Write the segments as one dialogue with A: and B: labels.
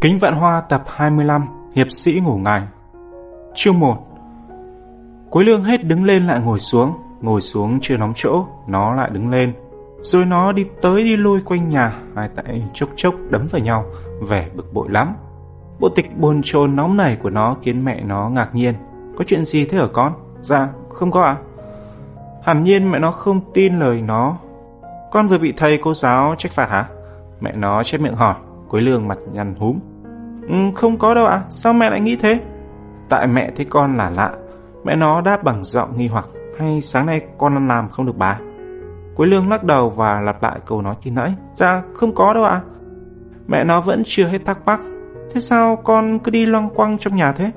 A: Kính Vạn Hoa tập 25 Hiệp sĩ ngủ ngày Chương 1 Quế lương hết đứng lên lại ngồi xuống Ngồi xuống chưa nóng chỗ, Nó lại đứng lên. Rồi nó đi tới đi lui quanh nhà, Hai tay chốc chốc đấm vào nhau, Vẻ bực bội lắm. Bộ tịch buồn chồn nóng nảy của nó Khiến mẹ nó ngạc nhiên. Có chuyện gì thế hả con? Dạ không có ạ. À? Hẳn nhiên mẹ nó không tin lời nó. Con vừa bị thầy cô giáo trách phạt hả? Mẹ nó chép miệng hỏi Quế lương mặt nhăn húm. Ừ, Không có đâu ạ Sao mẹ lại nghĩ thế? Tại mẹ thấy con là lạ Mẹ nó đáp bằng giọng nghi hoặc Hay sáng nay con làm không được bà? Quế lương lắc đầu và lặp lại câu nói khi nãy Dạ không có đâu ạ. Mẹ nó vẫn chưa hết thắc mắc Thế sao con cứ đi loang quăng trong nhà thế?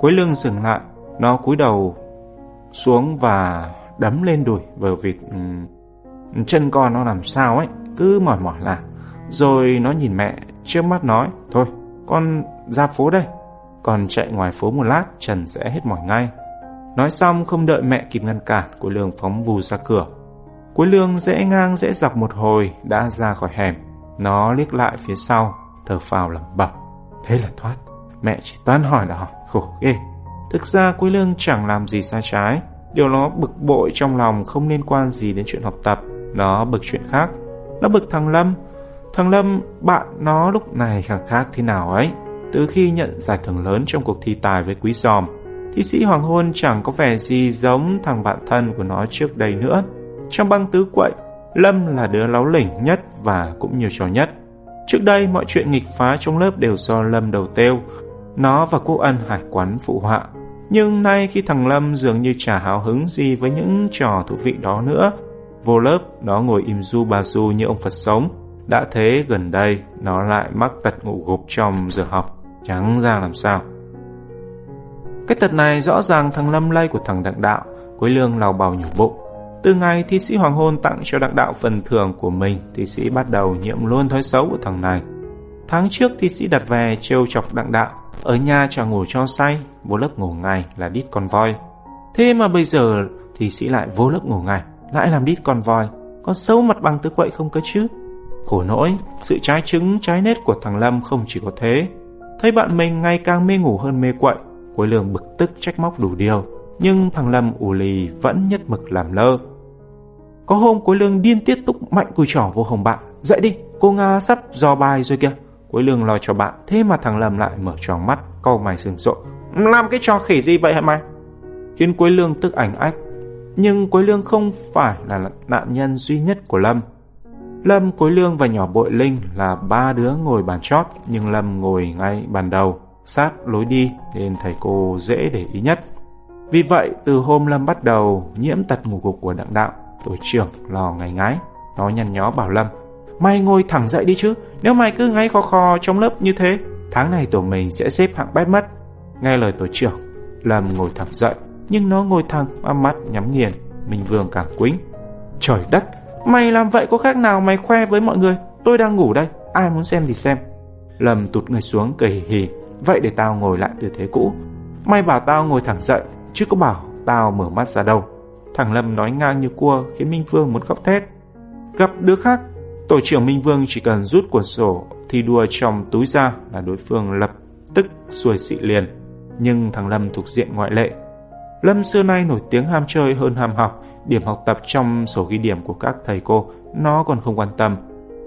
A: Quế lương dừng lại Nó cúi đầu xuống và đấm lên đùi bởi vì um, chân con nó làm sao ấy cứ mỏi mỏi là rồi nó nhìn mẹ trước mắt nói thôi con ra phố đây. Còn chạy ngoài phố một lát trần sẽ hết mỏi ngay. Nói xong không đợi mẹ kịp ngăn cản của lương phóng vù ra cửa. Cuối lương dễ ngang dễ dọc một hồi đã ra khỏi hẻm. Nó liếc lại phía sau thở phào lẩm bẩm. Thế là thoát. Mẹ chỉ toán hỏi là hỏi khổ ghê. Thực ra cuối lương chẳng làm gì sai trái. Điều nó bực bội trong lòng không liên quan gì đến chuyện học tập, nó bực chuyện khác. Nó bực thằng Lâm. Thằng Lâm, bạn nó lúc này khác khác thế nào ấy. Từ khi nhận giải thưởng lớn trong cuộc thi tài với Quý Giòm, thi sĩ Hoàng Hôn chẳng có vẻ gì giống thằng bạn thân của nó trước đây nữa. Trong băng tứ quậy, Lâm là đứa láo lỉnh nhất và cũng nhiều trò nhất. Trước đây mọi chuyện nghịch phá trong lớp đều do Lâm đầu têu. Nó và cô ân hải quán phụ họa nhưng nay khi thằng Lâm dường như chả hào hứng gì với những trò thú vị đó nữa, vô lớp nó ngồi im du bà du như ông Phật sống. Đã thế gần đây nó lại mắc tật ngủ gục trong giờ học, chẳng ra làm sao. Cái tật này rõ ràng thằng Lâm lây của thằng Đặng Đạo, Quế Lương lào bào nhủ bụng. Từ ngày thi sĩ Hoàng Hôn tặng cho Đặng Đạo phần thưởng của mình, thi sĩ bắt đầu nhiễm luôn thói xấu của thằng này. Tháng trước thi sĩ đặt về trêu chọc Đặng Đạo, ở nhà chẳng ngủ cho say, vô lớp ngủ ngày là đít con voi. Thế mà bây giờ thì sĩ lại vô lớp ngủ ngày, lại làm đít con voi. Có xấu mặt bằng tứ quậy không cơ chứ? Khổ nỗi, sự trái trứng trái nết của thằng Lâm không chỉ có thế. Thấy bạn mình ngày càng mê ngủ hơn mê quậy, Quế Lương bực tức trách móc đủ điều. Nhưng thằng Lâm ủ lì vẫn nhất mực làm lơ. Có hôm Quế Lương điên tiết túc mạnh cùi trỏ vô hồng bạn. Dậy đi, cô Nga sắp dò bài rồi kìa. Quế Lương lo cho bạn, thế mà thằng Lâm lại mở tròn mắt, câu mày sừng rộ. Làm cái trò khỉ gì vậy hả mày? Khiến Quế Lương tức ảnh ách. Nhưng Quế Lương không phải là nạn nhân duy nhất của Lâm. Lâm, Cối Lương và nhỏ bội Linh là ba đứa ngồi bàn chót, nhưng Lâm ngồi ngay bàn đầu, sát lối đi nên thầy cô dễ để ý nhất. Vì vậy, từ hôm Lâm bắt đầu nhiễm tật ngủ gục của đặng đạo, tổ trưởng lo ngày ngái. Nó nhăn nhó bảo Lâm, mày ngồi thẳng dậy đi chứ, nếu mày cứ ngáy khò khò trong lớp như thế, tháng này tổ mình sẽ xếp hạng bét mất. Nghe lời tổ trưởng, Lâm ngồi thẳng dậy, nhưng nó ngồi thẳng, mắt nhắm nghiền, Minh Vương càng quính. Trời đất, mày làm vậy có khác nào mày khoe với mọi người, tôi đang ngủ đây, ai muốn xem thì xem. Lâm tụt người xuống cười hì hì, vậy để tao ngồi lại tư thế cũ. Mày bảo tao ngồi thẳng dậy, chứ có bảo tao mở mắt ra đâu. Thằng Lâm nói ngang như cua khiến Minh Vương muốn khóc thét. Gặp đứa khác, tổ trưởng Minh Vương chỉ cần rút cuốn sổ thi đua trong túi ra là đối phương lập tức xuôi xị liền nhưng thằng Lâm thuộc diện ngoại lệ. Lâm xưa nay nổi tiếng ham chơi hơn ham học, điểm học tập trong sổ ghi điểm của các thầy cô nó còn không quan tâm,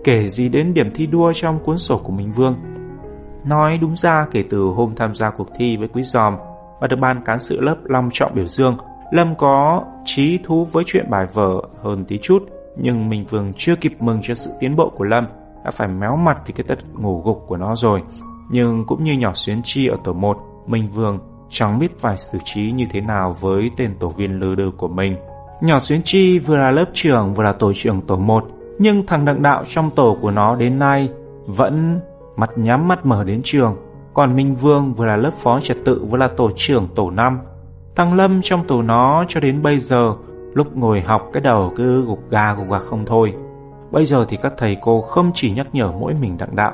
A: kể gì đến điểm thi đua trong cuốn sổ của Minh Vương. Nói đúng ra kể từ hôm tham gia cuộc thi với Quý Giòm và được ban cán sự lớp long trọng biểu dương, Lâm có trí thú với chuyện bài vở hơn tí chút, nhưng Minh Vương chưa kịp mừng cho sự tiến bộ của Lâm, đã phải méo mặt vì cái tật ngủ gục của nó rồi. Nhưng cũng như nhỏ xuyến chi ở tổ 1, Minh Vương chẳng biết phải xử trí như thế nào với tên tổ viên lừa đơ của mình. Nhỏ Xuyến Chi vừa là lớp trưởng vừa là tổ trưởng tổ 1, nhưng thằng đặng đạo trong tổ của nó đến nay vẫn mắt nhắm mắt mở đến trường. Còn Minh Vương vừa là lớp phó trật tự vừa là tổ trưởng tổ 5. Thằng Lâm trong tổ nó cho đến bây giờ lúc ngồi học cái đầu cứ gục gà gục gà không thôi. Bây giờ thì các thầy cô không chỉ nhắc nhở mỗi mình đặng đạo.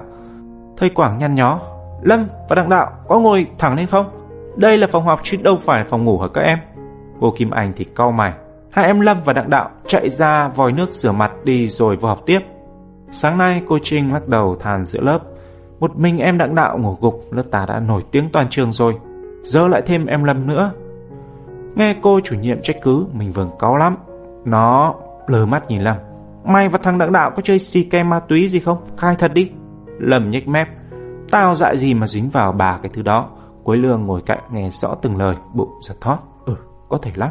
A: Thầy Quảng nhăn nhó, Lâm và Đặng Đạo có ngồi thẳng lên không? Đây là phòng học chứ đâu phải phòng ngủ hả các em? Cô Kim Anh thì cau mày. Hai em Lâm và Đặng Đạo chạy ra vòi nước rửa mặt đi rồi vào học tiếp. Sáng nay cô Trinh lắc đầu than giữa lớp. Một mình em đặng đạo ngủ gục, lớp ta đã nổi tiếng toàn trường rồi. Giờ lại thêm em Lâm nữa. Nghe cô chủ nhiệm trách cứ, mình vừng cáu lắm. Nó lờ mắt nhìn Lâm. Mày và thằng đặng đạo có chơi xì ke ma túy gì không? Khai thật đi. Lâm nhếch mép. Tao dại gì mà dính vào bà cái thứ đó. Quế lương ngồi cạnh nghe rõ từng lời, bụng giật thót. Ừ, có thể lắm.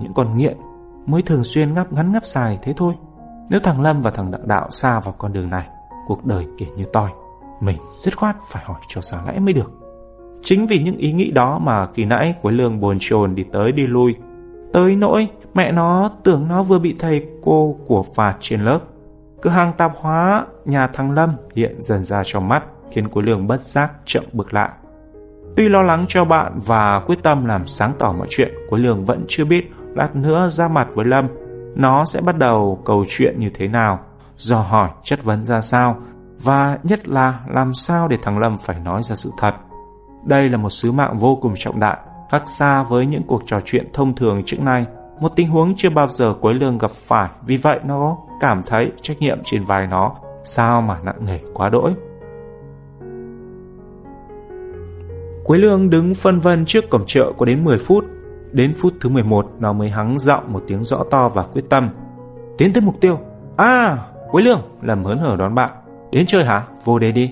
A: Những con nghiện mới thường xuyên ngắp ngắn ngắp dài thế thôi. Nếu thằng Lâm và thằng Đặng Đạo xa vào con đường này, cuộc đời kể như toi, mình dứt khoát phải hỏi cho sáng lẽ mới được. Chính vì những ý nghĩ đó mà kỳ nãy Quế Lương bồn chồn đi tới đi lui. Tới nỗi mẹ nó tưởng nó vừa bị thầy cô của phạt trên lớp. Cửa hàng tạp hóa nhà thằng Lâm hiện dần ra trong mắt khiến Quế Lương bất giác chậm bước lại. Tuy lo lắng cho bạn và quyết tâm làm sáng tỏ mọi chuyện, Quế Lương vẫn chưa biết lát nữa ra mặt với Lâm nó sẽ bắt đầu câu chuyện như thế nào, dò hỏi chất vấn ra sao, và nhất là làm sao để thằng Lâm phải nói ra sự thật. Đây là một sứ mạng vô cùng trọng đại, khác xa với những cuộc trò chuyện thông thường trước nay, một tình huống chưa bao giờ Quế Lương gặp phải, vì vậy nó cảm thấy trách nhiệm trên vai nó, sao mà nặng nề quá đỗi. Quế Lương đứng phân vân trước cổng chợ có đến 10 phút, Đến phút thứ 11 nó mới hắng giọng một tiếng rõ to và quyết tâm. Tiến tới mục tiêu. À, Quế Lương, Lâm hớn hở đón bạn. Đến chơi hả? Vô đây đi.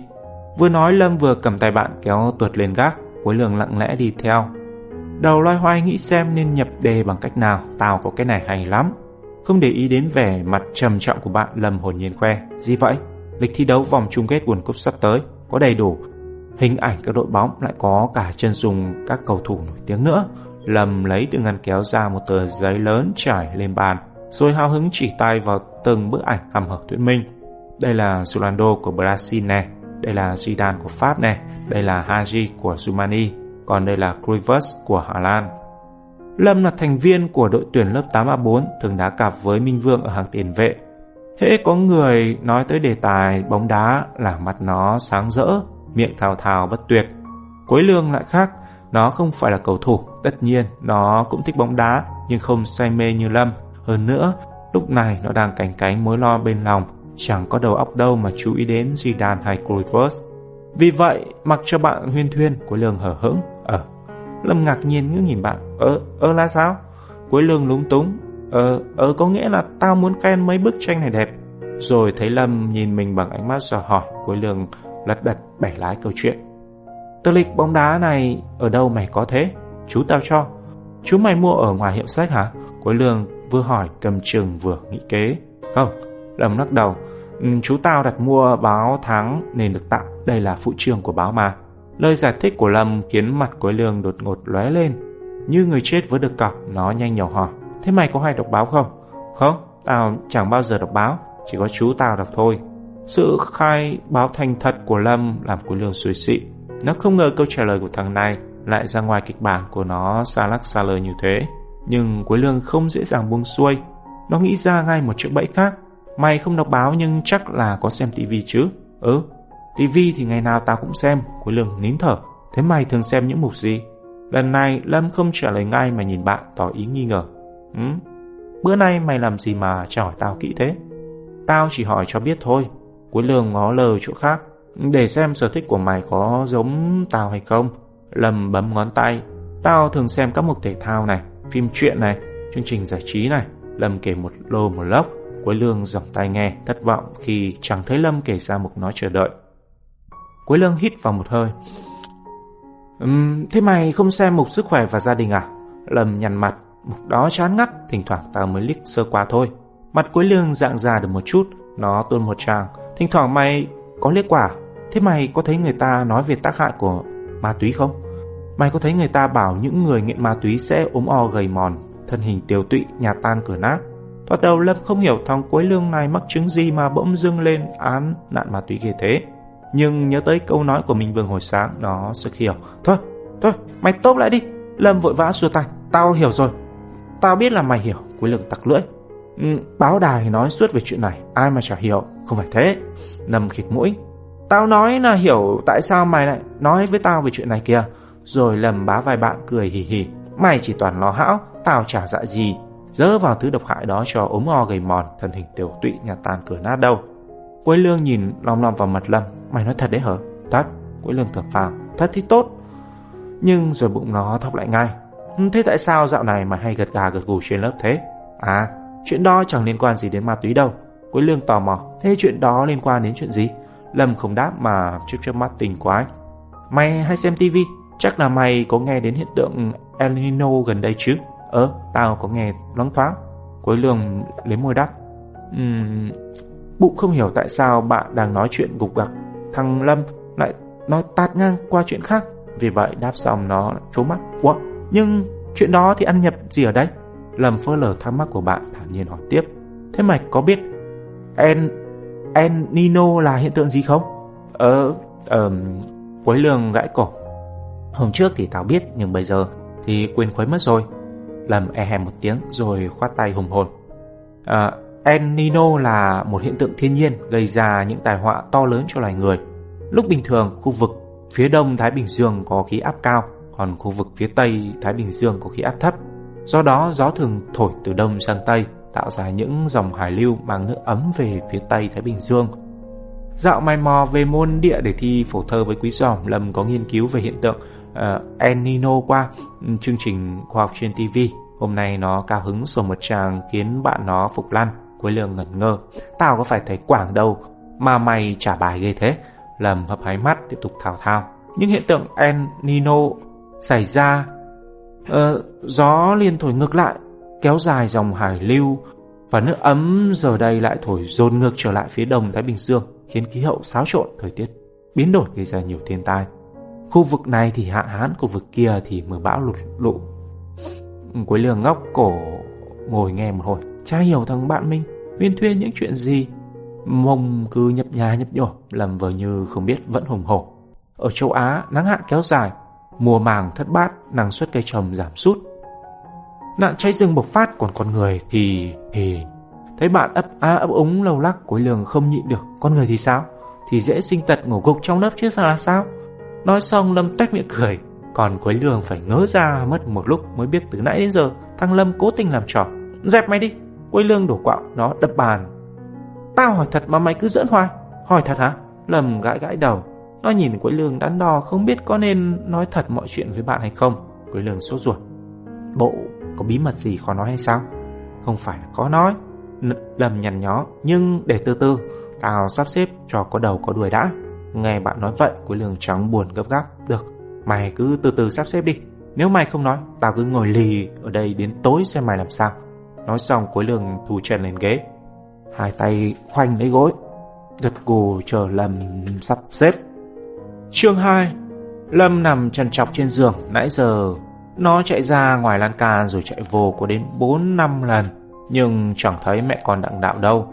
A: Vừa nói Lâm vừa cầm tay bạn kéo tuột lên gác. Quế Lương lặng lẽ đi theo. Đầu loay hoay nghĩ xem nên nhập đề bằng cách nào. Tao có cái này hay lắm. Không để ý đến vẻ mặt trầm trọng của bạn Lâm hồn nhiên khoe. Gì vậy? Lịch thi đấu vòng chung kết World Cup sắp tới. Có đầy đủ. Hình ảnh các đội bóng lại có cả chân dùng các cầu thủ nổi tiếng nữa. Lâm lấy từ ngăn kéo ra một tờ giấy lớn trải lên bàn, rồi hào hứng chỉ tay vào từng bức ảnh hầm hở thuyết minh. Đây là Rolando của Brazil nè, đây là Zidane của Pháp nè, đây là Haji của Zumani, còn đây là Cruyff của Hà Lan. Lâm là thành viên của đội tuyển lớp 8A4 thường đá cặp với Minh Vương ở hàng tiền vệ. Hễ có người nói tới đề tài bóng đá là mặt nó sáng rỡ, miệng thào thào bất tuyệt. Quế lương lại khác, nó không phải là cầu thủ, tất nhiên nó cũng thích bóng đá nhưng không say mê như Lâm. Hơn nữa, lúc này nó đang cảnh cánh mối lo bên lòng, chẳng có đầu óc đâu mà chú ý đến Zidane hay Cruyff. Vì vậy, mặc cho bạn huyên thuyên, Quế Lương hở hững. Ờ, Lâm ngạc nhiên ngước nhìn bạn. Ờ, ờ là sao? Quế Lương lúng túng. Ờ, ờ có nghĩa là tao muốn khen mấy bức tranh này đẹp. Rồi thấy Lâm nhìn mình bằng ánh mắt dò hỏi, Quế Lương lật đật bẻ lái câu chuyện. Tờ lịch bóng đá này ở đâu mày có thế? Chú tao cho. Chú mày mua ở ngoài hiệu sách hả? Quế Lương vừa hỏi cầm chừng vừa nghĩ kế. Không, lầm lắc đầu. Ừ, chú tao đặt mua báo tháng nên được tặng. Đây là phụ trương của báo mà. Lời giải thích của Lâm khiến mặt Quế Lương đột ngột lóe lên. Như người chết vừa được cọc, nó nhanh nhỏ hỏi. Thế mày có hay đọc báo không? Không, tao chẳng bao giờ đọc báo, chỉ có chú tao đọc thôi. Sự khai báo thành thật của Lâm làm Quý Lương suy xị. Nó không ngờ câu trả lời của thằng này lại ra ngoài kịch bản của nó xa lắc xa lời như thế. Nhưng Quý Lương không dễ dàng buông xuôi. Nó nghĩ ra ngay một chiếc bẫy khác. Mày không đọc báo nhưng chắc là có xem tivi chứ. Ừ, tivi thì ngày nào tao cũng xem. Quý Lương nín thở. Thế mày thường xem những mục gì? Lần này Lâm không trả lời ngay mà nhìn bạn tỏ ý nghi ngờ. Ừ, bữa nay mày làm gì mà trả hỏi tao kỹ thế? Tao chỉ hỏi cho biết thôi cuối Lương ngó lờ chỗ khác. Để xem sở thích của mày có giống tao hay không. Lâm bấm ngón tay. Tao thường xem các mục thể thao này, phim truyện này, chương trình giải trí này. Lâm kể một lô một lốc. cuối Lương dòng tai nghe, thất vọng khi chẳng thấy Lâm kể ra mục nói chờ đợi. cuối Lương hít vào một hơi. Uhm, thế mày không xem mục sức khỏe và gia đình à? Lâm nhằn mặt, mục đó chán ngắt, thỉnh thoảng tao mới liếc sơ qua thôi. Mặt cuối Lương dạng già được một chút, nó tuôn một tràng. Thỉnh thoảng mày có liếc quả Thế mày có thấy người ta nói về tác hại của ma túy không? Mày có thấy người ta bảo những người nghiện ma túy sẽ ốm o gầy mòn, thân hình tiều tụy, nhà tan cửa nát? Thoạt đầu Lâm không hiểu thằng cuối lương này mắc chứng gì mà bỗng dưng lên án nạn ma túy ghê thế. Nhưng nhớ tới câu nói của mình Vương hồi sáng, nó sực hiểu. Thôi, thôi, mày tốt lại đi. Lâm vội vã xua tay. Tao hiểu rồi. Tao biết là mày hiểu. Cuối lương tặc lưỡi. Ừ, báo đài nói suốt về chuyện này, ai mà chả hiểu. Không phải thế. Nầm khịt mũi. Tao nói là hiểu tại sao mày lại nói với tao về chuyện này kìa. Rồi lầm bá vài bạn cười hì hì. Mày chỉ toàn lo hão, tao chả dạ gì. Dỡ vào thứ độc hại đó cho ốm o gầy mòn, thân hình tiểu tụy nhà tàn cửa nát đâu. Quế Lương nhìn lom lom vào mặt Lâm. Mày nói thật đấy hả? Thật. Quế Lương thở phào. Thật thì tốt. Nhưng rồi bụng nó thóc lại ngay. Ừ, thế tại sao dạo này mà hay gật gà gật gù trên lớp thế? À, chuyện đó chẳng liên quan gì đến ma túy đâu. Quế Lương tò mò. Thế chuyện đó liên quan đến chuyện gì? Lâm không đáp mà chớp chớp mắt tình quái. Mày hay xem tivi? Chắc là mày có nghe đến hiện tượng El Nino gần đây chứ? Ờ, tao có nghe loáng thoáng. Quế Lương lấy môi đáp. Uhm, bụng không hiểu tại sao bạn đang nói chuyện gục gặc. Thằng Lâm lại nói tạt ngang qua chuyện khác. Vì vậy đáp xong nó trố mắt. Ủa, nhưng chuyện đó thì ăn nhập gì ở đây? Lâm phơ lờ thắc mắc của bạn thản nhiên hỏi tiếp. Thế mày có biết En, El Nino là hiện tượng gì không? Ờ, ờ, Quấy lương gãi cổ. Hôm trước thì tao biết nhưng bây giờ thì quên khuấy mất rồi. Lâm e hèm một tiếng rồi khoát tay hùng hồn. À, El Nino là một hiện tượng thiên nhiên gây ra những tai họa to lớn cho loài người. Lúc bình thường, khu vực phía đông Thái Bình Dương có khí áp cao, còn khu vực phía tây Thái Bình Dương có khí áp thấp. Do đó, gió thường thổi từ đông sang tây, tạo ra những dòng hải lưu mang nước ấm về phía tây Thái Bình Dương. Dạo mày mò về môn địa để thi phổ thơ với quý giòm, Lâm có nghiên cứu về hiện tượng uh, El Nino qua chương trình khoa học trên TV. Hôm nay nó cao hứng sổ một tràng khiến bạn nó phục lăn. Quế lương ngẩn ngơ. Tao có phải thấy Quảng đâu mà mày trả bài ghê thế. Lâm hấp hái mắt tiếp tục thao thao. Những hiện tượng El Nino xảy ra Ờ, gió liên thổi ngược lại kéo dài dòng hải lưu và nước ấm giờ đây lại thổi dồn ngược trở lại phía đông Thái Bình Dương khiến khí hậu xáo trộn thời tiết biến đổi gây ra nhiều thiên tai Khu vực này thì hạn hán, khu vực kia thì mưa bão lụt lụ. cuối lường ngóc cổ ngồi nghe một hồi. Cha hiểu thằng bạn mình huyên thuyên những chuyện gì. Mông cứ nhập nhà nhập nhổ, làm vờ như không biết vẫn hùng hổ. Ở châu Á, nắng hạn kéo dài, mùa màng thất bát, năng suất cây trồng giảm sút. Nạn cháy rừng bộc phát, còn con người thì... thì... Thấy bạn ấp á ấp úng lâu lắc, cuối lường không nhịn được. Con người thì sao? Thì dễ sinh tật ngủ gục trong lớp chứ sao là sao? Nói xong Lâm tách miệng cười Còn cuối lường phải ngớ ra mất một lúc Mới biết từ nãy đến giờ Thằng Lâm cố tình làm trò Dẹp mày đi quấy Lương đổ quạo Nó đập bàn Tao hỏi thật mà mày cứ giỡn hoài Hỏi thật hả Lâm gãi gãi đầu nó nhìn Quế Lương đắn đo Không biết có nên nói thật mọi chuyện với bạn hay không Quế Lương sốt ruột Bộ có bí mật gì khó nói hay sao Không phải là có nói lầm nhằn nhó Nhưng để từ từ Tao sắp xếp cho có đầu có đuôi đã Nghe bạn nói vậy, Quế Lương trắng buồn gấp gáp. Được, mày cứ từ từ sắp xếp đi. Nếu mày không nói, tao cứ ngồi lì ở đây đến tối xem mày làm sao. Nói xong Quế Lương thù chân lên ghế. Hai tay khoanh lấy gối. Gật gù chờ lầm sắp xếp. Chương 2 Lâm nằm trần trọc trên giường. Nãy giờ nó chạy ra ngoài lan can rồi chạy vô có đến 4-5 lần. Nhưng chẳng thấy mẹ con đặng đạo đâu.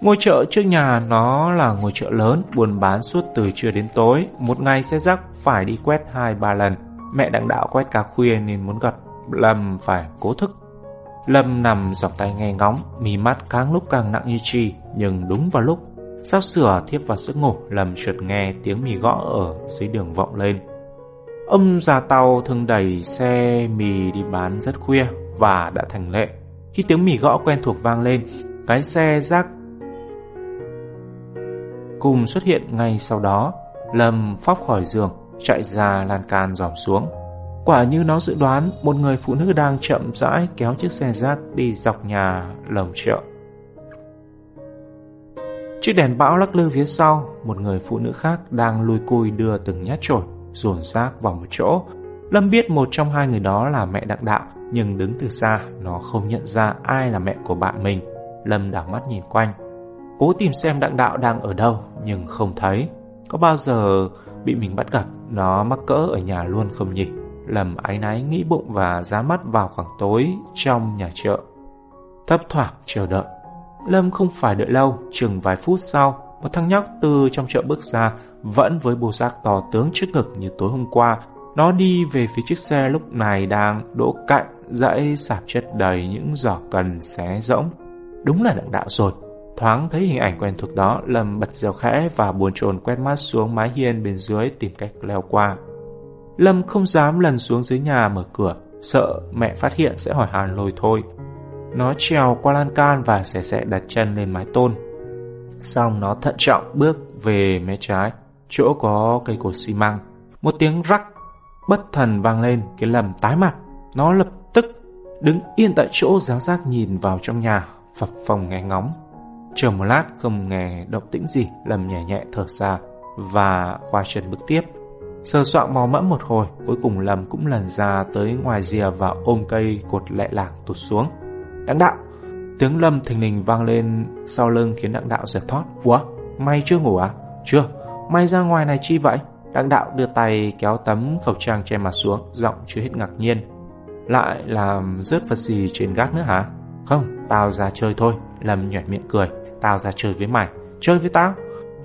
A: Ngôi chợ trước nhà nó là ngôi chợ lớn, buôn bán suốt từ trưa đến tối. Một ngày xe rắc phải đi quét hai ba lần. Mẹ đặng đạo quét cả khuya nên muốn gặp Lâm phải cố thức. Lâm nằm dọc tay nghe ngóng, mí mắt càng lúc càng nặng như chi, nhưng đúng vào lúc sắp sửa thiếp vào giấc ngủ, lầm trượt nghe tiếng mì gõ ở dưới đường vọng lên. Ông già tàu thường đẩy xe mì đi bán rất khuya và đã thành lệ. Khi tiếng mì gõ quen thuộc vang lên, cái xe rác cùng xuất hiện ngay sau đó. Lâm phóc khỏi giường, chạy ra lan can dòm xuống. Quả như nó dự đoán, một người phụ nữ đang chậm rãi kéo chiếc xe rác đi dọc nhà lồng chợ. Chiếc đèn bão lắc lư phía sau, một người phụ nữ khác đang lùi cùi đưa từng nhát trổi, dồn xác vào một chỗ. Lâm biết một trong hai người đó là mẹ đặng đạo, nhưng đứng từ xa, nó không nhận ra ai là mẹ của bạn mình. Lâm đảo mắt nhìn quanh, Cố tìm xem đặng đạo đang ở đâu Nhưng không thấy. Có bao giờ bị mình bắt gặp Nó mắc cỡ ở nhà luôn không nhỉ? Lâm ái náy nghĩ bụng và giá mắt vào khoảng tối Trong nhà chợ. Thấp thoảng chờ đợi. Lâm không phải đợi lâu Chừng vài phút sau Một thằng nhóc từ trong chợ bước ra Vẫn với bộ giác to tướng trước ngực như tối hôm qua Nó đi về phía chiếc xe lúc này đang đỗ cạnh Dãy sạp chất đầy những giỏ cần xé rỗng Đúng là đặng đạo rồi Thoáng thấy hình ảnh quen thuộc đó, Lâm bật dèo khẽ và buồn chồn quét mắt xuống mái hiên bên dưới tìm cách leo qua. Lâm không dám lần xuống dưới nhà mở cửa, sợ mẹ phát hiện sẽ hỏi hàn lôi thôi. Nó trèo qua lan can và xẻ xẻ đặt chân lên mái tôn. Xong nó thận trọng bước về mé trái, chỗ có cây cột xi măng. Một tiếng rắc bất thần vang lên, cái lầm tái mặt. Nó lập tức đứng yên tại chỗ giáo giác nhìn vào trong nhà, phập phòng nghe ngóng. Chờ một lát không nghe động tĩnh gì, lầm nhẹ nhẹ thở ra và khoa chân bước tiếp. Sơ soạn mò mẫm một hồi, cuối cùng Lâm cũng lần ra tới ngoài rìa và ôm cây cột lẹ làng tụt xuống. Đặng đạo! Tiếng Lâm thình lình vang lên sau lưng khiến đặng đạo giật thoát. Ủa? May chưa ngủ à? Chưa. May ra ngoài này chi vậy? Đặng đạo đưa tay kéo tấm khẩu trang che mặt xuống, giọng chưa hết ngạc nhiên. Lại làm rớt vật gì trên gác nữa hả? Không, tao ra chơi thôi. Lâm nhoẻn miệng cười. Tao ra chơi với mày. Chơi với tao?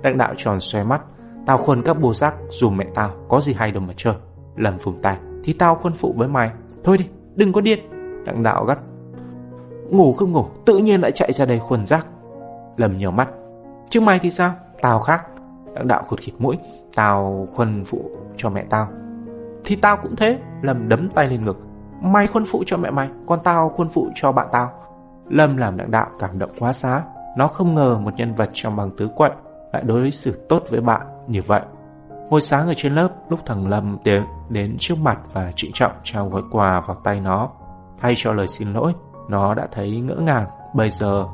A: Đặng đạo tròn xoay mắt, Tao khuôn các bồ rác dù mẹ tao có gì hay đâu mà chơi Lâm phùng tay Thì tao khuôn phụ với mày Thôi đi đừng có điên Đặng đạo gắt Ngủ không ngủ tự nhiên lại chạy ra đây khuân rác. Lầm nhiều mắt. Chứ mày thì sao? Tao khác. Đặng đạo khụt khịt mũi. Tao khuân phụ cho mẹ tao. Thì tao cũng thế. Lầm đấm tay lên ngực. Mày khuân phụ cho mẹ mày Còn tao khuân phụ cho bạn tao. Lâm làm đặng đạo cảm động quá xá. Nó không ngờ một nhân vật trong bằng tứ quậy Lại đối xử tốt với bạn như vậy. Ngồi sáng ở trên lớp, lúc thằng Lâm đến, đến trước mặt và trịnh trọng trao gói quà vào tay nó. Thay cho lời xin lỗi, nó đã thấy ngỡ ngàng. Bây giờ,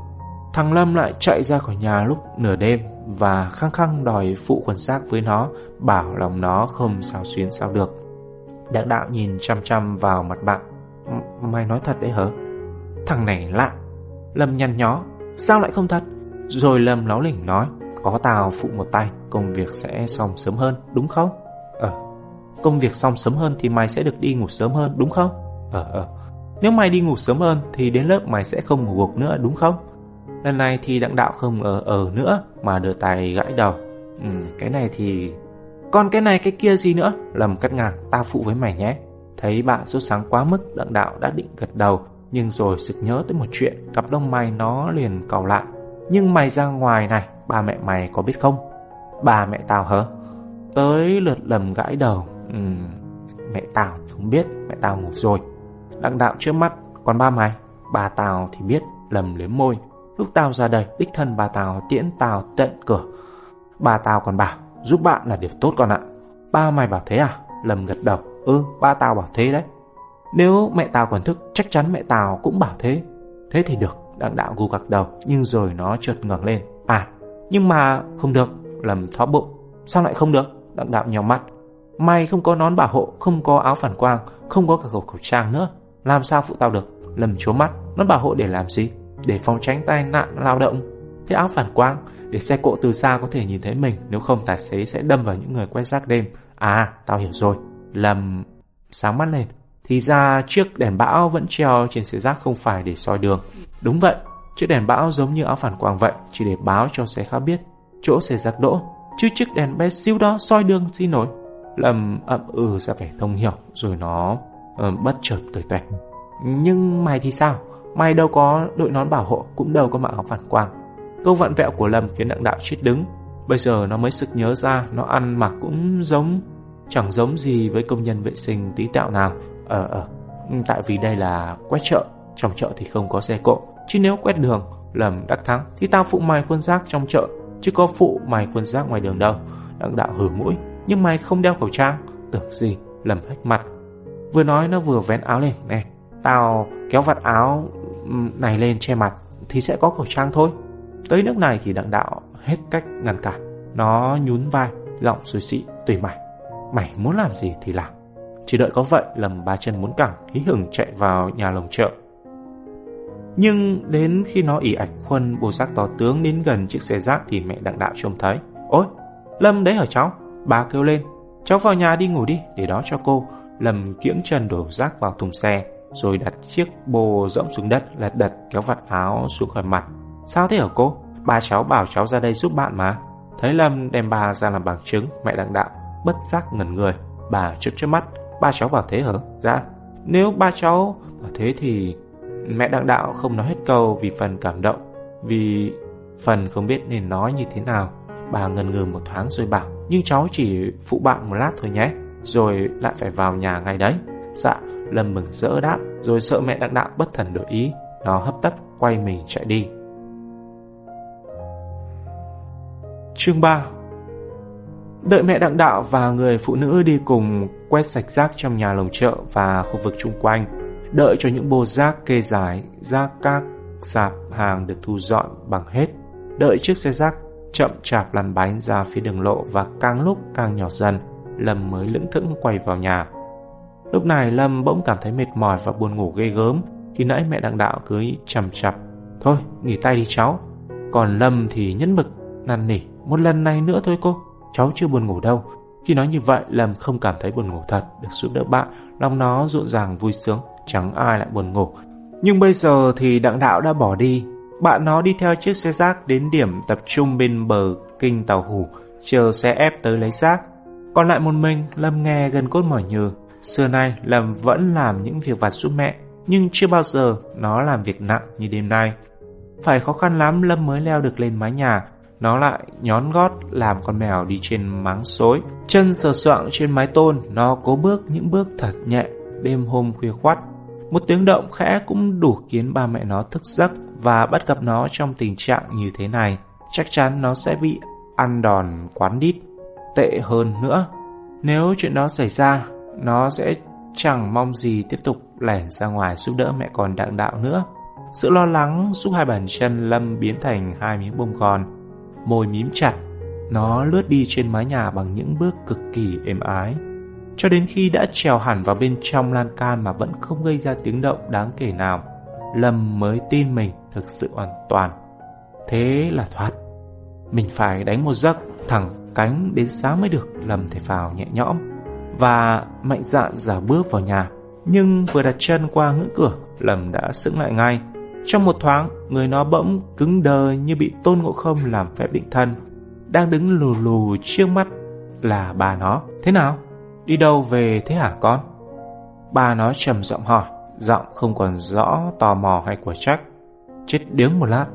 A: thằng Lâm lại chạy ra khỏi nhà lúc nửa đêm và khăng khăng đòi phụ quần xác với nó, bảo lòng nó không sao xuyến sao được. Đặng đạo nhìn chăm chăm vào mặt bạn. Mày nói thật đấy hả? Thằng này lạ. Lâm nhăn nhó. Sao lại không thật? Rồi Lâm láo lỉnh nói. Có tao phụ một tay, công việc sẽ xong sớm hơn, đúng không? Ờ. Công việc xong sớm hơn thì mày sẽ được đi ngủ sớm hơn, đúng không? Ờ ờ. Nếu mày đi ngủ sớm hơn thì đến lớp mày sẽ không ngủ gục nữa, đúng không? Lần này thì đặng đạo không ở ở nữa mà đưa tay gãi đầu. Ừ, cái này thì... Còn cái này cái kia gì nữa? Lầm cắt ngang, ta phụ với mày nhé. Thấy bạn sốt sáng quá mức, đặng đạo đã định gật đầu. Nhưng rồi sực nhớ tới một chuyện, cặp lông mày nó liền cầu lại. Nhưng mày ra ngoài này, ba mẹ mày có biết không? Ba mẹ tao hả? Tới lượt lầm gãi đầu. Ừ, mẹ tao không biết, mẹ tao ngủ rồi. Đặng đạo trước mắt, còn ba mày? bà tào thì biết, lầm liếm môi. Lúc tao ra đây, đích thân bà tào tiễn tào tận cửa. bà tào còn bảo, giúp bạn là điều tốt con ạ. Ba mày bảo thế à? Lầm gật đầu. Ừ, ba tao bảo thế đấy. Nếu mẹ tao còn thức, chắc chắn mẹ tao cũng bảo thế. Thế thì được, đặng đạo gù gặc đầu, nhưng rồi nó chợt ngẩng lên. À, nhưng mà không được, lầm thoát bụng. Sao lại không được? Đặng đạo nhào mắt. Mày không có nón bảo hộ, không có áo phản quang, không có cả khẩu khẩu trang nữa. Làm sao phụ tao được? Lầm chố mắt, nó bảo hộ để làm gì? Để phòng tránh tai nạn lao động. Thế áo phản quang, để xe cộ từ xa có thể nhìn thấy mình, nếu không tài xế sẽ đâm vào những người quét rác đêm. À, tao hiểu rồi. Lầm sáng mắt lên. Thì ra chiếc đèn bão vẫn treo trên xe rác không phải để soi đường. Đúng vậy, Chiếc đèn bão giống như áo phản quang vậy, chỉ để báo cho xe khác biết chỗ xe rác đỗ, chứ chiếc đèn bé xíu đó soi đường gì nổi. Lâm ậm ừ ra vẻ thông hiểu, rồi nó uh, bất chợt tuổi tuệ. Nhưng mày thì sao? Mày đâu có đội nón bảo hộ, cũng đâu có mặc áo phản quang. Câu vặn vẹo của Lâm khiến đặng đạo chết đứng. Bây giờ nó mới sực nhớ ra, nó ăn mặc cũng giống, chẳng giống gì với công nhân vệ sinh tí tẹo nào. Ờ ờ, tại vì đây là quét chợ, trong chợ thì không có xe cộ, Chứ nếu quét đường lầm đắc thắng Thì tao phụ mày khuôn rác trong chợ Chứ có phụ mày khuôn rác ngoài đường đâu Đặng đạo hử mũi Nhưng mày không đeo khẩu trang Tưởng gì lầm hách mặt Vừa nói nó vừa vén áo lên Nè tao kéo vạt áo này lên che mặt Thì sẽ có khẩu trang thôi Tới nước này thì đặng đạo hết cách ngăn cản Nó nhún vai Giọng suy xị tùy mày Mày muốn làm gì thì làm Chỉ đợi có vậy lầm ba chân muốn cẳng Hí hửng chạy vào nhà lồng chợ nhưng đến khi nó ỉ ảnh khuân bồ sắc to tướng đến gần chiếc xe rác thì mẹ đặng đạo trông thấy. Ôi, Lâm đấy hả cháu? Bà kêu lên. Cháu vào nhà đi ngủ đi, để đó cho cô. Lâm kiễng chân đổ rác vào thùng xe, rồi đặt chiếc bồ rỗng xuống đất, lật đật kéo vạt áo xuống khỏi mặt. Sao thế hả cô? Ba cháu bảo cháu ra đây giúp bạn mà. Thấy Lâm đem bà ra làm bằng chứng, mẹ đặng đạo, bất giác ngẩn người. Bà chớp chớp mắt, ba cháu bảo thế hả? Dạ. Nếu ba cháu bảo thế thì Mẹ đặng đạo không nói hết câu vì phần cảm động, vì phần không biết nên nói như thế nào. Bà ngần ngừ một thoáng rồi bảo, nhưng cháu chỉ phụ bạn một lát thôi nhé, rồi lại phải vào nhà ngay đấy. Dạ, Lâm mừng rỡ đáp, rồi sợ mẹ đặng đạo bất thần đổi ý, nó hấp tấp quay mình chạy đi. Chương 3 Đợi mẹ đặng đạo và người phụ nữ đi cùng quét sạch rác trong nhà lồng chợ và khu vực chung quanh, đợi cho những bô rác kê dài, rác các sạp hàng được thu dọn bằng hết, đợi chiếc xe rác chậm chạp lăn bánh ra phía đường lộ và càng lúc càng nhỏ dần, Lâm mới lững thững quay vào nhà. Lúc này Lâm bỗng cảm thấy mệt mỏi và buồn ngủ ghê gớm khi nãy mẹ đặng đạo cưới chầm chập. Thôi, nghỉ tay đi cháu. Còn Lâm thì nhẫn mực, năn nỉ. Một lần này nữa thôi cô, cháu chưa buồn ngủ đâu. Khi nói như vậy, Lâm không cảm thấy buồn ngủ thật, được giúp đỡ bạn. Lòng nó rộn ràng vui sướng, chẳng ai lại buồn ngủ. Nhưng bây giờ thì đặng đạo đã bỏ đi. Bạn nó đi theo chiếc xe rác đến điểm tập trung bên bờ kinh tàu hủ, chờ xe ép tới lấy rác. Còn lại một mình, Lâm nghe gần cốt mỏi nhừ. Xưa nay, Lâm vẫn làm những việc vặt giúp mẹ, nhưng chưa bao giờ nó làm việc nặng như đêm nay. Phải khó khăn lắm Lâm mới leo được lên mái nhà, nó lại nhón gót làm con mèo đi trên máng xối. Chân sờ soạng trên mái tôn, nó cố bước những bước thật nhẹ, đêm hôm khuya khoắt. Một tiếng động khẽ cũng đủ khiến ba mẹ nó thức giấc và bắt gặp nó trong tình trạng như thế này. Chắc chắn nó sẽ bị ăn đòn quán đít. Tệ hơn nữa, nếu chuyện đó xảy ra, nó sẽ chẳng mong gì tiếp tục lẻn ra ngoài giúp đỡ mẹ con đặng đạo nữa. Sự lo lắng giúp hai bàn chân Lâm biến thành hai miếng bông gòn, môi mím chặt. Nó lướt đi trên mái nhà bằng những bước cực kỳ êm ái. Cho đến khi đã trèo hẳn vào bên trong lan can mà vẫn không gây ra tiếng động đáng kể nào, Lâm mới tin mình thực sự hoàn toàn. Thế là thoát. Mình phải đánh một giấc thẳng cánh đến sáng mới được, Lâm thể vào nhẹ nhõm và mạnh dạn giả bước vào nhà. Nhưng vừa đặt chân qua ngưỡng cửa, Lâm đã sững lại ngay. Trong một thoáng, người nó bỗng cứng đờ như bị tôn ngộ không làm phép định thân. Đang đứng lù lù trước mắt là bà nó. Thế nào? Đi đâu về thế hả con? Bà nó trầm giọng hỏi, giọng không còn rõ tò mò hay của trách. Chết điếng một lát,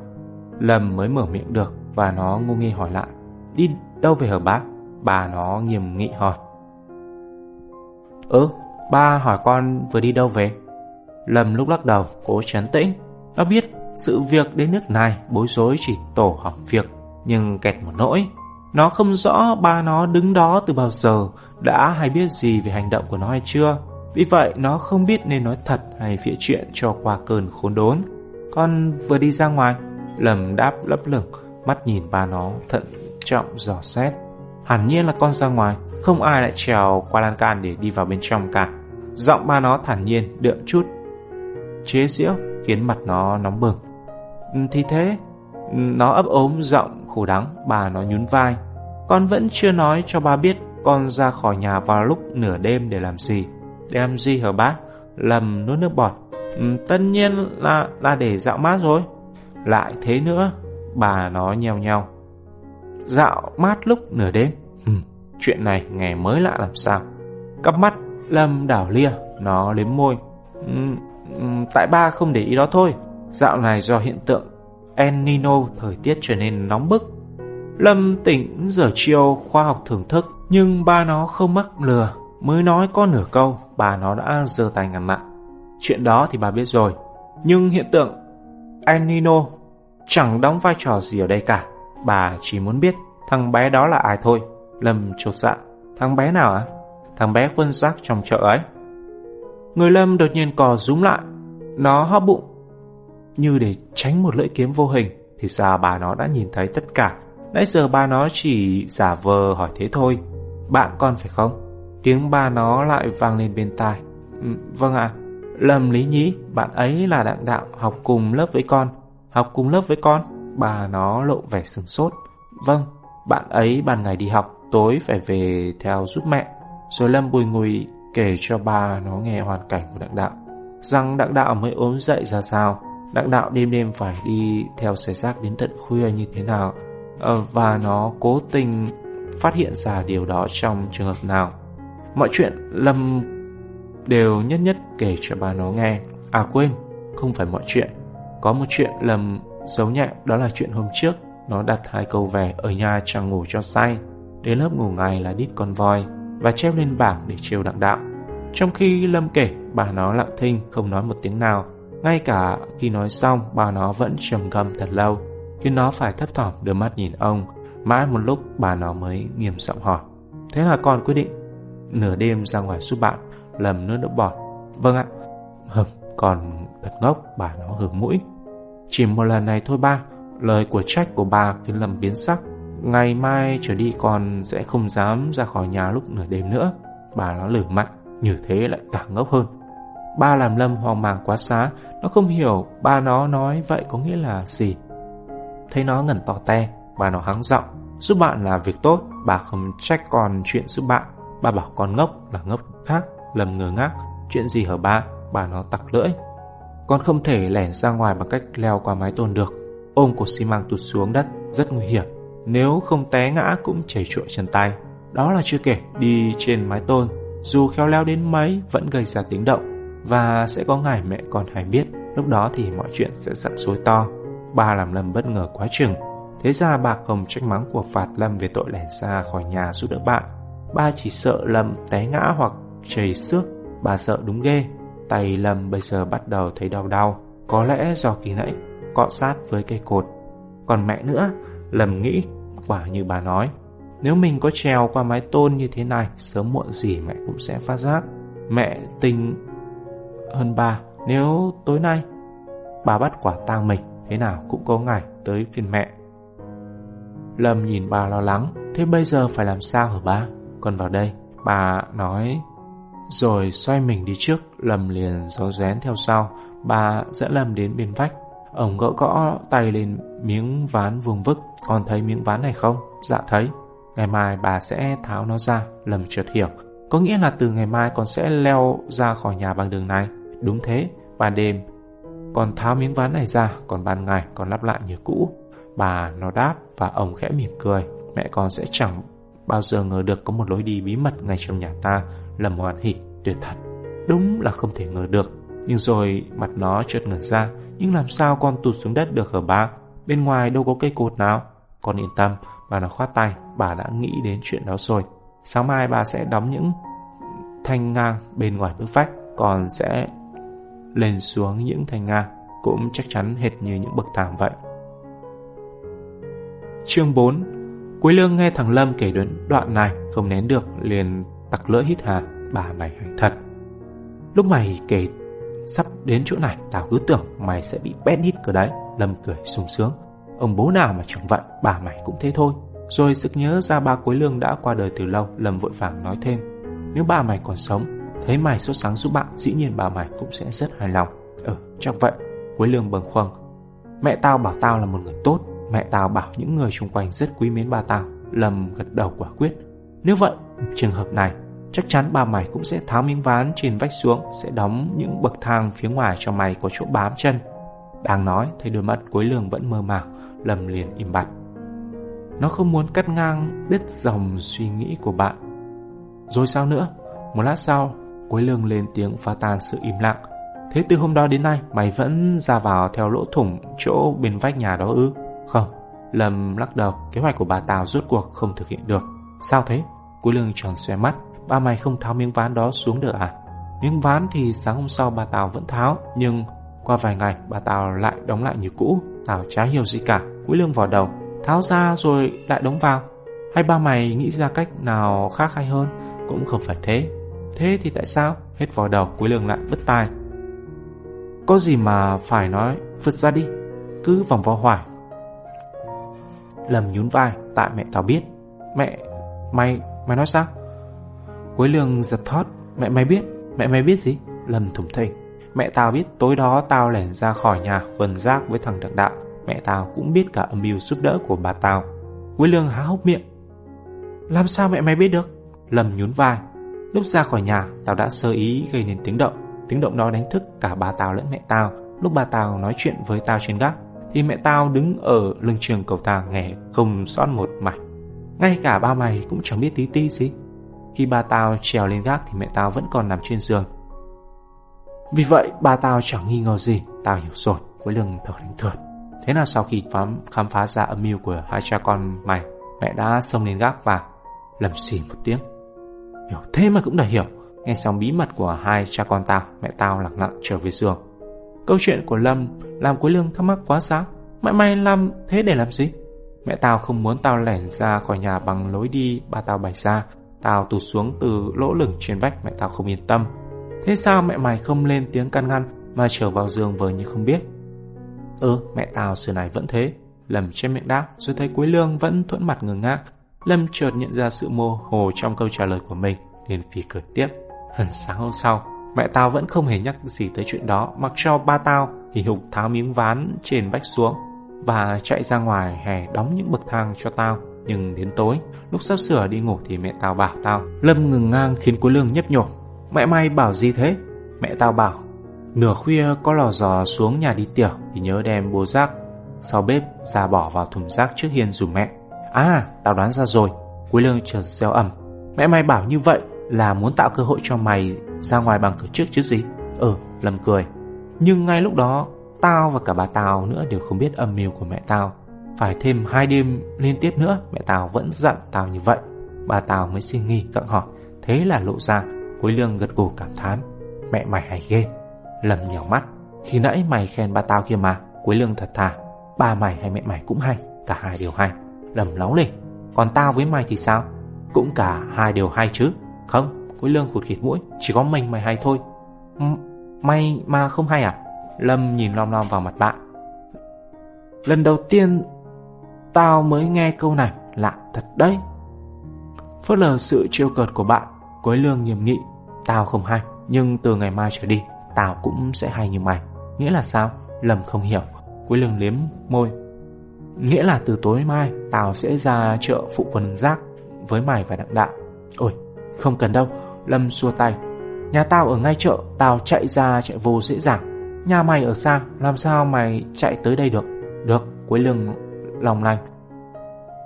A: Lâm mới mở miệng được và nó ngu nghi hỏi lại. Đi đâu về hả bác? Bà nó nghiêm nghị hỏi. Ừ, ba hỏi con vừa đi đâu về? Lâm lúc lắc đầu, cố chấn tĩnh. Nó biết sự việc đến nước này bối rối chỉ tổ hỏng việc, nhưng kẹt một nỗi. Nó không rõ ba nó đứng đó từ bao giờ, đã hay biết gì về hành động của nó hay chưa. Vì vậy nó không biết nên nói thật hay phịa chuyện cho qua cơn khốn đốn. Con vừa đi ra ngoài, Lâm đáp lấp lửng, mắt nhìn ba nó thận trọng dò xét. Hẳn nhiên là con ra ngoài, không ai lại trèo qua lan can để đi vào bên trong cả. Giọng ba nó thản nhiên, đượm chút. Chế giễu khiến mặt nó nóng bừng. Ừ, thì thế, ừ, nó ấp ốm giọng khổ đắng, bà nó nhún vai. Con vẫn chưa nói cho ba biết con ra khỏi nhà vào lúc nửa đêm để làm gì. Để làm gì hả bác? Lầm nuốt nước bọt. Ừ, tất nhiên là là để dạo mát rồi. Lại thế nữa, bà nó nheo nheo. Dạo mát lúc nửa đêm. Ừ, chuyện này nghe mới lạ làm sao. Cắp mắt Lâm đảo lia, nó liếm môi. Ừ, ừ, tại ba không để ý đó thôi. Dạo này do hiện tượng El Nino thời tiết trở nên nóng bức. Lâm tỉnh giờ chiều khoa học thưởng thức, nhưng ba nó không mắc lừa. Mới nói có nửa câu, bà nó đã giơ tay ngăn lại. Chuyện đó thì bà biết rồi. Nhưng hiện tượng El Nino chẳng đóng vai trò gì ở đây cả. Bà chỉ muốn biết thằng bé đó là ai thôi. Lâm chột dạ. Thằng bé nào ạ? À? Thằng bé quân giác trong chợ ấy. Người Lâm đột nhiên cò rúm lại. Nó hóp bụng. Như để tránh một lưỡi kiếm vô hình. Thì ra bà nó đã nhìn thấy tất cả. Nãy giờ bà nó chỉ giả vờ hỏi thế thôi. Bạn con phải không? Tiếng ba nó lại vang lên bên tai. Ừ, vâng ạ. Lâm Lý Nhĩ, bạn ấy là đặng đạo học cùng lớp với con. Học cùng lớp với con? Bà nó lộ vẻ sừng sốt. Vâng, bạn ấy ban ngày đi học, tối phải về theo giúp mẹ. Rồi Lâm bùi ngùi kể cho bà nó nghe hoàn cảnh của đặng đạo. Rằng đặng đạo mới ốm dậy ra sao. Đặng đạo đêm đêm phải đi theo xe rác đến tận khuya như thế nào. Ờ, và nó cố tình phát hiện ra điều đó trong trường hợp nào. Mọi chuyện Lâm đều nhất nhất kể cho bà nó nghe. À quên, không phải mọi chuyện. Có một chuyện Lâm giấu nhẹ đó là chuyện hôm trước nó đặt hai câu về ở nhà chẳng ngủ cho say. Đến lớp ngủ ngày là đít con voi và treo lên bảng để chiều đặng đạo. Trong khi Lâm kể, bà nó lặng thinh không nói một tiếng nào. Ngay cả khi nói xong, bà nó vẫn trầm ngâm thật lâu, khiến nó phải thấp thỏm đưa mắt nhìn ông. Mãi một lúc bà nó mới nghiêm giọng hỏi Thế là con quyết định Nửa đêm ra ngoài giúp bạn Lầm nước nước bọt Vâng ạ Hừm còn thật ngốc bà nó hưởng mũi chỉ một lần này thôi ba, Lời của trách của bà khiến Lâm biến sắc. Ngày mai trở đi con sẽ không dám ra khỏi nhà lúc nửa đêm nữa. Bà nó lử mạnh Như thế lại càng ngốc hơn. Ba làm Lâm hoang mang quá xá, Nó không hiểu ba nó nói vậy có nghĩa là gì. Thấy nó ngẩn tỏ te, Bà nó hắng giọng, Giúp bạn là việc tốt, Bà không trách con chuyện giúp bạn. Bà bảo con ngốc là ngốc khác Lâm ngờ ngác. Chuyện gì hả ba, Bà nó tặc lưỡi. Con không thể lẻn ra ngoài bằng cách leo qua mái tôn được. Ôm cột xi măng tụt xuống đất Rất nguy hiểm. Nếu không té ngã cũng chảy trụa chân tay. Đó là chưa kể đi trên mái tôn. Dù khéo leo đến mấy Vẫn gây ra tiếng động. Và sẽ có ngày mẹ con hay biết Lúc đó thì mọi chuyện sẽ rắc rối to. Ba làm Lâm bất ngờ quá chừng. Thế ra bà không trách mắng của phạt Lâm về tội lẻn ra khỏi nhà giúp đỡ bạn. Ba chỉ sợ Lâm té ngã hoặc chảy xước, bà sợ đúng ghê. Tay Lâm bây giờ bắt đầu thấy đau đau, có lẽ do kỳ nãy cọ sát với cây cột. Còn mẹ nữa, Lâm nghĩ, quả như bà nói, nếu mình có trèo qua mái tôn như thế này, sớm muộn gì mẹ cũng sẽ phát giác. Mẹ tình hơn bà, nếu tối nay bà bắt quả tang mình, thế nào cũng có ngày tới phiên mẹ. Lâm nhìn bà lo lắng Thế bây giờ phải làm sao hả ba còn vào đây Bà nói rồi xoay mình đi trước Lâm liền, gió rén theo sau. Bà dẫn Lâm đến bên vách. Ông gõ gõ tay lên miếng ván vuông vức. Con thấy miếng ván này không? Dạ thấy. Ngày mai bà sẽ tháo nó ra. Lâm chợt hiểu. Có nghĩa là từ ngày mai con sẽ leo ra khỏi nhà bằng đường này. Đúng thế, Ban đêm. Con tháo miếng ván này ra, Còn ban ngày, con lắp lại như cũ. Bà nó đáp và ông khẽ mỉm cười. Mẹ con sẽ chẳng bao giờ ngờ được có một lối đi bí mật ngay trong nhà ta là một hoàn hỉ tuyệt thật. Đúng là không thể ngờ được. Nhưng rồi mặt nó chợt ngẩn ra. Nhưng làm sao con tụt xuống đất được hả ba? Bên ngoài đâu có cây cột nào. Con yên tâm, bà nó khoát tay. Bà đã nghĩ đến chuyện đó rồi. Sáng mai bà sẽ đóng những thanh ngang bên ngoài bức vách. Còn sẽ lên xuống những thanh ngang. Cũng chắc chắn hệt như những bậc thang vậy. Chương 4 Quý Lương nghe thằng Lâm kể đến đoạn này Không nén được liền tặc lưỡi hít hà Bà mày hành thật. Lúc mày kể sắp đến chỗ này Tao cứ tưởng mày sẽ bị bét hít cửa đấy. Lâm cười sung sướng. Ông bố nào mà chẳng vậy Bà mày cũng thế thôi. Rồi sực nhớ ra ba cuối Lương đã qua đời từ lâu Lâm vội vàng nói thêm. Nếu bà mày còn sống Thấy mày sốt sáng giúp bạn Dĩ nhiên bà mày cũng sẽ rất hài lòng. Ừ chắc vậy. Quế Lương bâng khuâng. Mẹ tao bảo tao là một người tốt. Mẹ tao bảo những người xung quanh rất quý mến ba tao. Lâm gật đầu quả quyết. Nếu vậy, trường hợp này Chắc chắn bà mày cũng sẽ tháo miếng ván trên vách xuống Sẽ đóng những bậc thang phía ngoài cho mày có chỗ bám chân. Đang nói thấy đôi mắt cuối lường vẫn mơ màng Lâm liền im bặt. Nó không muốn cắt ngang đứt dòng suy nghĩ của bạn. Rồi sao nữa? Một lát sau cuối lường lên tiếng phá tan sự im lặng. Thế từ hôm đó đến nay Mày vẫn ra vào theo lỗ thủng Chỗ bên vách nhà đó ư? Không, Lâm lắc đầu, kế hoạch của bà Tào rốt cuộc không thực hiện được. Sao thế? Cuối lương tròn xoe mắt, ba mày không tháo miếng ván đó xuống được à? Miếng ván thì sáng hôm sau bà Tào vẫn tháo, nhưng qua vài ngày bà Tào lại đóng lại như cũ. Tào chả hiểu gì cả, cúi lương vào đầu, tháo ra rồi lại đóng vào. Hay ba mày nghĩ ra cách nào khác hay hơn? Cũng không phải thế. Thế thì tại sao? Hết vào đầu, cuối lương lại vứt tai. Có gì mà phải nói, vứt ra đi. Cứ vòng vo hoài, lầm nhún vai Tại mẹ tao biết Mẹ Mày Mày nói sao? Quế lương giật thót. Mẹ mày biết, Mẹ mày biết gì? Lâm thủng thỉnh. Mẹ tao biết tối đó tao lẻn ra khỏi nhà vần rác với thằng đặng đạo. Mẹ tao cũng biết cả âm mưu giúp đỡ của bà tao. Quế lương há hốc miệng. Làm sao mẹ mày biết được? Lâm nhún vai. Lúc ra khỏi nhà, tao đã sơ ý gây nên tiếng động. Tiếng động đó đánh thức cả bà tao lẫn mẹ tao. Lúc bà tao nói chuyện với tao trên gác, thì mẹ tao đứng ở lưng trường cầu thang nghe không sót một mạch. Ngay cả ba mày cũng chẳng biết tí ti gì. Khi ba tao trèo lên gác thì mẹ tao vẫn còn nằm trên giường. Vì vậy ba tao chẳng nghi ngờ gì, tao hiểu rồi, Với lưng thở đánh thượt. Thế là sau khi khám, khám phá ra âm mưu của hai cha con mày, mẹ đã xông lên gác và lầm xì một tiếng. Hiểu thế mà cũng đã hiểu. Nghe xong bí mật của hai cha con tao, mẹ tao lặng lặng trở về giường. Câu chuyện của Lâm làm Quế Lương thắc mắc quá sao? Mẹ mày làm thế để làm gì? Mẹ tao không muốn tao lẻn ra khỏi nhà bằng lối đi ba tao bày ra. Tao tụt xuống từ lỗ lửng trên vách mẹ tao không yên tâm. Thế sao mẹ mày không lên tiếng can ngăn mà trở vào giường vờ như không biết? Ừ, mẹ tao xưa này vẫn thế. Lâm trên miệng đáp rồi thấy Quế Lương vẫn thuẫn mặt ngơ ngác. Lâm chợt nhận ra sự mô hồ trong câu trả lời của mình liền phì cười tiếp. Hẳn sáng hôm sau, mẹ tao vẫn không hề nhắc gì tới chuyện đó mặc cho ba tao hì hục tháo miếng ván trên vách xuống và chạy ra ngoài hè đóng những bậc thang cho tao. Nhưng đến tối, lúc sắp sửa đi ngủ thì mẹ tao bảo tao. Lâm ngừng ngang khiến cuối Lương nhấp nhổm Mẹ mày bảo gì thế? Mẹ tao bảo, nửa khuya có lò dò xuống nhà đi tiểu thì nhớ đem bố rác sau bếp ra bỏ vào thùng rác trước hiên dùm mẹ. À, tao đoán ra rồi. cuối Lương chợt reo ẩm. Mẹ mày bảo như vậy là muốn tạo cơ hội cho mày ra ngoài bằng cửa trước chứ gì? Ừ, Lâm cười. Nhưng ngay lúc đó, tao và cả bà tao nữa đều không biết âm mưu của mẹ tao. Phải thêm hai đêm liên tiếp nữa, mẹ tao vẫn dặn tao như vậy. Bà tao mới xin nghi cận hỏi. Thế là lộ ra, cuối Lương gật gù cảm thán. Mẹ mày hay ghê. lầm nhèo mắt. Khi nãy mày khen ba tao kia mà, cuối Lương thật thà. Ba mày hay mẹ mày cũng hay, cả hai đều hay. Lầm láo lên. Còn tao với mày thì sao? Cũng cả hai đều hay chứ. Không, cuối Lương khụt khịt mũi, chỉ có mình mày hay thôi. M mày mà không hay à? Lâm nhìn lom lom vào mặt bạn. Lần đầu tiên tao mới nghe câu này, lạ thật đấy. Phớt lờ sự trêu cợt của bạn, Quế Lương nghiêm nghị. Tao không hay, nhưng từ ngày mai trở đi, tao cũng sẽ hay như mày. Nghĩa là sao? Lâm không hiểu. Quế Lương liếm môi. Nghĩa là từ tối mai, tao sẽ ra chợ phụ quần rác với mày và đặng đạo. Ôi, không cần đâu, Lâm xua tay. Nhà tao ở ngay chợ, tao chạy ra chạy vô dễ dàng. Nhà mày ở xa, làm sao mày chạy tới đây được? Được, Quế Lương lòng lành.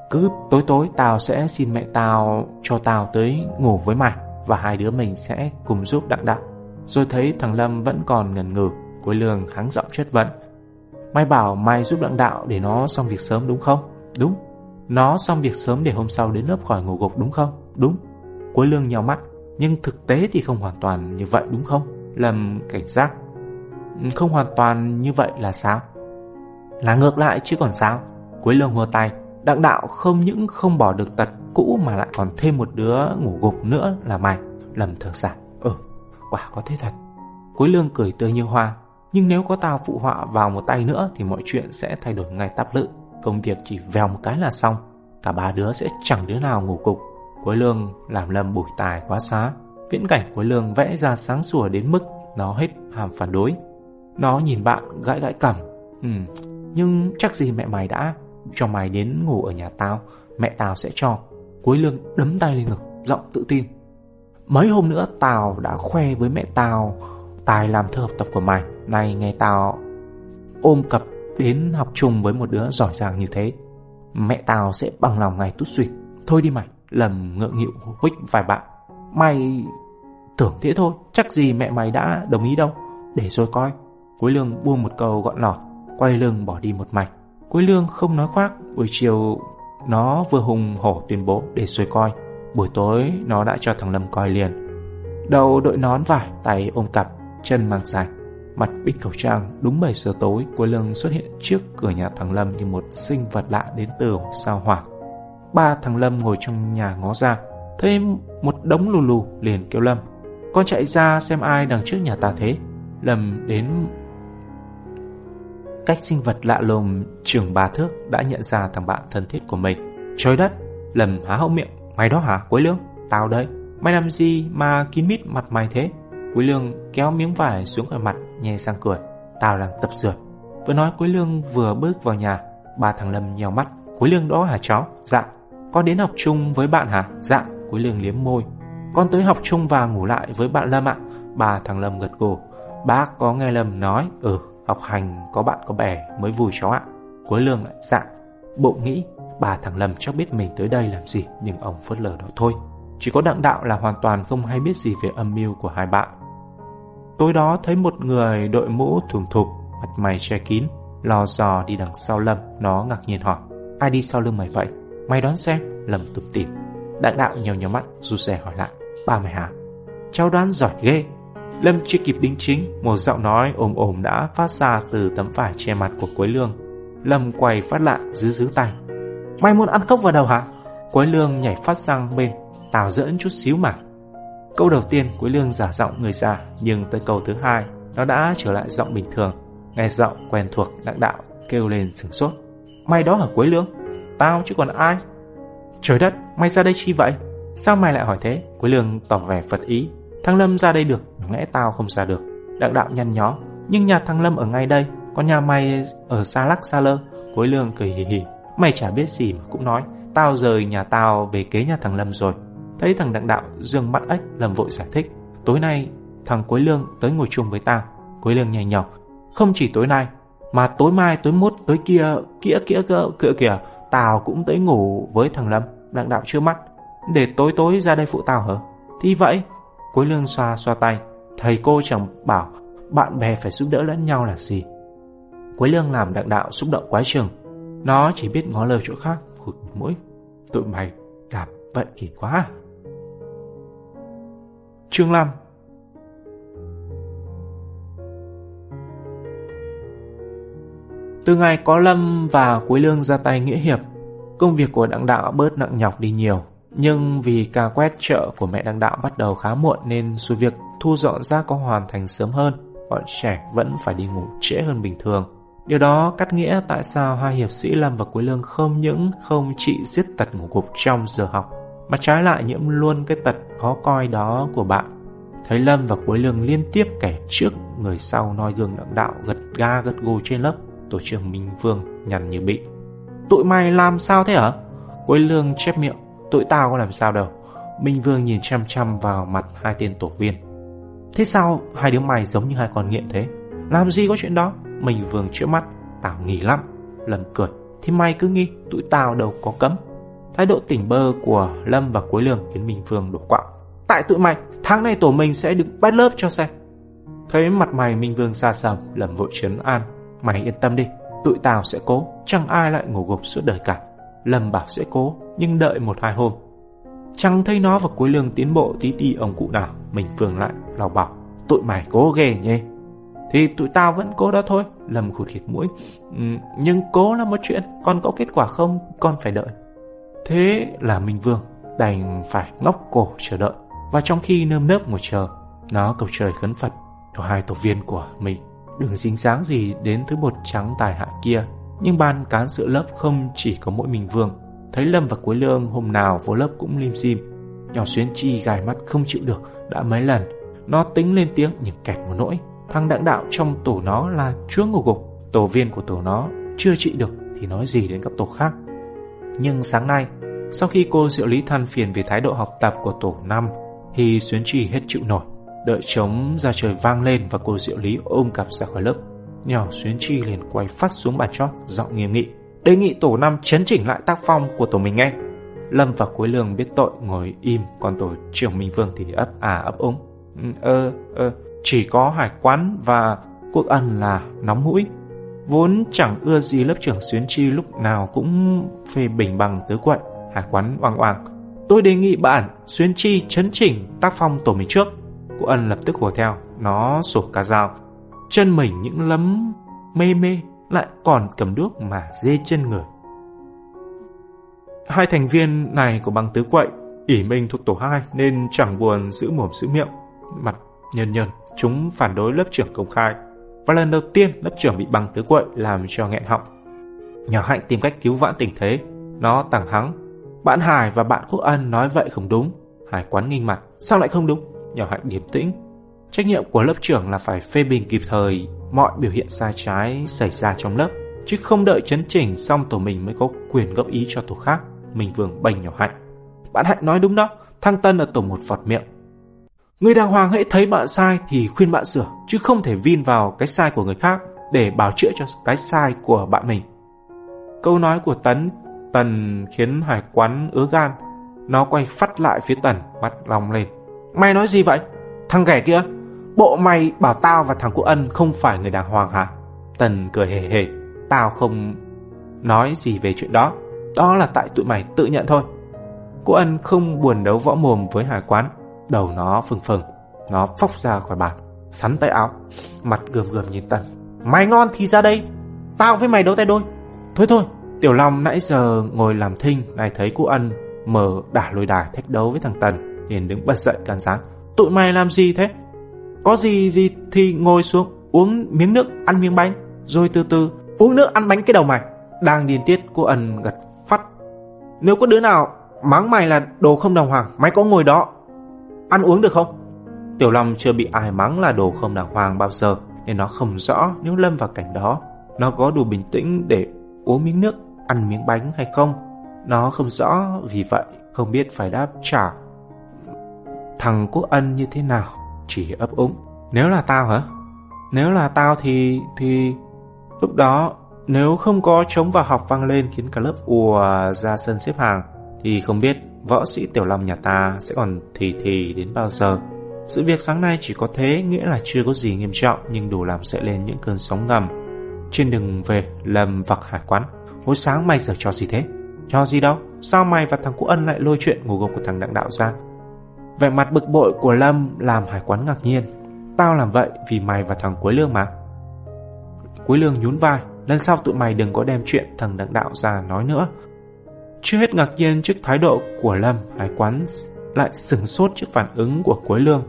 A: Cứ tối tối tao sẽ xin mẹ tao cho tao tới ngủ với mày và hai đứa mình sẽ cùng giúp đặng đạo. Rồi thấy thằng Lâm vẫn còn ngần ngừ, Quế Lương hắng giọng chất vấn. Mày bảo mày giúp đặng đạo để nó xong việc sớm đúng không? Đúng. Nó xong việc sớm để hôm sau đến lớp khỏi ngủ gục đúng không? Đúng. Quế Lương nhào mắt, nhưng thực tế thì không hoàn toàn như vậy đúng không? Lâm cảnh giác. Không hoàn toàn như vậy là sao? Là ngược lại chứ còn sao? cuối Lương hùa tay, đặng đạo không những không bỏ được tật cũ mà lại còn thêm một đứa ngủ gục nữa là mày. lầm thở dài. Ừ, quả có thế thật. cuối Lương cười tươi như hoa. Nhưng nếu có tao phụ họa vào một tay nữa thì mọi chuyện sẽ thay đổi ngay tắp lự. Công việc chỉ vèo một cái là xong. Cả ba đứa sẽ chẳng đứa nào ngủ cục. cuối Lương làm lầm bùi tài quá xá. Viễn cảnh cuối Lương vẽ ra sáng sủa đến mức nó hết hàm phản đối. Nó nhìn bạn gãi gãi cằm. Ừ, nhưng chắc gì mẹ mày đã cho mày đến ngủ ở nhà tao. Mẹ tao sẽ cho. cuối Lương đấm tay lên ngực, giọng tự tin. Mấy hôm nữa tao đã khoe với mẹ tao tài làm thơ học tập của mày. Này nghe tao ôm cặp đến học chung với một đứa giỏi giang như thế. Mẹ tao sẽ bằng lòng ngày tút suỵt. Thôi đi mày, lầm ngượng nghịu huých vài bạn. Mày tưởng thế thôi, chắc gì mẹ mày đã đồng ý đâu. Để rồi coi. Quế Lương buông một câu gọn lỏ, quay lưng bỏ đi một mạch. Quế Lương không nói khoác, buổi chiều nó vừa hùng hổ tuyên bố để xuôi coi. Buổi tối nó đã cho thằng Lâm coi liền. Đầu đội nón vải, tay ôm cặp, chân mang sạch. Mặt bích khẩu trang, đúng 7 giờ tối, Quế Lương xuất hiện trước cửa nhà thằng Lâm như một sinh vật lạ đến từ sao hỏa. Ba thằng Lâm ngồi trong nhà ngó ra, thấy một đống lù lù liền kêu Lâm. Con chạy ra xem ai đằng trước nhà ta thế. Lâm đến cách sinh vật lạ lùng trường ba thước đã nhận ra thằng bạn thân thiết của mình. Trời đất, lầm há hốc miệng. Mày đó hả, Quế Lương? Tao đây. Mày làm gì mà kín mít mặt mày thế? Quế Lương kéo miếng vải xuống khỏi mặt, nhè sang cười. Tao đang tập dượt Vừa nói Quế Lương vừa bước vào nhà. Ba thằng Lâm nhèo mắt. Quế Lương đó hả cháu? Dạ. Con đến học chung với bạn hả? Dạ. Quế Lương liếm môi. Con tới học chung và ngủ lại với bạn Lâm ạ. Ba thằng Lâm gật gù. Bác có nghe Lâm nói, ừ, học hành có bạn có bè mới vui cháu ạ. Quế Lương lại dạ. Bộ nghĩ, bà thằng Lâm chắc biết mình tới đây làm gì, nhưng ông phớt lờ đó thôi. Chỉ có đặng đạo là hoàn toàn không hay biết gì về âm mưu của hai bạn. Tối đó thấy một người đội mũ thùng thục, mặt mày che kín, lò dò đi đằng sau Lâm, nó ngạc nhiên hỏi, ai đi sau lưng mày vậy? Mày đoán xem, Lâm tụt tìm. Đặng đạo nhiều nhiều mắt, du rè hỏi lại, ba mày hả? Cháu đoán giỏi ghê. Lâm chưa kịp đính chính, một giọng nói ồm ồm đã phát ra từ tấm vải che mặt của Quế Lương. Lâm quay phát lại giữ giữ tay. Mày muốn ăn cốc vào đầu hả? Quế lương nhảy phát sang bên, tào giỡn chút xíu mà. Câu đầu tiên Quế lương giả giọng người già, nhưng tới câu thứ hai, nó đã trở lại giọng bình thường. Nghe giọng quen thuộc đặng đạo kêu lên sửng sốt. Mày đó hả Quế lương? Tao chứ còn ai? Trời đất, mày ra đây chi vậy? Sao mày lại hỏi thế? Quế lương tỏ vẻ phật ý. Thằng Lâm ra đây được, lẽ tao không ra được. Đặng đạo nhăn nhó, nhưng nhà thằng Lâm ở ngay đây, còn nhà mày ở xa lắc xa lơ. Quế lương cười hì hì. Mày chả biết gì mà cũng nói, tao rời nhà tao về kế nhà thằng Lâm rồi. Thấy thằng Đặng Đạo dương mắt ếch, Lâm vội giải thích. Tối nay, thằng Quế Lương tới ngồi chung với tao. Quế Lương nhảy nhọc. Không chỉ tối nay, mà tối mai, tối mốt, tối kia, kia kia kia kia kìa, tao cũng tới ngủ với thằng Lâm. Đặng Đạo chưa mắt. Để tối tối ra đây phụ tao hả? Thì vậy. Quế Lương xoa xoa tay. Thầy cô chẳng bảo bạn bè phải giúp đỡ lẫn nhau là gì. Quế Lương làm Đặng Đạo xúc động quá chừng. Nó chỉ biết ngó lời chỗ khác, khụt mũi. Tụi mày làm vậy kỳ quá Chương 5 Từ ngày có Lâm và Cuối Lương ra tay nghĩa hiệp, công việc của Đặng Đạo bớt nặng nhọc đi nhiều. Nhưng vì ca quét chợ của mẹ đăng Đạo bắt đầu khá muộn nên dù việc thu dọn rác có hoàn thành sớm hơn, bọn trẻ vẫn phải đi ngủ trễ hơn bình thường. Điều đó cắt nghĩa tại sao hai hiệp sĩ Lâm và Quế Lương không những không trị giết tật ngủ gục trong giờ học, mà trái lại nhiễm luôn cái tật khó coi đó của bạn. Thấy Lâm và Quế Lương liên tiếp kẻ trước người sau noi gương đặng đạo gật ga gật gù trên lớp, tổ trưởng Minh Vương nhằn như bị. Tụi mày làm sao thế hả? Quế Lương chép miệng, tụi tao có làm sao đâu. Minh Vương nhìn chăm chăm vào mặt hai tên tổ viên. Thế sao hai đứa mày giống như hai con nghiện thế? Làm gì có chuyện đó? Minh Vương chữa mắt, tao nghỉ lắm. Lâm cười, thì mày cứ nghi, tụi tao đâu có cấm. Thái độ tỉnh bơ của Lâm và cuối Lương khiến Minh Vương đổ quạo. Tại tụi mày, tháng này tổ mình sẽ được bắt lớp cho xem. Thấy mặt mày Minh Vương xa sầm, Lâm vội trấn an. Mày yên tâm đi, tụi tao sẽ cố, chẳng ai lại ngủ gục suốt đời cả. Lâm bảo sẽ cố, nhưng đợi một hai hôm. Chẳng thấy nó và cuối Lương tiến bộ tí tí ông cụ nào, Minh Vương lại lào bảo. Tụi mày cố ghê nhé. Thì tụi tao vẫn cố đó thôi lầm khụt khịt mũi ừ, Nhưng cố là một chuyện Còn có kết quả không Con phải đợi Thế là Minh Vương đành phải ngóc cổ chờ đợi Và trong khi nơm nớp ngồi chờ Nó cầu trời khấn Phật Cho hai tổ viên của mình Đừng dính dáng gì đến thứ bột trắng tài hại kia Nhưng ban cán sự lớp không chỉ có mỗi Minh Vương Thấy Lâm và Cuối Lương hôm nào vô lớp cũng lim dim. Nhỏ xuyến chi gài mắt không chịu được, Đã mấy lần. Nó tính lên tiếng nhưng kẹt một nỗi. Thằng đặng đạo trong tổ nó là chúa ngủ gục. Tổ viên của tổ nó chưa trị được Thì nói gì đến các tổ khác. Nhưng sáng nay, Sau khi cô Diệu Lý than phiền Về thái độ học tập của tổ năm, Thì Xuyến Chi hết chịu nổi. Đợi trống ra trời vang lên Và cô Diệu Lý ôm cặp ra khỏi lớp. Nhỏ Xuyến Chi liền quay phát xuống bàn chót Giọng nghiêm nghị. Đề nghị tổ năm chấn chỉnh lại tác phong của tổ mình nghe Lâm và Cuối Lương biết tội ngồi im Còn tổ trưởng Minh Vương thì ấp à ấp úng Ơ, ơ, chỉ có hải quán và quốc ân là nóng mũi. Vốn chẳng ưa gì lớp trưởng Xuyến Chi lúc nào cũng phê bình bằng tứ quậy, hải quán oang oang. Tôi đề nghị bạn Xuyến Chi chấn chỉnh tác phong tổ mình trước. Quốc ân lập tức hùa theo, nó sổ cả dao. Chân mình những lấm mê mê lại còn cầm đuốc mà dê chân người. Hai thành viên này của băng tứ quậy, ỉ mình thuộc tổ 2 nên chẳng buồn giữ mồm giữ miệng. Mặt Nhân nhân, chúng phản đối lớp trưởng công khai. Và lần đầu tiên lớp trưởng bị băng tứ quậy làm cho nghẹn họng. Nhỏ Hạnh tìm cách cứu vãn tình thế. Nó tàng hắng. Bạn Hải và bạn Quốc Ân nói vậy không đúng. Hải quán nghinh mặt. Sao lại không đúng? Nhỏ Hạnh điềm tĩnh. Trách nhiệm của lớp trưởng là phải phê bình kịp thời mọi biểu hiện sai trái xảy ra trong lớp. Chứ không đợi chấn chỉnh xong tổ mình mới có quyền góp ý cho tổ khác. Mình vương bành nhỏ Hạnh. Bạn Hạnh nói đúng đó. Thăng Tân ở tổ một vọt miệng Người đàng hoàng hãy thấy bạn sai thì khuyên bạn sửa, chứ không thể vin vào cái sai của người khác để bảo chữa cho cái sai của bạn mình. Câu nói của Tấn, Tần khiến Hải Quán ứa gan. Nó quay phát lại phía Tần, mắt lòng lên. Mày nói gì vậy? Thằng ghẻ kia, bộ mày bảo tao và thằng Quốc Ân không phải người đàng hoàng hả? Tần cười hề hề, tao không nói gì về chuyện đó. Đó là tại tụi mày tự nhận thôi. Quốc Ân không buồn đấu võ mồm với Hải Quán Đầu nó phừng phừng Nó phóc ra khỏi bàn Sắn tay áo Mặt gườm gườm nhìn Tần Mày ngon thì ra đây Tao với mày đấu tay đôi Thôi thôi Tiểu Long nãy giờ ngồi làm thinh, này thấy cô ân mở đả lôi đài thách đấu với thằng Tần, liền đứng bật dậy can sáng. Tụi mày làm gì thế? Có gì gì thì ngồi xuống, uống miếng nước, ăn miếng bánh, rồi từ từ uống nước ăn bánh cái đầu mày. Đang điên tiết cô ẩn gật phát. Nếu có đứa nào mắng mày là đồ không đồng hoàng, mày có ngồi đó, ăn uống được không? Tiểu Long chưa bị ai mắng là đồ không đàng hoàng bao giờ, nên nó không rõ nếu lâm vào cảnh đó, nó có đủ bình tĩnh để uống miếng nước, ăn miếng bánh hay không. Nó không rõ, vì vậy không biết phải đáp trả. Thằng Quốc Ân như thế nào? Chỉ ấp úng. Nếu là tao hả? Nếu là tao thì... thì... Lúc đó, nếu không có trống vào học vang lên khiến cả lớp ùa ra sân xếp hàng, thì không biết võ sĩ Tiểu Long nhà ta sẽ còn thì thì đến bao giờ. Sự việc sáng nay chỉ có thế nghĩa là chưa có gì nghiêm trọng nhưng đủ làm dậy lên những cơn sóng ngầm. Trên đường về, Lâm vặc hải quán. Hồi sáng mày giờ cho gì thế? Cho gì đâu? Sao mày và thằng Quốc Ân lại lôi chuyện ngủ gục của thằng Đặng Đạo ra? Vẻ mặt bực bội của Lâm làm hải quán ngạc nhiên. Tao làm vậy vì mày và thằng Quế Lương mà. Quế Lương nhún vai. Lần sau tụi mày đừng có đem chuyện thằng Đặng Đạo ra nói nữa. Chưa hết ngạc nhiên trước thái độ của Lâm, hải quán lại sừng sốt trước phản ứng của Quế Lương.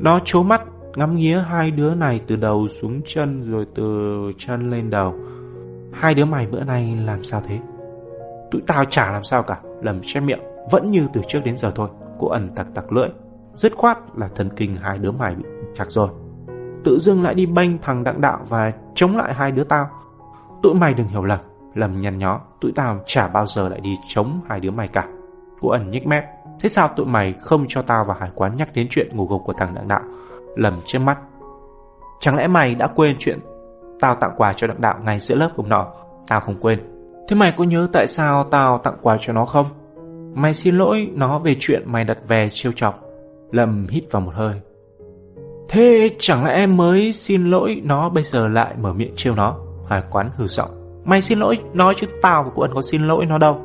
A: Nó chố mắt ngắm nghía hai đứa này từ đầu xuống chân rồi từ chân lên đầu. Hai đứa mày bữa nay làm sao thế? Tụi tao chả làm sao cả, lầm che miệng, vẫn như từ trước đến giờ thôi. Cô ẩn tặc tặc lưỡi, dứt khoát là thần kinh hai đứa mày bị chặt rồi. Tự dưng lại đi bênh thằng đặng đạo và chống lại hai đứa tao. Tụi mày đừng hiểu lầm, lầm nhăn nhó, tụi tao chả bao giờ lại đi chống hai đứa mày cả. Cô ẩn nhích mép, thế sao tụi mày không cho tao và hải quán nhắc đến chuyện ngủ gục của thằng đặng đạo? lầm trên mắt. Chẳng lẽ mày đã quên chuyện tao tặng quà cho đặng đạo ngay giữa lớp hôm nọ? Tao không quên. Thế mày có nhớ tại sao tao tặng quà cho nó không? Mày xin lỗi nó về chuyện mày đặt về chiêu chọc. Lâm hít vào một hơi. Thế chẳng lẽ em mới xin lỗi nó bây giờ lại mở miệng trêu nó? Hải quán hừ giọng. Mày xin lỗi nó chứ tao và cô ân có xin lỗi nó đâu.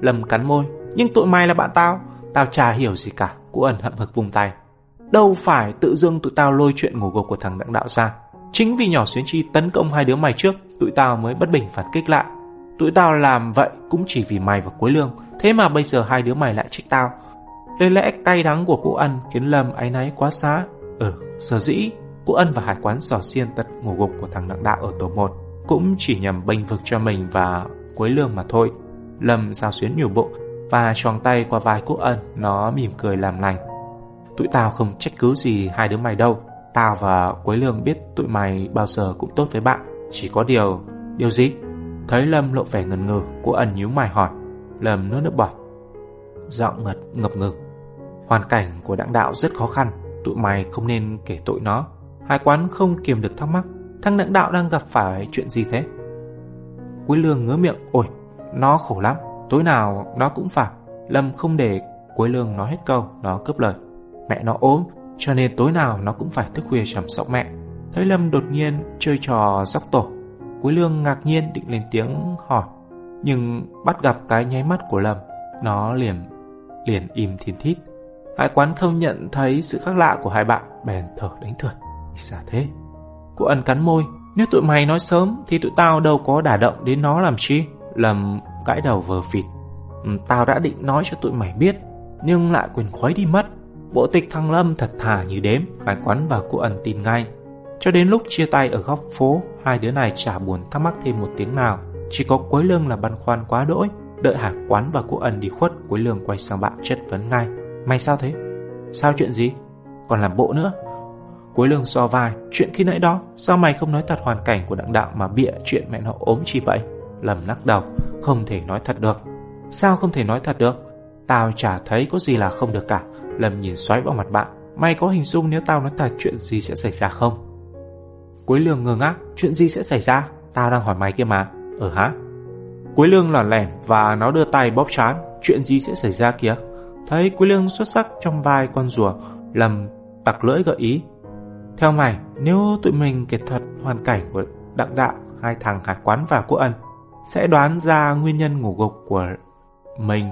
A: Lâm cắn môi. Nhưng tụi mày là bạn tao. Tao chả hiểu gì cả. Cô ân hậm hực vùng tay. Đâu phải tự dưng tụi tao lôi chuyện ngủ gục của thằng đặng đạo ra. Chính vì nhỏ xuyến chi tấn công hai đứa mày trước, tụi tao mới bất bình phản kích lại. Tụi tao làm vậy cũng chỉ vì mày và Quế Lương, thế mà bây giờ hai đứa mày lại trách tao. Lời lẽ cay đắng của cô Ân khiến Lâm áy náy quá xá. Ừ, sở dĩ, cô Ân và Hải quán sò xiên tật ngủ gục của thằng đặng đạo ở tổ 1 cũng chỉ nhằm bênh vực cho mình và Quế Lương mà thôi. Lâm sao xuyến nhiều bộ và tròn tay qua vai cô Ân, nó mỉm cười làm lành. Tụi tao không trách cứ gì hai đứa mày đâu Tao và Quế Lương biết tụi mày bao giờ cũng tốt với bạn Chỉ có điều... Điều gì? Thấy Lâm lộ vẻ ngần ngừ Cô ẩn nhíu mày hỏi Lâm nuốt nước bọt Giọng ngật ngập ngừng Hoàn cảnh của đặng đạo rất khó khăn Tụi mày không nên kể tội nó Hai quán không kiềm được thắc mắc Thằng đặng đạo đang gặp phải chuyện gì thế? Quế Lương ngứa miệng Ôi, nó khổ lắm Tối nào nó cũng phải. Lâm không để Quế Lương nói hết câu Nó cướp lời Mẹ nó ốm, cho nên tối nào nó cũng phải thức khuya chăm sóc mẹ. Thấy Lâm đột nhiên chơi trò dốc tổ. Quý Lương ngạc nhiên định lên tiếng hỏi, nhưng bắt gặp cái nháy mắt của Lâm, nó liền liền im thiên thít. Hải quán không nhận thấy sự khác lạ của hai bạn, bèn thở đánh thượt. Sao thế? Cô ẩn cắn môi, nếu tụi mày nói sớm thì tụi tao đâu có đả động đến nó làm chi. Lâm gãi đầu vờ phịt. Ừ, tao đã định nói cho tụi mày biết, nhưng lại quên khuấy đi mất. Bộ tịch thăng Lâm thật thà như đếm, Hải Quán và cô ẩn tin ngay. Cho đến lúc chia tay ở góc phố, hai đứa này chả buồn thắc mắc thêm một tiếng nào. Chỉ có Quế Lương là băn khoăn quá đỗi. Đợi Hải Quán và cô ẩn đi khuất, Quế Lương quay sang bạn chất vấn ngay. Mày sao thế? Sao chuyện gì? Còn làm bộ nữa. Quế Lương so vai, chuyện khi nãy đó, sao mày không nói thật hoàn cảnh của đặng đạo mà bịa chuyện mẹ nó ốm chi vậy? Lầm lắc đầu, không thể nói thật được. Sao không thể nói thật được? Tao chả thấy có gì là không được cả. lầm nhìn xoáy vào mặt bạn Mày có hình dung nếu tao nói thật chuyện gì sẽ xảy ra không Quế lương ngơ ngác, Chuyện gì sẽ xảy ra? Tao đang hỏi mày kia mà. Ở hả? Quế lương lòn lẻn và nó đưa tay bóp chán Chuyện gì sẽ xảy ra kìa? Thấy Quế lương xuất sắc trong vai con rùa lầm tặc lưỡi gợi ý. Theo mày, Nếu tụi mình kể thật hoàn cảnh của đặng đạo Hai thằng hải quán và quốc ân, Sẽ đoán ra nguyên nhân ngủ gục của mình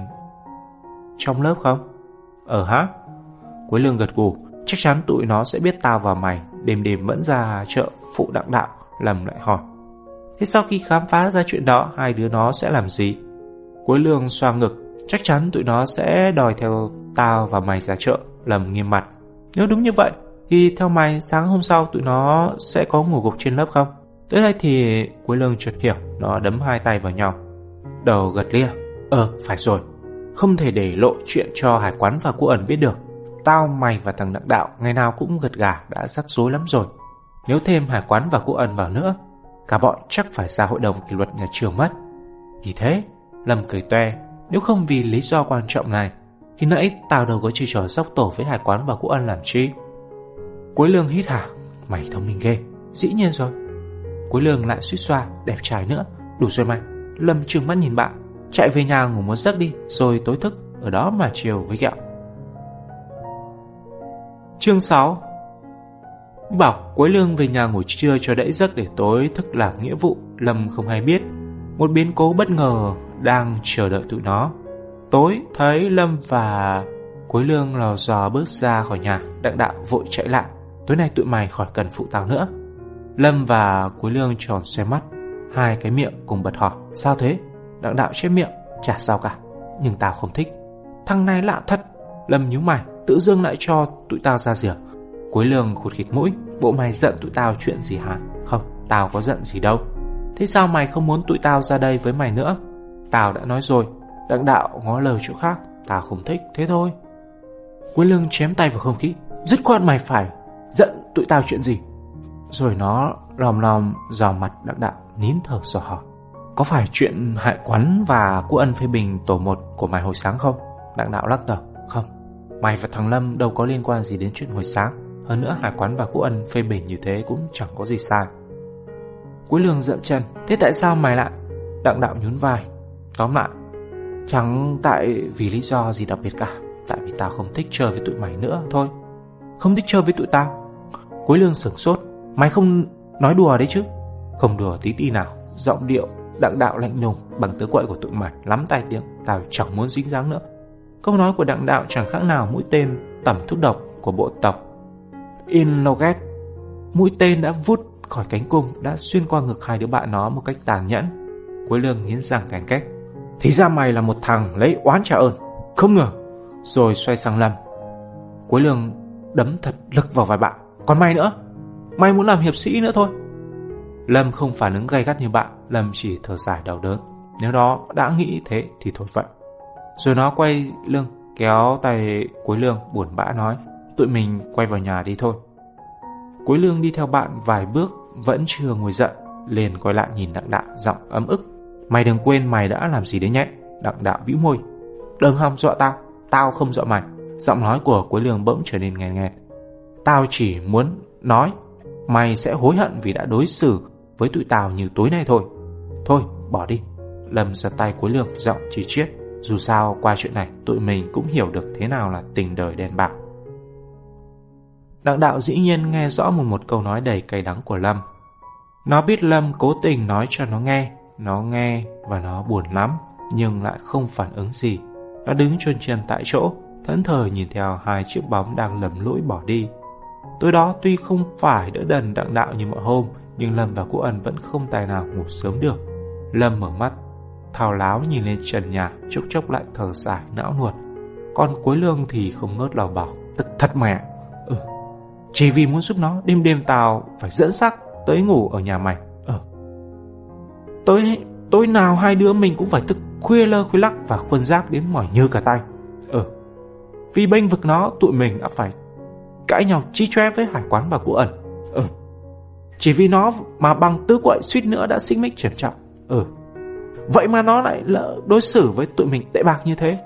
A: Trong lớp không? Ờ hả? Quế lương gật gù. Chắc chắn tụi nó sẽ biết tao và mày Đêm đêm vẫn ra chợ phụ đặng đạo Lầm lại hỏi Thế sau khi khám phá ra chuyện đó, hai đứa nó sẽ làm gì? Cuối lương xoa ngực, chắc chắn tụi nó sẽ đòi theo tao và mày ra chợ, lầm nghiêm mặt. Nếu đúng như vậy, thì theo mày sáng hôm sau tụi nó sẽ có ngủ gục trên lớp không? Tới đây thì Cuối Lương chợt hiểu, nó đấm hai tay vào nhau. Đầu gật lia. Ờ, phải rồi. Không thể để lộ chuyện cho hải quán và cô ẩn biết được. Tao, mày và thằng Đặng Đạo ngày nào cũng gật gà đã rắc rối lắm rồi. Nếu thêm hải quán và cô ẩn vào nữa, cả bọn chắc phải ra hội đồng kỷ luật nhà trường mất. Vì thế, Lâm cười toe, nếu không vì lý do quan trọng này, thì nãy tao đâu có chơi trò sóc tổ với hải quán và cô ân làm chi. Cuối lương hít hả, mày thông minh ghê, dĩ nhiên rồi. Cuối lương lại suýt xoa, đẹp trai nữa, đủ rồi mày. Lâm trừng mắt nhìn bạn, chạy về nhà ngủ một giấc đi, rồi tối thức, ở đó mà chiều với gạo. Chương 6 Bảo cuối lương về nhà ngủ trưa cho đẫy giấc để tối thức làm nghĩa vụ, Lâm không hay biết. Một biến cố bất ngờ đang chờ đợi tụi nó. Tối thấy Lâm và cuối lương lò dò bước ra khỏi nhà, đặng đạo vội chạy lại. Tối nay tụi mày khỏi cần phụ tao nữa. Lâm và cuối lương tròn xoe mắt, hai cái miệng cùng bật hỏi. Sao thế? Đặng đạo chết miệng, chả sao cả. Nhưng tao không thích. Thằng này lạ thật. Lâm nhíu mày, tự dưng lại cho tụi tao ra rìa. Cuối lương khụt khịt mũi, bộ mày giận tụi tao chuyện gì hả? Không, tao có giận gì đâu. Thế sao mày không muốn tụi tao ra đây với mày nữa? Tao đã nói rồi, đặng đạo ngó lời chỗ khác, tao không thích, thế thôi. Cuối lương chém tay vào không khí, dứt khoát mày phải giận tụi tao chuyện gì? Rồi nó lòm lòm dò mặt đặng đạo, nín thở sò hỏi. Có phải chuyện hại quán và cô ân phê bình tổ một của mày hồi sáng không? Đặng đạo lắc đầu. Mày và thằng Lâm đâu có liên quan gì đến chuyện hồi sáng. Hơn nữa, Hải Quán và Cô Ân phê bình như thế cũng chẳng có gì sai. Cuối lương dậm chân, Thế tại sao mày lại Đặng đạo nhún vai? Tóm lại, Chẳng tại vì lý do gì đặc biệt cả, Tại vì tao không thích chơi với tụi mày nữa thôi. Không thích chơi với tụi tao? Cuối lương sửng sốt. Mày không nói đùa đấy chứ? Không đùa tí tí nào, Giọng điệu đặng đạo lạnh lùng, Bằng tứ quậy của tụi mày, Lắm tai tiếng, Tao chẳng muốn dính dáng nữa. Câu nói của đặng đạo chẳng khác nào mũi tên tẩm thuốc độc của bộ tộc Inloget. Mũi tên đã vút khỏi cánh cung, đã xuyên qua ngực hai đứa bạn nó một cách tàn nhẫn. Cuối lương nghiến răng cánh cách. Thì ra mày là một thằng lấy oán trả ơn. Không ngờ. Rồi xoay sang Lâm. Cuối lương đấm thật lực vào vai bạn. Còn mày nữa? Mày muốn làm hiệp sĩ nữa thôi. Lâm không phản ứng gay gắt như bạn. Lâm chỉ thở dài đau đớn. Nếu đó đã nghĩ thế thì thôi vậy. Rồi nó quay lưng kéo tay cuối lương buồn bã nói tụi mình quay vào nhà đi thôi. Cuối lương đi theo bạn vài bước vẫn chưa ngồi giận, liền quay lại nhìn đặng đạo giọng ấm ức. Mày đừng quên mày đã làm gì đấy nhé. Đặng đạo bĩu môi. Đừng hòng dọa tao, tao không dọa mày. Giọng nói của cuối lương bỗng trở nên nghẹn nghẹt. Tao chỉ muốn nói mày sẽ hối hận vì đã đối xử với tụi tao như tối nay thôi. Thôi, bỏ đi. Lâm giật tay cuối lương giọng chỉ chiết. Dù sao qua chuyện này tụi mình cũng hiểu được thế nào là tình đời đen bạc. Đặng đạo dĩ nhiên nghe rõ một một câu nói đầy cay đắng của Lâm. Nó biết Lâm cố tình nói cho nó nghe, nó nghe và nó buồn lắm, nhưng lại không phản ứng gì. Nó đứng chôn chân tại chỗ, thẫn thờ nhìn theo hai chiếc bóng đang lầm lũi bỏ đi. Tối đó tuy không phải đỡ đần đặng đạo như mọi hôm, nhưng Lâm và cô ẩn vẫn không tài nào ngủ sớm được. Lâm mở mắt, thao láo nhìn lên trần nhà, chốc chốc lại thở dài não nuột. Con cuối lương thì không ngớt lào bảo, tức thật mẹ. Ừ, chỉ vì muốn giúp nó Đêm đêm tao phải dẫn xác Tới ngủ ở nhà mày Ừ, Tối, tối nào hai đứa mình cũng phải thức khuya lơ khuya lắc Và khuôn giáp đến mỏi như cả tay Ừ, Vì bênh vực nó tụi mình đã phải Cãi nhau chi choe với hải quán và cụ ẩn Ừ, Chỉ vì nó mà bằng tứ quậy suýt nữa đã xích mích trầm trọng Ừ. Vậy mà nó lại lỡ đối xử với tụi mình tệ bạc như thế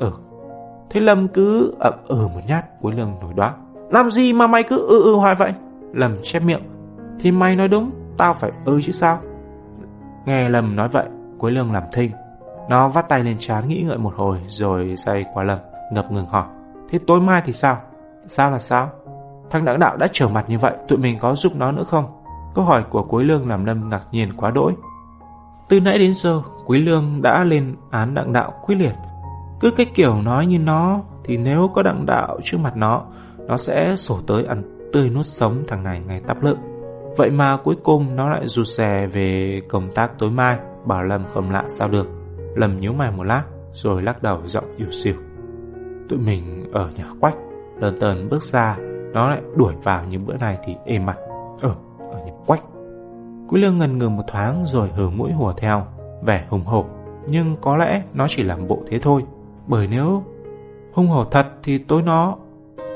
A: Ờ Thế Lâm cứ ậm ừ một nhát cuối lưng nổi đoá làm gì mà mày cứ ư ư hoài vậy? Lâm chép miệng. Thì mày nói đúng, tao phải ư chứ sao? Nghe Lâm nói vậy, cuối Lương làm thinh. Nó vắt tay lên trán nghĩ ngợi một hồi rồi say qua Lâm, ngập ngừng hỏi. Thế tối mai thì sao? Sao là sao? Thằng đảng đạo đã trở mặt như vậy, tụi mình có giúp nó nữa không? Câu hỏi của cuối Lương làm Lâm ngạc nhiên quá đỗi. Từ nãy đến giờ, Quý Lương đã lên án đặng đạo quyết liệt. Cứ cái kiểu nói như nó, thì nếu có đặng đạo trước mặt nó, nó sẽ sổ tới ăn tươi nuốt sống thằng này ngày tắp lự Vậy mà cuối cùng nó lại rụt rè về công tác tối mai, bảo Lâm không lạ sao được. Lâm nhíu mày một lát, rồi lắc đầu giọng yếu xìu. Tụi mình ở nhà quách, lần tần bước ra, nó lại đuổi vào như bữa này thì êm mặt. Ờ. Quý lương ngần ngừ một thoáng rồi hừ mũi hùa theo, vẻ hùng hổ. Nhưng có lẽ nó chỉ làm bộ thế thôi, bởi nếu hung hổ thật thì tối nó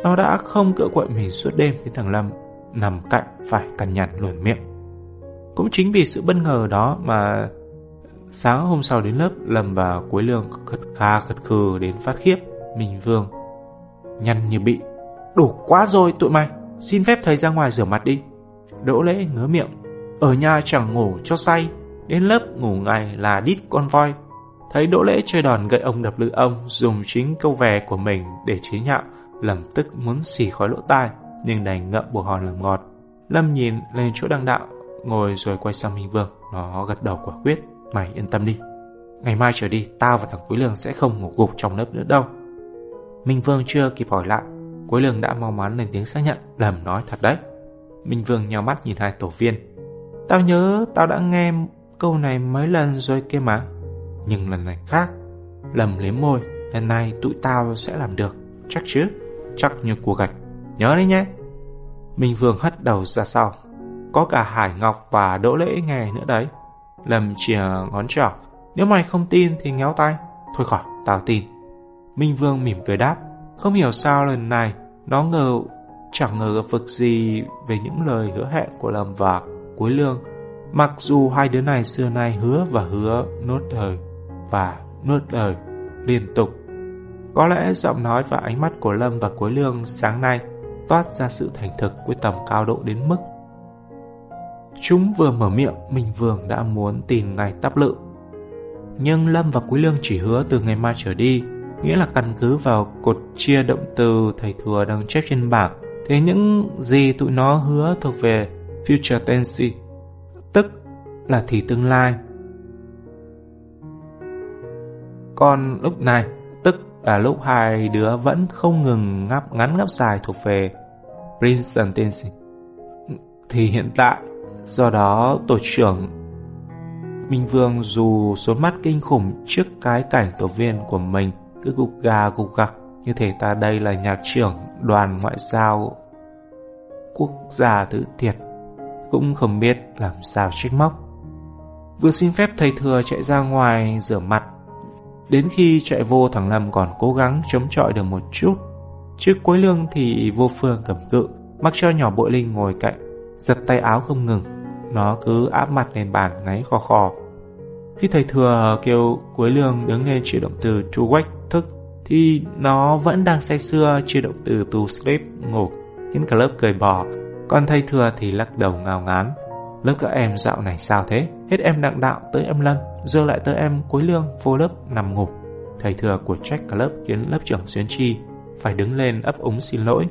A: nó đã không cựa quậy mình suốt đêm với thằng Lâm nằm cạnh phải cằn nhằn luồn miệng. Cũng chính vì sự bất ngờ đó mà sáng hôm sau đến lớp Lâm và Quế Lương khật kha khật khừ đến phát khiếp Minh Vương. Nhăn như bị. Đủ quá rồi tụi mày, xin phép thầy ra ngoài rửa mặt đi. Đỗ lễ ngứa miệng. Ở nhà chẳng ngủ cho say, đến lớp ngủ ngày là đít con voi. Thấy Đỗ lễ chơi đòn gậy ông đập lư ông dùng chính câu về của mình để chế nhạo, lầm tức muốn xì khói lỗ tai nhưng đành ngậm bồ hòn làm ngọt. Lâm nhìn lên chỗ đăng đạo, ngồi rồi quay sang Minh Vương, nó gật đầu quả quyết, mày yên tâm đi. Ngày mai trở đi, tao và thằng Quý Lương sẽ không ngủ gục trong lớp nữa đâu. Minh Vương chưa kịp hỏi lại, Quý Lương đã mau mắn lên tiếng xác nhận, lầm nói thật đấy. Minh Vương nhau mắt nhìn hai tổ viên. Tao nhớ tao đã nghe câu này mấy lần rồi kia mà. Nhưng lần này khác. Lầm liếm môi, lần này tụi tao sẽ làm được, chắc chứ, chắc như cua gạch. Nhớ đấy nhé. Minh Vương hất đầu ra sau. Có cả Hải Ngọc và Đỗ Lễ nghe nữa đấy. Lầm chìa ngón trỏ. Nếu mày không tin thì ngéo tay. Thôi khỏi, tao tin. Minh Vương mỉm cười đáp. Không hiểu sao lần này nó ngờ chẳng ngờ gặp vực gì về những lời hứa hẹn của Lâm và Cuối Lương. Mặc dù hai đứa này xưa nay hứa và hứa nuốt lời và nuốt lời liên tục. Có lẽ giọng nói và ánh mắt của Lâm và Cuối Lương sáng nay toát ra sự thành thực quyết tâm cao độ đến mức chúng vừa mở miệng Minh Vương đã muốn tìm ngày tắp lự nhưng Lâm và Cuối Lương chỉ hứa từ ngày mai trở đi, nghĩa là căn cứ vào cột chia động từ thầy thừa đang chép trên bảng thế những gì tụi nó hứa thuộc về future tense tức là thì tương lai còn lúc này tức là lúc hai đứa vẫn không ngừng ngắp ngắn ngắp dài thuộc về present tense. Thì hiện tại, do đó tổ trưởng Minh Vương dù số mắt kinh khủng trước cái cảnh tổ viên của mình cứ gục gà gục gặc như thể ta đây là nhạc trưởng đoàn ngoại giao quốc gia thứ thiệt cũng không biết làm sao trách móc. Vừa xin phép thầy thừa chạy ra ngoài rửa mặt Đến khi chạy vô thằng Lâm còn cố gắng chống chọi được một chút. Trước cuối lương thì vô phương cầm cự, mặc cho nhỏ bội linh ngồi cạnh, giật tay áo không ngừng. Nó cứ áp mặt lên bàn ngáy khò khò. Khi thầy thừa kêu cuối lương đứng lên chỉ động từ chu quách thức, thì nó vẫn đang say sưa chuyển động từ to sleep ngủ, khiến cả lớp cười bò. Còn thầy thừa thì lắc đầu ngao ngán. Lớp các em dạo này sao thế? Hết em đặng đạo tới em Lâm, giờ lại tới em cuối lương vô lớp nằm ngục Thầy thừa của trách cả lớp khiến lớp trưởng Xuyến Chi phải đứng lên ấp úng xin lỗi.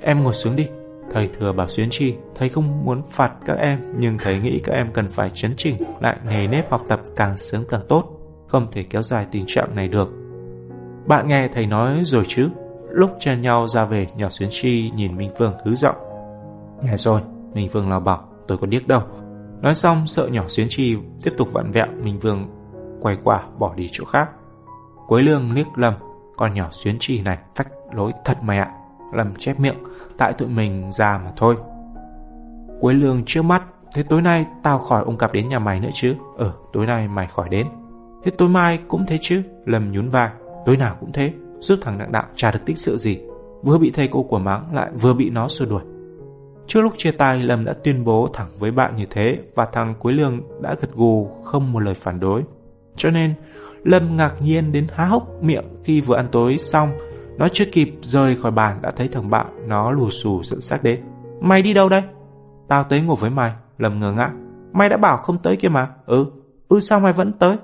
A: Em ngồi xuống đi. Thầy thừa bảo Xuyến Chi, thầy không muốn phạt các em, nhưng thầy nghĩ các em cần phải chấn chỉnh lại nề nếp học tập càng sớm càng tốt, không thể kéo dài tình trạng này được. Bạn nghe thầy nói rồi chứ? Lúc chen nhau ra về, nhỏ Xuyến Chi nhìn Minh Phương hứ giọng. Nghe rồi, Minh vương lao bảo tôi có điếc đâu. Nói xong sợ nhỏ xuyến chi tiếp tục vặn vẹo Minh Vương quay quả bỏ đi chỗ khác. Quế lương liếc Lâm, con nhỏ xuyến chi này phách lối thật mày ạ. Lâm chép miệng, tại tụi mình ra mà thôi. Quế lương trước mắt, thế tối nay tao khỏi ông cặp đến nhà mày nữa chứ? Ờ, tối nay mày khỏi đến. Thế tối mai cũng thế chứ? Lâm nhún vai, tối nào cũng thế, giúp thằng nặng đạo chả được tích sự gì. Vừa bị thầy cô của mắng lại vừa bị nó xua đuổi. Trước lúc chia tay, Lâm đã tuyên bố thẳng với bạn như thế và thằng Quế Lương đã gật gù không một lời phản đối. Cho nên, Lâm ngạc nhiên đến há hốc miệng khi vừa ăn tối xong. Nó chưa kịp rời khỏi bàn đã thấy thằng bạn nó lù xù dẫn xác đến. Mày đi đâu đây? Tao tới ngủ với mày. Lâm ngờ ngác. Mày đã bảo không tới kia mà. Ừ, ừ sao mày vẫn tới?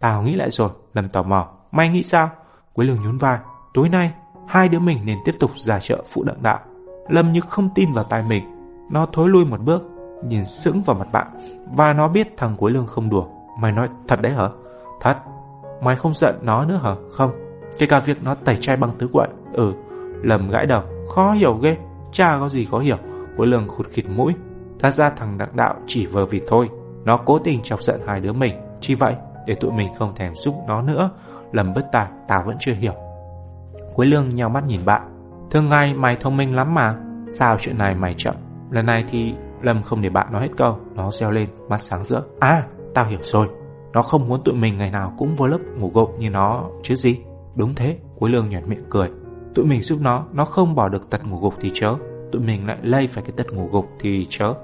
A: Tao nghĩ lại rồi. Lâm tò mò. Mày nghĩ sao? Quế Lương nhún vai. Tối nay, hai đứa mình nên tiếp tục ra chợ phụ đặng đạo. Lâm như không tin vào tai mình. Nó thối lui một bước, nhìn sững vào mặt bạn. Và nó biết thằng Cuối Lương không đùa. Mày nói thật đấy hả? Thật. Mày không giận nó nữa hả? Không. Kể cả việc nó tẩy chay băng tứ quậy. Ừ. Lâm gãi đầu. Khó hiểu ghê. cha có gì khó hiểu. Cuối Lương khụt khịt mũi. Thật ra thằng đặng đạo chỉ vờ vì thôi Nó cố tình chọc giận hai đứa mình Chỉ vậy để tụi mình không thèm giúp nó nữa Lầm bất tài tao vẫn chưa hiểu Quế lương nhau mắt nhìn bạn Thường ngày mày thông minh lắm mà. Sao chuyện này mày chậm? Lần này thì Lâm không để bạn nói hết câu. Nó reo lên, mắt sáng rỡ. À tao hiểu rồi. Nó không muốn tụi mình ngày nào cũng vô lớp ngủ gục như nó, chứ gì? Đúng thế, Cuối lương nhợt miệng cười. Tụi mình giúp nó Nó không bỏ được tật ngủ gục thì chớ. Tụi mình lại lây phải cái tật ngủ gục thì chớ.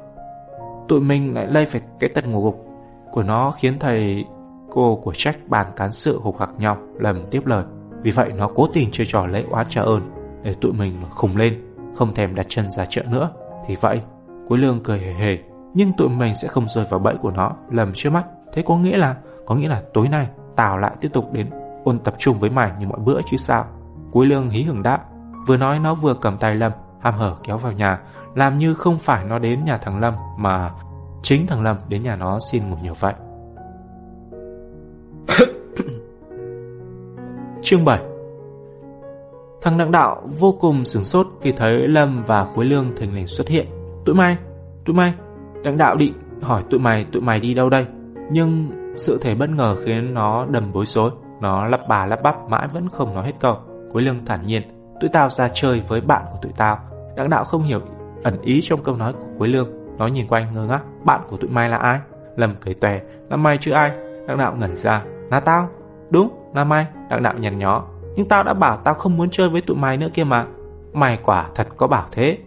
A: Tụi mình lại lây phải cái tật ngủ gục Của nó khiến thầy cô của trách bàn cán sự hục hạc nhau. Lầm tiếp lời. Vì vậy nó cố tình chơi trò lấy oán trả ơn. Để tụi mình khùng lên, Không thèm đặt chân ra chợ nữa. Thì vậy Cuối lương cười hề hề, Nhưng tụi mình sẽ không rơi vào bẫy của nó, Lầm trước mắt. Thế có nghĩa là, Có nghĩa là tối nay, Tào lại tiếp tục đến ôn tập trung với mày như mọi bữa chứ sao? Cuối lương hí hưởng đáp, Vừa nói nó vừa cầm tay Lâm, ham hở kéo vào nhà, Làm như không phải nó đến nhà thằng Lâm, Mà chính thằng Lâm đến nhà nó xin ngủ nhiều vậy Chương 7 Thằng đặng đạo vô cùng sửng sốt khi thấy Lâm và Quế Lương thình lình xuất hiện. Tụi mày, tụi mày, đặng đạo định hỏi tụi mày tụi mày đi đâu đây. Nhưng sự thể bất ngờ khiến nó đầm bối rối. Nó lắp bà lắp bắp mãi vẫn không nói hết câu. Quế Lương thản nhiên, tụi tao ra chơi với bạn của tụi tao. Đặng đạo không hiểu ẩn ý trong câu nói của Quế Lương. Nó nhìn quanh ngơ ngác, bạn của tụi mày là ai? Lâm cười tòe, là mày chứ ai? Đặng đạo ngẩn ra, là tao. Đúng, là mày, đặng đạo nhằn nhó. Nhưng tao đã bảo tao không muốn chơi với tụi mày nữa kia mà. Mày quả thật có bảo thế.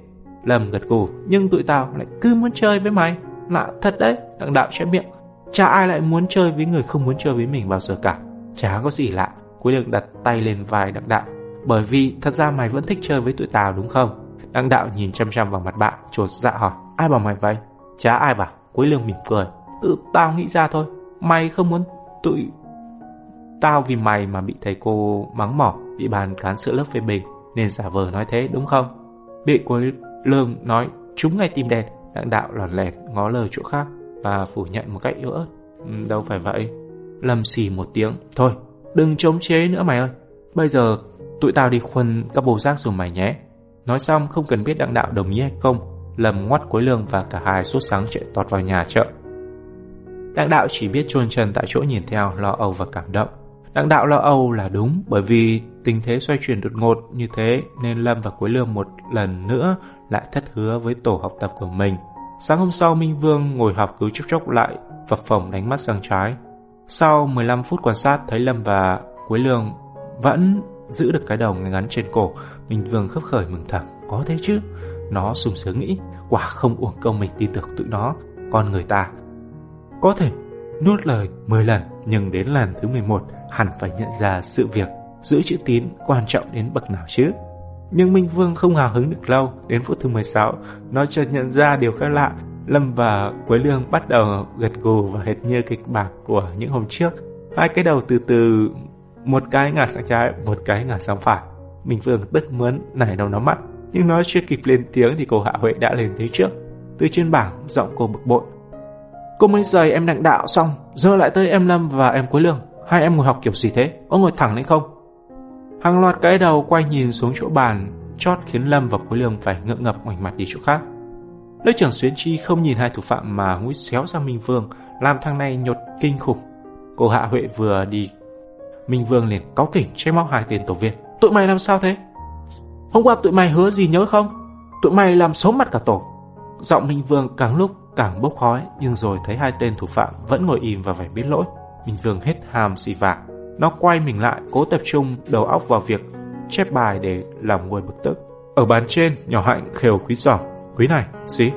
A: Lâm gật gù, nhưng tụi tao lại cứ muốn chơi với mày. Lạ thật đấy, đặng đạo chép miệng. Chả ai lại muốn chơi với người không muốn chơi với mình bao giờ cả. Chả có gì lạ. Cuối đường đặt tay lên vai đặng đạo. Bởi vì thật ra mày vẫn thích chơi với tụi tao đúng không? Đặng đạo nhìn chăm chăm vào mặt bạn, chột dạ hỏi. Ai bảo mày vậy? Chả ai bảo. Cuối lương mỉm cười. Tự tao nghĩ ra thôi. Mày không muốn tụi Tao vì mày mà bị thầy cô mắng mỏ, bị bàn cán sự lớp phê bình, nên giả vờ nói thế đúng không? Bị cuối lương nói trúng ngay tim đen, đặng đạo lòn lẹt ngó lời chỗ khác và phủ nhận một cách yếu ớt. Ừ, đâu phải vậy. Lâm xì một tiếng. Thôi, đừng chống chế nữa mày ơi. Bây giờ tụi tao đi khuân các bồ giác rồi mày nhé. Nói xong không cần biết đặng đạo đồng ý hay không, Lâm ngoắt cuối lương và cả hai sốt sáng chạy tọt vào nhà chợ. Đặng đạo chỉ biết chôn chân tại chỗ nhìn theo, lo âu và cảm động. Đặng đạo lo âu là đúng bởi vì tình thế xoay chuyển đột ngột như thế nên Lâm và Quế Lương một lần nữa lại thất hứa với tổ học tập của mình. Sáng hôm sau Minh Vương ngồi học cứ chốc chốc lại phập phồng đánh mắt sang trái. Sau 15 phút quan sát thấy Lâm và Quế Lương vẫn giữ được cái đầu ngắn trên cổ, Minh Vương khấp khởi mừng thầm. Có thế chứ? Nó sung sướng nghĩ, quả không uổng công mình tin tưởng tụi nó, con người ta. Có thể nuốt lời 10 lần nhưng đến lần thứ 11 hẳn phải nhận ra sự việc giữ chữ tín quan trọng đến bậc nào chứ. Nhưng Minh Vương không hào hứng được lâu, đến phút thứ 16, nó chợt nhận ra điều khác lạ. Lâm và Quế Lương bắt đầu gật gù và hệt như kịch bản của những hôm trước. Hai cái đầu từ từ, một cái ngả sang trái, một cái ngả sang phải. Minh Vương tức muốn nảy đầu nó mắt, nhưng nó chưa kịp lên tiếng thì cô Hạ Huệ đã lên tiếng trước. Từ trên bảng, giọng cô bực bội. Cô mới rời em đặng đạo xong, giờ lại tới em Lâm và em Quế Lương. Hai em ngồi học kiểu gì thế? Có ngồi thẳng lên không? Hàng loạt cái đầu quay nhìn xuống chỗ bàn, chót khiến Lâm và Quế Lương phải ngượng ngập ngoảnh mặt đi chỗ khác. Lớp trưởng Xuyến Chi không nhìn hai thủ phạm mà mũi xéo sang Minh Vương, làm thằng này nhột kinh khủng. Cô Hạ Huệ vừa đi, Minh Vương liền cáu kỉnh che móc hai tên tổ viên. Tụi mày làm sao thế? Hôm qua tụi mày hứa gì nhớ không? Tụi mày làm xấu mặt cả tổ. Giọng Minh Vương càng lúc càng bốc khói, nhưng rồi thấy hai tên thủ phạm vẫn ngồi im và phải biết lỗi. Minh Vương hết hàm xì vạc. Nó quay mình lại, cố tập trung đầu óc vào việc chép bài để làm nguôi bực tức. Ở bàn trên, nhỏ hạnh khều quý giỏm. Quý này, gì?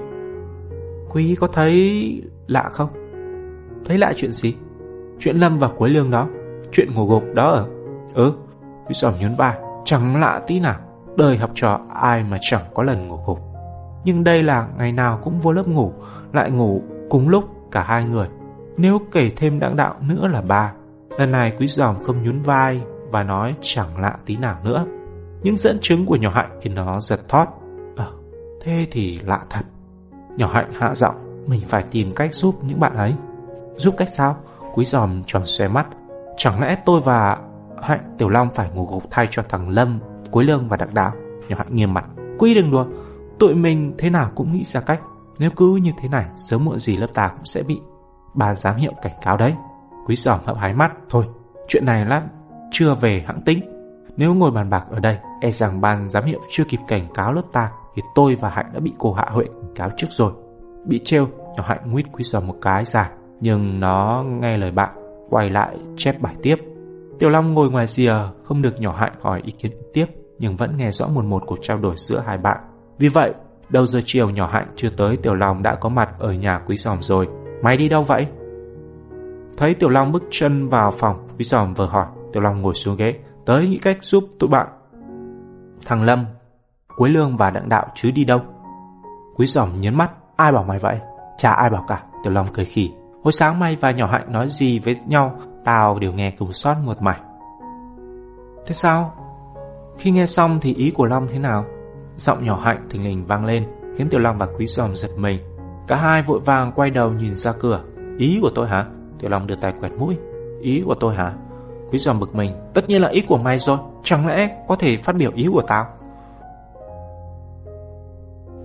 A: Quý có thấy lạ không? Thấy lạ chuyện gì? Chuyện Lâm và Quế Lương đó. Chuyện ngủ gục đó ở. Ừ, quý giỏm nhún bài. Chẳng lạ tí nào. Đời học trò ai mà chẳng có lần ngủ gục. Nhưng đây là ngày nào cũng vô lớp ngủ, lại ngủ cùng lúc cả hai người. Nếu kể thêm đặng đạo nữa là ba Lần này quý giòm không nhún vai Và nói chẳng lạ tí nào nữa. Những dẫn chứng của nhỏ hạnh Thì nó giật thót Ờ thế thì lạ thật. Nhỏ hạnh hạ giọng Mình phải tìm cách giúp những bạn ấy. Giúp cách sao? Quý giòm tròn xoe mắt. Chẳng lẽ tôi và Hạnh Tiểu Long phải ngủ gục thay cho thằng Lâm cuối Lương và Đặng Đạo? Nhỏ hạnh nghiêm mặt. Quý đừng đùa Tụi mình thế nào cũng nghĩ ra cách. Nếu cứ như thế này, sớm muộn gì lớp ta cũng sẽ bị bà giám hiệu cảnh cáo đấy. Quý giòm hậm hái mắt. Thôi, chuyện này lát chưa về hãng tính. Nếu ngồi bàn bạc ở đây, e rằng ban giám hiệu chưa kịp cảnh cáo lớp ta thì tôi và Hạnh đã bị cô Hạ Huệ cảnh cáo trước rồi. Bị trêu, nhỏ Hạnh nguyết quý giòm một cái dài, nhưng nó nghe lời bạn, quay lại chép bài tiếp. Tiểu Long ngồi ngoài rìa, không được nhỏ Hạnh hỏi ý kiến tiếp, nhưng vẫn nghe rõ một một cuộc trao đổi giữa hai bạn. Vì vậy, đầu giờ chiều nhỏ Hạnh chưa tới Tiểu Long đã có mặt ở nhà quý giòm rồi. Mày đi đâu vậy? Thấy Tiểu Long bước chân vào phòng, quý giòm vừa hỏi, Tiểu Long ngồi xuống ghế, tới nghĩ cách giúp tụi bạn. Thằng Lâm, Quế Lương và Đặng Đạo chứ đi đâu? Quý giòm nhấn mắt, ai bảo mày vậy? Chả ai bảo cả, Tiểu Long cười khỉ. Hồi sáng mày và nhỏ Hạnh nói gì với nhau, tao đều nghe cùng sót một mày. Thế sao? Khi nghe xong thì ý của Long thế nào? Giọng nhỏ Hạnh thình lình vang lên, khiến Tiểu Long và Quý giòm giật mình. Cả hai vội vàng quay đầu nhìn ra cửa. Ý của tôi hả? Tiểu Long đưa tay quẹt mũi. Ý của tôi hả? Quý giòm bực mình. Tất nhiên là ý của mày rồi. Chẳng lẽ có thể phát biểu ý của tao?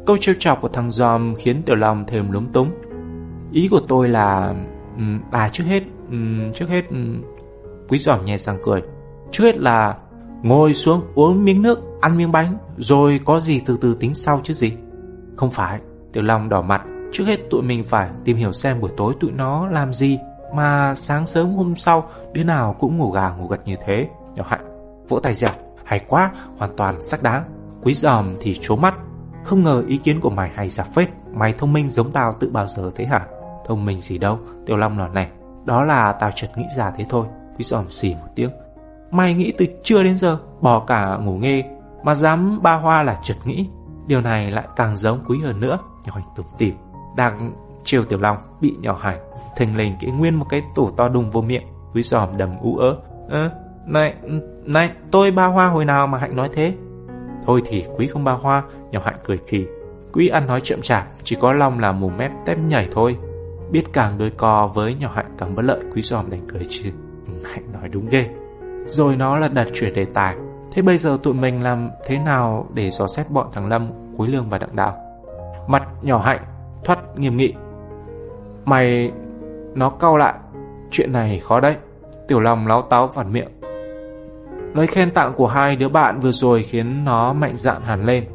A: Câu trêu chọc của thằng giòm khiến Tiểu Long thêm lúng túng. Ý của tôi là... À trước hết... Trước hết... Quý giòm nhẹ răng cười. Trước hết là ngồi xuống uống miếng nước, ăn miếng bánh, rồi có gì từ từ tính sau chứ gì. Không phải, Tiểu Long đỏ mặt. Trước hết tụi mình phải tìm hiểu xem buổi tối tụi nó làm gì mà sáng sớm hôm sau đứa nào cũng ngủ gà ngủ gật như thế. Nhỏ Hạnh vỗ tay dẻo, hay quá, hoàn toàn xác đáng. Quý giòm thì trố mắt, không ngờ ý kiến của mày hay giả phết, mày thông minh giống tao tự bao giờ thế hả? Thông minh gì đâu, Tiểu Long nói này, đó là tao chợt nghĩ ra thế thôi. Quý giòm xì một tiếng. Mày nghĩ từ trưa đến giờ, bỏ cả ngủ nghe mà dám ba hoa là chợt nghĩ. Điều này lại càng giống quý hơn nữa, nhỏ hạnh tủm tỉm đang chiều Tiểu Long bị nhỏ Hải thình lình cái nguyên một cái tủ to đùng vô miệng, quý giòm đầm ú ớ. Ơ, này này, tôi ba hoa hồi nào mà hạnh nói thế? Thôi thì quý không ba hoa, nhỏ hạnh cười khì. Quý ăn nói chậm chạp, chỉ có long là mù mép tép nhảy thôi. Biết càng đôi co với nhỏ hạnh càng bất lợi, quý giòm đành cười chứ. Hạnh nói đúng ghê. Rồi nó là đặt chuyển đề tài. Thế bây giờ tụi mình làm thế nào để dò xét bọn thằng lâm quý lương và đặng đạo mặt nhỏ hạnh thoát nghiêm nghị. Mày, nó cau lại, Chuyện này khó đấy. Tiểu Long láo táo phản miệng. Lời khen tặng của hai đứa bạn vừa rồi Khiến nó mạnh dạn hẳn lên.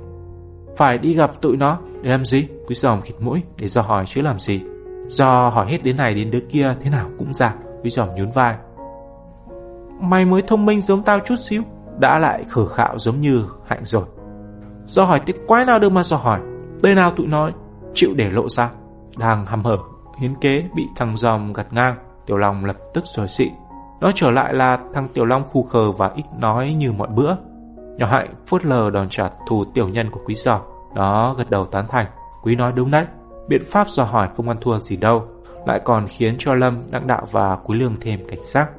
A: Phải đi gặp tụi nó Để làm gì? Quý giòm khịt mũi Để do hỏi chứ làm gì? Do hỏi hết đến này đến đứa kia Thế nào cũng già Quý giòm nhún vai. Mày mới thông minh giống tao chút xíu, Đã lại khở khạo giống như hạnh rồi. Do hỏi tiếc quái nào được mà do hỏi? Đây nào tụi nó chịu để lộ ra Đang hầm hở hiến kế bị thằng dòm gặt ngang, Tiểu Long lập tức rồi xị. Nó trở lại là thằng Tiểu Long khu khờ và ít nói như mọi bữa. Nhỏ hạnh phút lờ đòn trả thù tiểu nhân của quý giò. Nó gật đầu tán thành. Quý nói đúng đấy. Biện pháp dò hỏi không ăn thua gì đâu. Lại còn khiến cho Lâm, Đặng Đạo và Quý Lương thêm cảnh giác.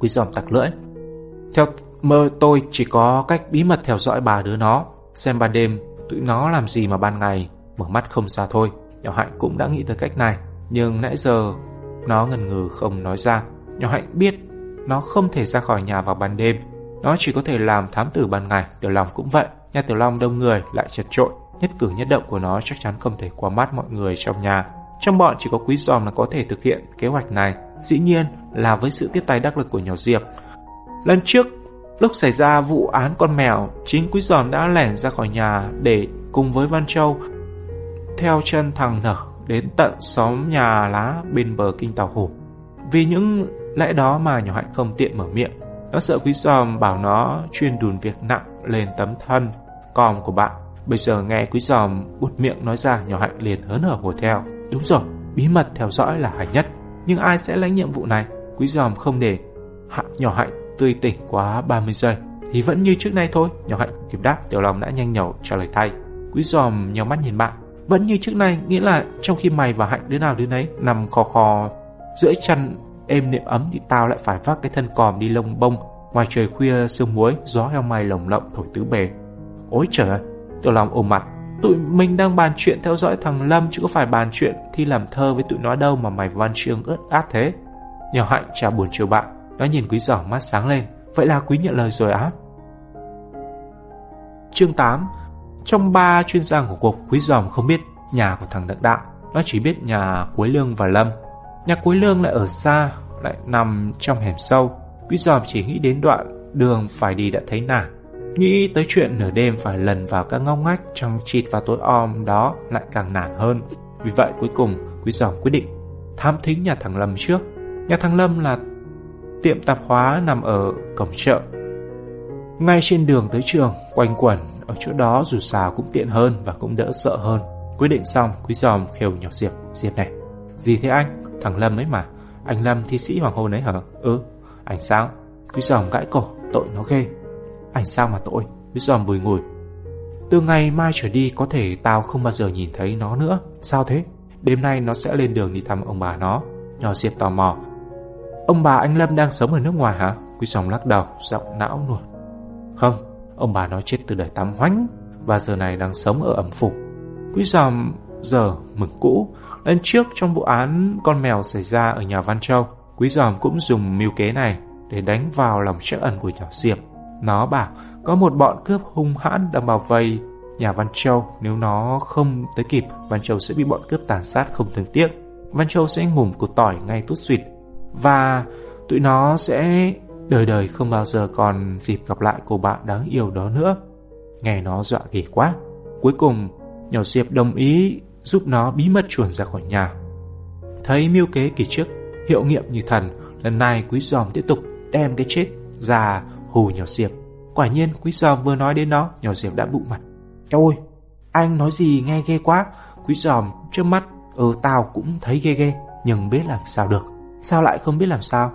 A: Quý giòm tặc lưỡi. Theo mơ tôi chỉ có cách bí mật theo dõi bà đứa nó. Xem ban đêm tụi nó làm gì mà ban ngày mở mắt không xa thôi. Nhỏ hạnh cũng đã nghĩ tới cách này. Nhưng nãy giờ nó ngần ngừ không nói ra. Nhỏ hạnh biết Nó không thể ra khỏi nhà vào ban đêm. Nó chỉ có thể làm thám tử ban ngày. Tiểu Long cũng vậy, Nhà Tiểu Long đông người lại chật trội. Nhất cử nhất động của nó chắc chắn không thể qua mắt mọi người trong nhà. Trong bọn chỉ có quý giòm là có thể thực hiện kế hoạch này. Dĩ nhiên là với sự tiếp tay đắc lực của nhỏ Diệp. Lần trước, Lúc xảy ra vụ án con mèo, Chính quý giòm đã lẻn ra khỏi nhà Để cùng với Văn Châu theo chân thằng nở đến tận xóm nhà lá bên bờ kinh Tàu hồ. Vì những lẽ đó mà nhỏ hạnh không tiện mở miệng. Nó sợ quý giòm bảo nó chuyên đùn việc nặng lên tấm thân còm của bạn. Bây giờ nghe quý giòm bụt miệng nói ra nhỏ hạnh liền hớn hở hồ theo. Đúng rồi, bí mật theo dõi là hay nhất. Nhưng ai sẽ lãnh nhiệm vụ này? Quý giòm không để hạ nhỏ hạnh tươi tỉnh quá 30 giây. Thì vẫn như trước nay thôi, nhỏ hạnh kịp đáp tiểu lòng đã nhanh nhẩu trả lời thay. Quý giòm nhau mắt nhìn bạn, vẫn như trước nay, nghĩa là trong khi mày và Hạnh đứa nào đứa nấy nằm khò khò giữa chăn êm nệm ấm thì tao lại phải vác cái thân còm đi lông bông ngoài trời khuya sương muối gió heo may lồng lộng thổi tứ bề. Ôi trời ơi tiểu lòng ôm mặt. Tụi mình đang bàn chuyện theo dõi thằng lâm chứ có phải bàn chuyện thi làm thơ với tụi nó đâu mà mày văn chương ướt át thế. Nhỏ hạnh chả buồn chiều bạn nó nhìn quý giỏ mắt sáng lên. Vậy là quý nhận lời rồi á. Chương 8 trong ba chuyên gia của cuộc quý giòm không biết nhà của thằng Đặng Đạo. Nó chỉ biết nhà Cuối Lương và Lâm. Nhà Cuối Lương lại ở xa, lại nằm trong hẻm sâu. Quý giòm chỉ nghĩ đến đoạn đường phải đi đã thấy nản. Nghĩ tới chuyện nửa đêm phải lần vào các ngóc ngách trong chịt và tối om đó lại càng nản hơn. Vì vậy cuối cùng Quý giòm quyết định thám thính nhà thằng Lâm trước. Nhà thằng Lâm là tiệm tạp hóa nằm ở cổng chợ. Ngay trên đường tới trường, quanh quẩn ở chỗ đó dù sao cũng tiện hơn và cũng đỡ sợ hơn. Quyết định xong, Quý giòm khều nhỏ Diệp. Diệp này, gì thế anh? Thằng Lâm ấy mà. Anh Lâm thi sĩ hoàng hôn ấy hả? Ừ, anh sao? Quý giòm gãi cổ, tội nó ghê. Anh sao mà tội? Quý giòm bùi ngùi. Từ ngày mai trở đi có thể tao không bao giờ nhìn thấy nó nữa. Sao thế? Đêm nay nó sẽ lên đường đi thăm ông bà nó. Nhỏ Diệp tò mò. Ông bà anh Lâm đang sống ở nước ngoài hả? Quý giòm lắc đầu, giọng não nuột. Không, ông bà nó chết từ đời tám hoánh và giờ này đang sống ở ẩm phục. Quý giòm giờ mừng cũ. Lần trước trong vụ án con mèo xảy ra ở nhà Văn Châu, Quý giòm cũng dùng mưu kế này để đánh vào lòng trắc ẩn của nhỏ Diệp. Nó bảo có một bọn cướp hung hãn đang bảo vây nhà Văn Châu. Nếu nó không tới kịp, Văn Châu sẽ bị bọn cướp tàn sát không thương tiếc. Văn Châu sẽ ngủm củ tỏi ngay tút suyệt và tụi nó sẽ đời đời không bao giờ còn dịp gặp lại cô bạn đáng yêu đó nữa. Nghe nó dọa ghê quá. Cuối cùng, nhỏ Diệp đồng ý giúp nó bí mật chuồn ra khỏi nhà. Thấy mưu kế kỳ trước, hiệu nghiệm như thần, lần này quý giòm tiếp tục đem cái chết ra hù nhỏ Diệp. Quả nhiên quý giòm vừa nói đến nó, nhỏ Diệp đã bụng mặt. Eo ôi, anh nói gì nghe ghê quá. Quý giòm trước mắt, ờ tao cũng thấy ghê ghê, nhưng biết làm sao được. Sao lại không biết làm sao?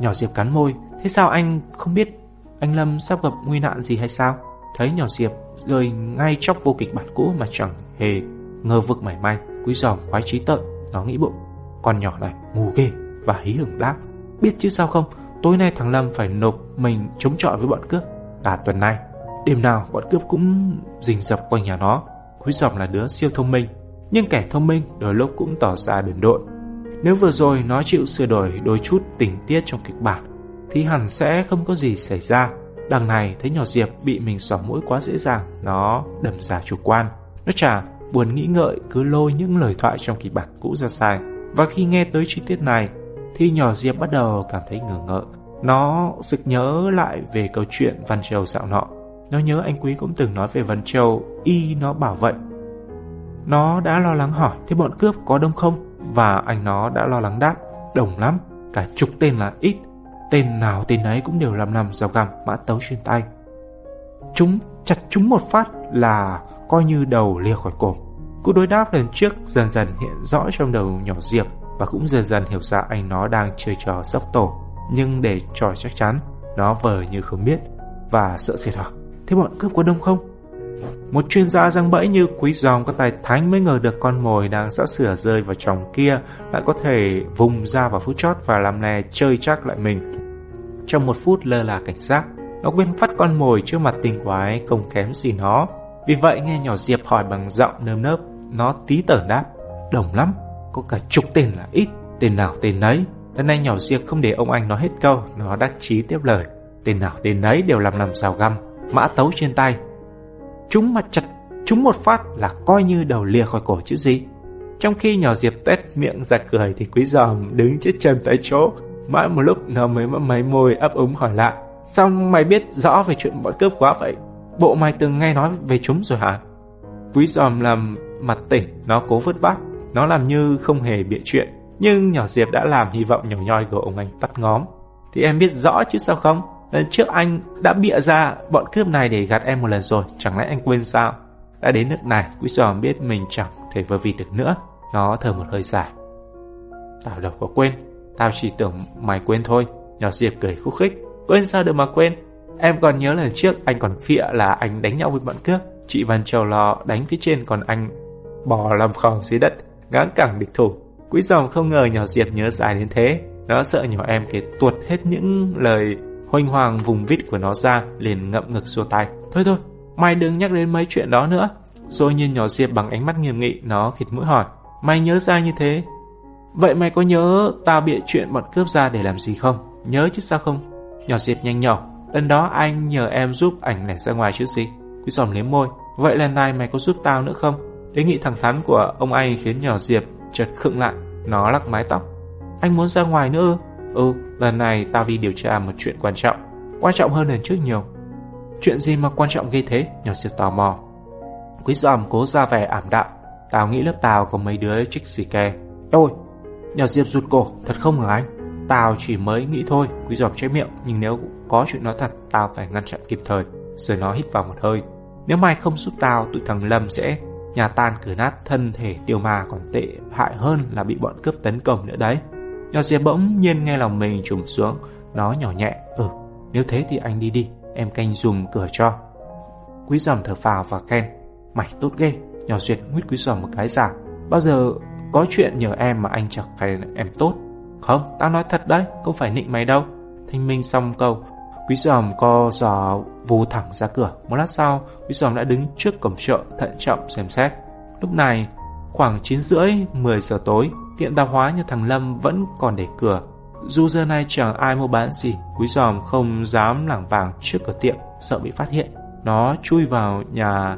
A: Nhỏ Diệp cắn môi, thế sao anh không biết anh Lâm sắp gặp nguy nạn gì hay sao? Thấy nhỏ Diệp rơi ngay chóc vô kịch bản cũ mà chẳng hề ngờ vực mảy may. Quý giòm khoái trí tợn, nó nghĩ bụng. Con nhỏ này ngu ghê và hí hưởng đáp. Biết chứ sao không, tối nay thằng Lâm phải nộp mình chống chọi với bọn cướp. Cả tuần nay, đêm nào bọn cướp cũng rình rập quanh nhà nó. Quý giòm là đứa siêu thông minh, nhưng kẻ thông minh đôi lúc cũng tỏ ra đần độn nếu vừa rồi nó chịu sửa đổi đôi chút tình tiết trong kịch bản, thì hẳn sẽ không có gì xảy ra. Đằng này thấy nhỏ Diệp bị mình xỏ mũi quá dễ dàng, nó đầm giả chủ quan. Nó chả buồn nghĩ ngợi cứ lôi những lời thoại trong kịch bản cũ ra sai. Và khi nghe tới chi tiết này, thì nhỏ Diệp bắt đầu cảm thấy ngờ ngợ. Nó sực nhớ lại về câu chuyện Văn Châu dạo nọ. Nó nhớ anh Quý cũng từng nói về Văn Châu, y nó bảo vậy. Nó đã lo lắng hỏi, thế bọn cướp có đông không? Và anh nó đã lo lắng đáp Đồng lắm, cả chục tên là ít Tên nào tên ấy cũng đều làm nằm dọc gằm mã tấu trên tay Chúng chặt chúng một phát là coi như đầu lìa khỏi cổ Cú đối đáp lần trước dần dần hiện rõ trong đầu nhỏ Diệp Và cũng dần dần hiểu ra anh nó đang chơi trò sốc tổ Nhưng để trò chắc chắn, Nó vờ như không biết Và sợ sệt hỏi Thế bọn cướp có đông không? Một chuyên gia răng bẫy như quý dòng có tài thánh mới ngờ được con mồi đang sắp sửa rơi vào chồng kia lại có thể vùng ra vào phút chót và làm nè chơi chắc lại mình. Trong một phút lơ là cảnh giác, nó quên phát con mồi trước mặt tình quái không kém gì nó. Vì vậy nghe nhỏ Diệp hỏi bằng giọng nơm nớp, nó tí tởn đáp. Đồng lắm, có cả chục tên là ít, tên nào tên nấy. Lần này nhỏ Diệp không để ông anh nói hết câu, nó đắc chí tiếp lời. Tên nào tên nấy đều làm làm xào găm, mã tấu trên tay, Chúng mà chặt chúng một phát là coi như đầu lìa khỏi cổ chứ gì. Trong khi nhỏ Diệp tét miệng ra cười thì quý giòm đứng chết chân tại chỗ. Mãi một lúc nó mới mấp máy môi ấp úng hỏi lại. Sao mày biết rõ về chuyện bọn cướp quá vậy? Bộ mày từng nghe nói về chúng rồi hả? Quý giòm làm mặt tỉnh, nó cố vứt bát. Nó làm như không hề bịa chuyện. Nhưng nhỏ Diệp đã làm hy vọng nhỏ nhoi của ông anh tắt ngóm. Thì em biết rõ chứ sao không? Lần trước anh đã bịa ra bọn cướp này để gạt em một lần rồi, chẳng lẽ anh quên sao? Đã đến nước này, Quý giòm biết mình chẳng thể vơ vịt được nữa. Nó thở một hơi dài. Tao đâu có quên, tao chỉ tưởng mày quên thôi. Nhỏ Diệp cười khúc khích. Quên sao được mà quên? Em còn nhớ lần trước anh còn phịa là anh đánh nhau với bọn cướp. Chị Văn Châu lo đánh phía trên còn anh bò làm khòng dưới đất, ngáng cẳng địch thủ. Quý dòng không ngờ nhỏ Diệp nhớ dài đến thế. Nó sợ nhỏ em kể tuột hết những lời Hoành hoàng vùng vít của nó ra liền ngậm ngực xua tay. Thôi thôi, mày đừng nhắc đến mấy chuyện đó nữa. Rồi nhìn nhỏ Diệp bằng ánh mắt nghiêm nghị, nó khịt mũi hỏi. Mày nhớ ra như thế? Vậy mày có nhớ tao bịa chuyện bọn cướp ra để làm gì không? Nhớ chứ sao không? Nhỏ Diệp nhanh nhỏ. Lần đó anh nhờ em giúp ảnh lẻ ra ngoài chứ gì? Quý giòm liếm môi. Vậy lần này mày có giúp tao nữa không? đề nghị thẳng thắn của ông anh khiến nhỏ Diệp chợt khựng lại, nó lắc mái tóc. Anh muốn ra ngoài nữa ư? Ừ, lần này tao đi điều tra một chuyện quan trọng, quan trọng hơn lần trước nhiều. Chuyện gì mà quan trọng ghê thế? Nhỏ Diệp tò mò. Quý giòm cố ra vẻ ảm đạm. Tao nghĩ lớp tao có mấy đứa trích xì ke. Ôi, nhỏ Diệp rụt cổ, thật không hả anh? Tao chỉ mới nghĩ thôi, quý giòm chế miệng, nhưng nếu có chuyện nói thật, tao phải ngăn chặn kịp thời. Rồi nó hít vào một hơi. Nếu mày không giúp tao, tụi thằng Lâm sẽ nhà tan cửa nát thân thể tiêu ma còn tệ hại hơn là bị bọn cướp tấn công nữa đấy. Nhỏ Diệp bỗng nhiên nghe lòng mình trùng xuống, nó nhỏ nhẹ, ừ, nếu thế thì anh đi đi, em canh dùm cửa cho. Quý giòm thở phào và khen, mày tốt ghê, nhỏ Duyệt nguyết quý giòm một cái giả. Bao giờ có chuyện nhờ em mà anh chẳng phải em tốt. Không, tao nói thật đấy, không phải nịnh mày đâu. Thanh Minh xong câu, Quý giòm co giò vù thẳng ra cửa. Một lát sau, quý giòm đã đứng trước cổng chợ thận trọng xem xét. Lúc này, khoảng 9 rưỡi, 10 giờ tối, tiệm tạp hóa như thằng Lâm vẫn còn để cửa. Dù giờ này chẳng ai mua bán gì, quý giòm không dám lảng vàng trước cửa tiệm, sợ bị phát hiện. Nó chui vào nhà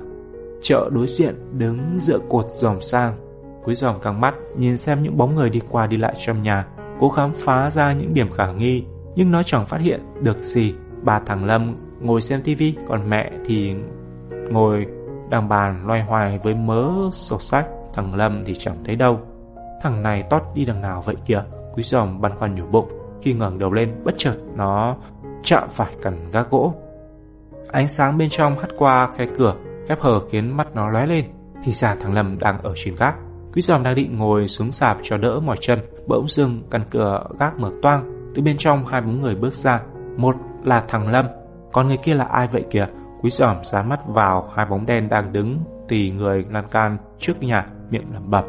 A: chợ đối diện, đứng dựa cột dòm sang. Quý giòm căng mắt, nhìn xem những bóng người đi qua đi lại trong nhà, cố khám phá ra những điểm khả nghi nhưng nó chẳng phát hiện được gì. Bà thằng Lâm ngồi xem tivi, còn mẹ thì ngồi đằng bàn loay hoài với mớ sổ sách. Thằng Lâm thì chẳng thấy đâu. Thằng này tót đi đằng nào vậy kìa? Quý giòm băn khoăn nhủ bụng. Khi ngẩng đầu lên, bất chợt nó chạm phải cẩn gác gỗ. Ánh sáng bên trong hắt qua khe cửa, khép hờ khiến mắt nó lóe lên. Thì ra thằng Lâm đang ở trên gác. Quý giòm đang định ngồi xuống sạp cho đỡ mỏi chân, bỗng dưng căn cửa gác mở toang, từ bên trong hai bóng người bước ra. Một là thằng Lâm Còn người kia là ai vậy kìa? Quý giòm dán mắt vào hai bóng đen đang đứng Tì người lan can trước nhà Miệng lẩm bẩm.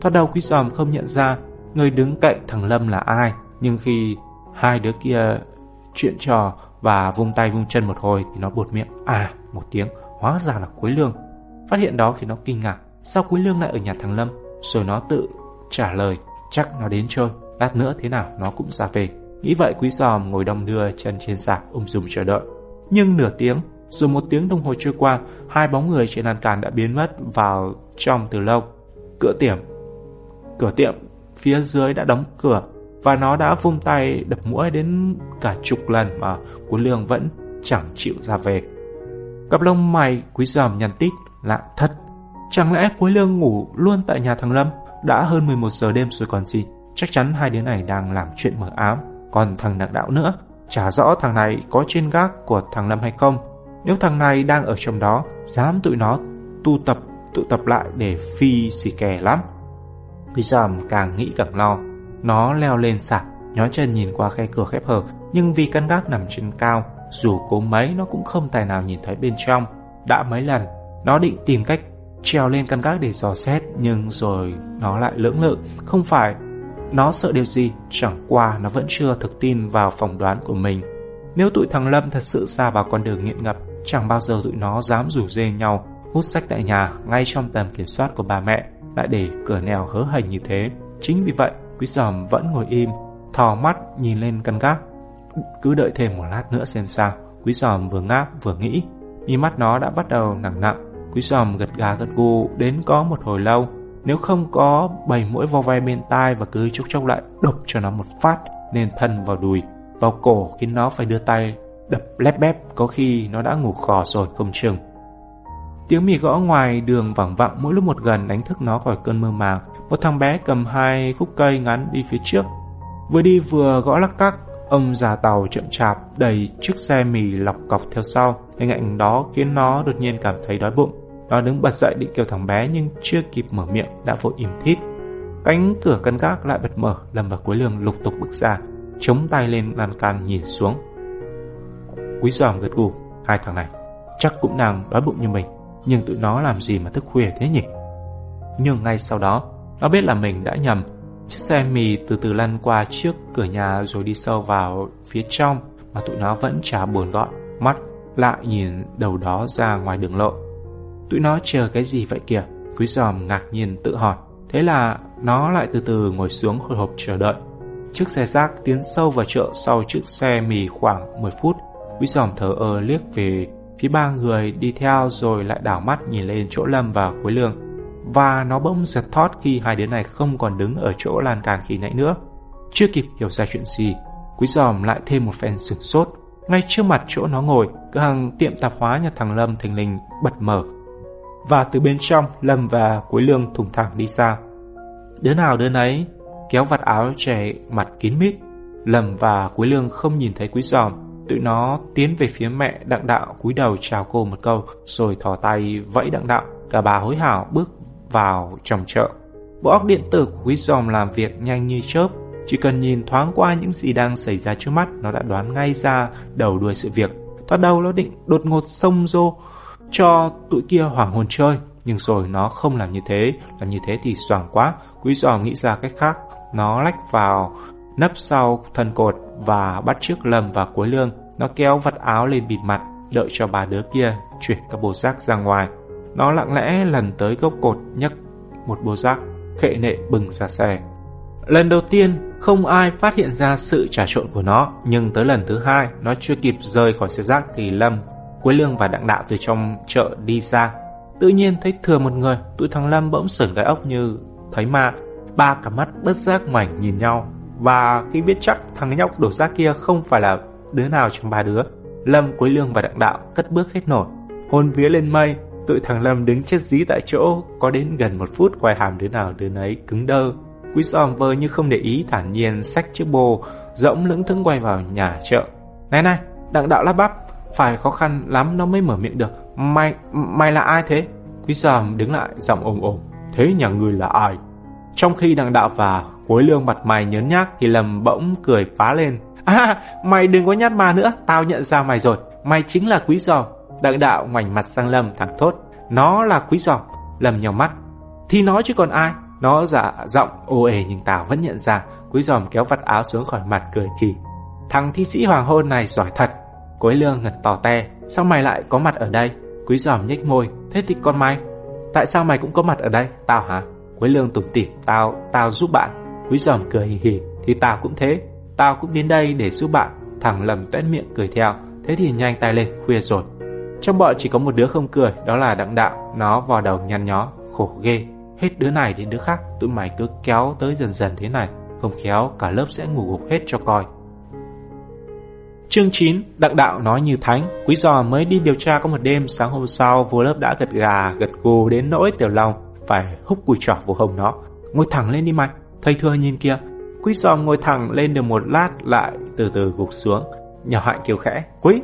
A: Thoát đầu quý giòm không nhận ra Người đứng cạnh thằng Lâm là ai. Nhưng khi hai đứa kia chuyện trò Và vung tay vung chân một hồi Thì nó buột miệng. À một tiếng Hóa ra là Quế Lương. Phát hiện đó khiến nó kinh ngạc. Sao Quế Lương lại ở nhà thằng Lâm? Rồi nó tự trả lời Chắc nó đến chơi Lát nữa thế nào nó cũng ra về Nghĩ vậy quý giòm ngồi đong đưa chân trên sạp ung dung chờ đợi. Nhưng nửa tiếng, rồi một tiếng đồng hồ trôi qua, hai bóng người trên lan can đã biến mất vào trong từ lâu. Cửa tiệm, cửa tiệm phía dưới đã đóng cửa và nó đã vung tay đập mũi đến cả chục lần mà Cuốn Lương vẫn chẳng chịu ra về. Cặp lông mày quý giòm nhăn tít, lạ thất. Chẳng lẽ Cuối Lương ngủ luôn tại nhà thằng Lâm? Đã hơn 11 giờ đêm rồi còn gì. Chắc chắn hai đứa này đang làm chuyện mở ám. Còn thằng đặc đạo nữa, chả rõ thằng này có trên gác của thằng Lâm hay không. Nếu thằng này đang ở trong đó, dám tụi nó tu tập, tụ tập lại để phi xì kè lắm. bây giờ càng nghĩ càng lo. Nó leo lên sạp, nhó chân nhìn qua khe cửa khép hờ, nhưng vì căn gác nằm trên cao, dù cố mấy nó cũng không tài nào nhìn thấy bên trong. Đã mấy lần, nó định tìm cách trèo lên căn gác để dò xét, nhưng rồi nó lại lưỡng lự, không phải nó sợ điều gì, chẳng qua nó vẫn chưa thực tin vào phỏng đoán của mình. Nếu tụi thằng Lâm thật sự xa vào con đường nghiện ngập, chẳng bao giờ tụi nó dám rủ dê nhau hút sách tại nhà ngay trong tầm kiểm soát của bà mẹ, lại để cửa nèo hớ hành như thế. Chính vì vậy, Quý Giòm vẫn ngồi im, thò mắt nhìn lên căn gác. Cứ đợi thêm một lát nữa xem sao. Quý Giòm vừa ngáp vừa nghĩ, nhìn mắt nó đã bắt đầu nặng nặng. Quý Giòm gật gà gật gù đến có một hồi lâu, nếu không có bầy mũi vo vai bên tai và cứ chốc chốc lại đục cho nó một phát nên thân vào đùi, vào cổ khiến nó phải đưa tay đập lép bép có khi nó đã ngủ khò rồi không chừng. Tiếng mì gõ ngoài đường vẳng vặng mỗi lúc một gần đánh thức nó khỏi cơn mơ màng. Một thằng bé cầm hai khúc cây ngắn đi phía trước. Vừa đi vừa gõ lắc cắc, ông già tàu chậm chạp đầy chiếc xe mì lọc cọc theo sau. Hình ảnh đó khiến nó đột nhiên cảm thấy đói bụng. Nó đứng bật dậy định kêu thằng bé nhưng chưa kịp mở miệng đã vội im thít. Cánh cửa căn gác lại bật mở, Lâm và cuối Lương lục tục bước ra, chống tay lên lan can nhìn xuống. Quý giòm gật gù, hai thằng này chắc cũng đang đói bụng như mình, nhưng tụi nó làm gì mà thức khuya thế nhỉ? Nhưng ngay sau đó, nó biết là mình đã nhầm. Chiếc xe mì từ từ lăn qua trước cửa nhà rồi đi sâu vào phía trong mà tụi nó vẫn chả buồn gọn, mắt lại nhìn đầu đó ra ngoài đường lộ. Tụi nó chờ cái gì vậy kìa? Quý giòm ngạc nhiên tự hỏi. Thế là nó lại từ từ ngồi xuống hồi hộp chờ đợi. Chiếc xe rác tiến sâu vào chợ sau chiếc xe mì khoảng 10 phút. Quý giòm thở ơ liếc về phía ba người đi theo rồi lại đảo mắt nhìn lên chỗ Lâm và Quế Lương. và nó bỗng giật thót khi hai đứa này không còn đứng ở chỗ lan can khi nãy nữa. Chưa kịp hiểu ra chuyện gì, Quý giòm lại thêm một phen sửng sốt. Ngay trước mặt chỗ nó ngồi, cửa hàng tiệm tạp hóa nhà thằng Lâm thình lình bật mở. Và từ bên trong, Lâm và Cuối Lương thùng thẳng đi xa. Đứa nào đứa nấy kéo vạt áo trẻ mặt kín mít. Lâm và Cuối Lương không nhìn thấy Quý giòm, tụi nó tiến về phía mẹ đặng đạo cúi đầu chào cô một câu rồi thò tay vẫy đặng đạo cả bà hối hảo bước vào trong chợ bộ óc điện tử của quý giòm làm việc nhanh như chớp chỉ cần nhìn thoáng qua những gì đang xảy ra trước mắt nó đã đoán ngay ra đầu đuôi sự việc Thoát đầu nó định đột ngột xông rô cho tụi kia hoàng hồn chơi nhưng rồi nó không làm như thế làm như thế thì xoàng quá quý giòm nghĩ ra cách khác nó lách vào nấp sau thân cột và bắt trước Lâm và Cuối Lương. Nó kéo vật áo lên bịt mặt, đợi cho bà đứa kia chuyển các bộ rác ra ngoài. Nó lặng lẽ lần tới gốc cột nhấc một bộ rác, khệ nệ bừng ra xe. Lần đầu tiên, không ai phát hiện ra sự trà trộn của nó, nhưng tới lần thứ hai, nó chưa kịp rời khỏi xe rác thì Lâm, Quế Lương và Đặng Đạo từ trong chợ đi ra. Tự nhiên thấy thừa một người, tụi thằng Lâm bỗng sởn gai ốc như thấy ma. Ba cả mắt bất giác mảnh nhìn nhau, và khi biết chắc thằng nhóc đổ ra kia không phải là đứa nào trong ba đứa, Lâm, Quế Lương và Đặng Đạo cất bước hết nổi. Hôn vía lên mây, tụi thằng Lâm đứng chết dí tại chỗ, có đến gần một phút quay hàm đứa nào đứa nấy cứng đơ. Quý giòm vơ như không để ý thản nhiên xách chiếc bồ, rỗng lững thững quay vào nhà chợ. Này này, Đặng Đạo lắp bắp, phải khó khăn lắm nó mới mở miệng được. Mày, mày là ai thế? Quý giòm đứng lại giọng ồm ồm. Thế nhà ngươi là ai? Trong khi Đặng Đạo và Cuối lương mặt mày nhớn nhác thì lầm bỗng cười phá lên. À, mày đừng có nhát ma nữa, tao nhận ra mày rồi, mày chính là quý giòm. Đặng đạo ngoảnh mặt sang Lâm thẳng thốt, nó là quý giòm. Lâm nhau mắt, thì nói chứ còn ai? Nó giả giọng ô ề nhưng tao vẫn nhận ra, quý giòm kéo vặt áo xuống khỏi mặt cười kỳ. Thằng thi sĩ hoàng hôn này giỏi thật. Quế lương ngật tỏ te, sao mày lại có mặt ở đây? Quý giòm nhếch môi, thế thì con mày? Tại sao mày cũng có mặt ở đây? Tao hả? Quế lương tủm tỉm, tao, tao giúp bạn. Quý giòm cười hì hì Thì tao cũng thế Tao cũng đến đây để giúp bạn Thằng lầm tét miệng cười theo Thế thì nhanh tay lên khuya rồi Trong bọn chỉ có một đứa không cười Đó là đặng đạo Nó vò đầu nhăn nhó Khổ ghê Hết đứa này đến đứa khác Tụi mày cứ kéo tới dần dần thế này Không khéo cả lớp sẽ ngủ gục hết cho coi Chương 9 Đặng đạo nói như thánh. Quý giò mới đi điều tra có một đêm Sáng hôm sau vô lớp đã gật gà, Gật gù đến nỗi tiểu lòng Phải húc cùi trỏ vô hồng nó. Ngồi thẳng lên đi mày, Thầy thưa nhìn kia Quý Giò ngồi thẳng lên được một lát lại từ từ gục xuống. Nhỏ hạnh kêu khẽ, Quý.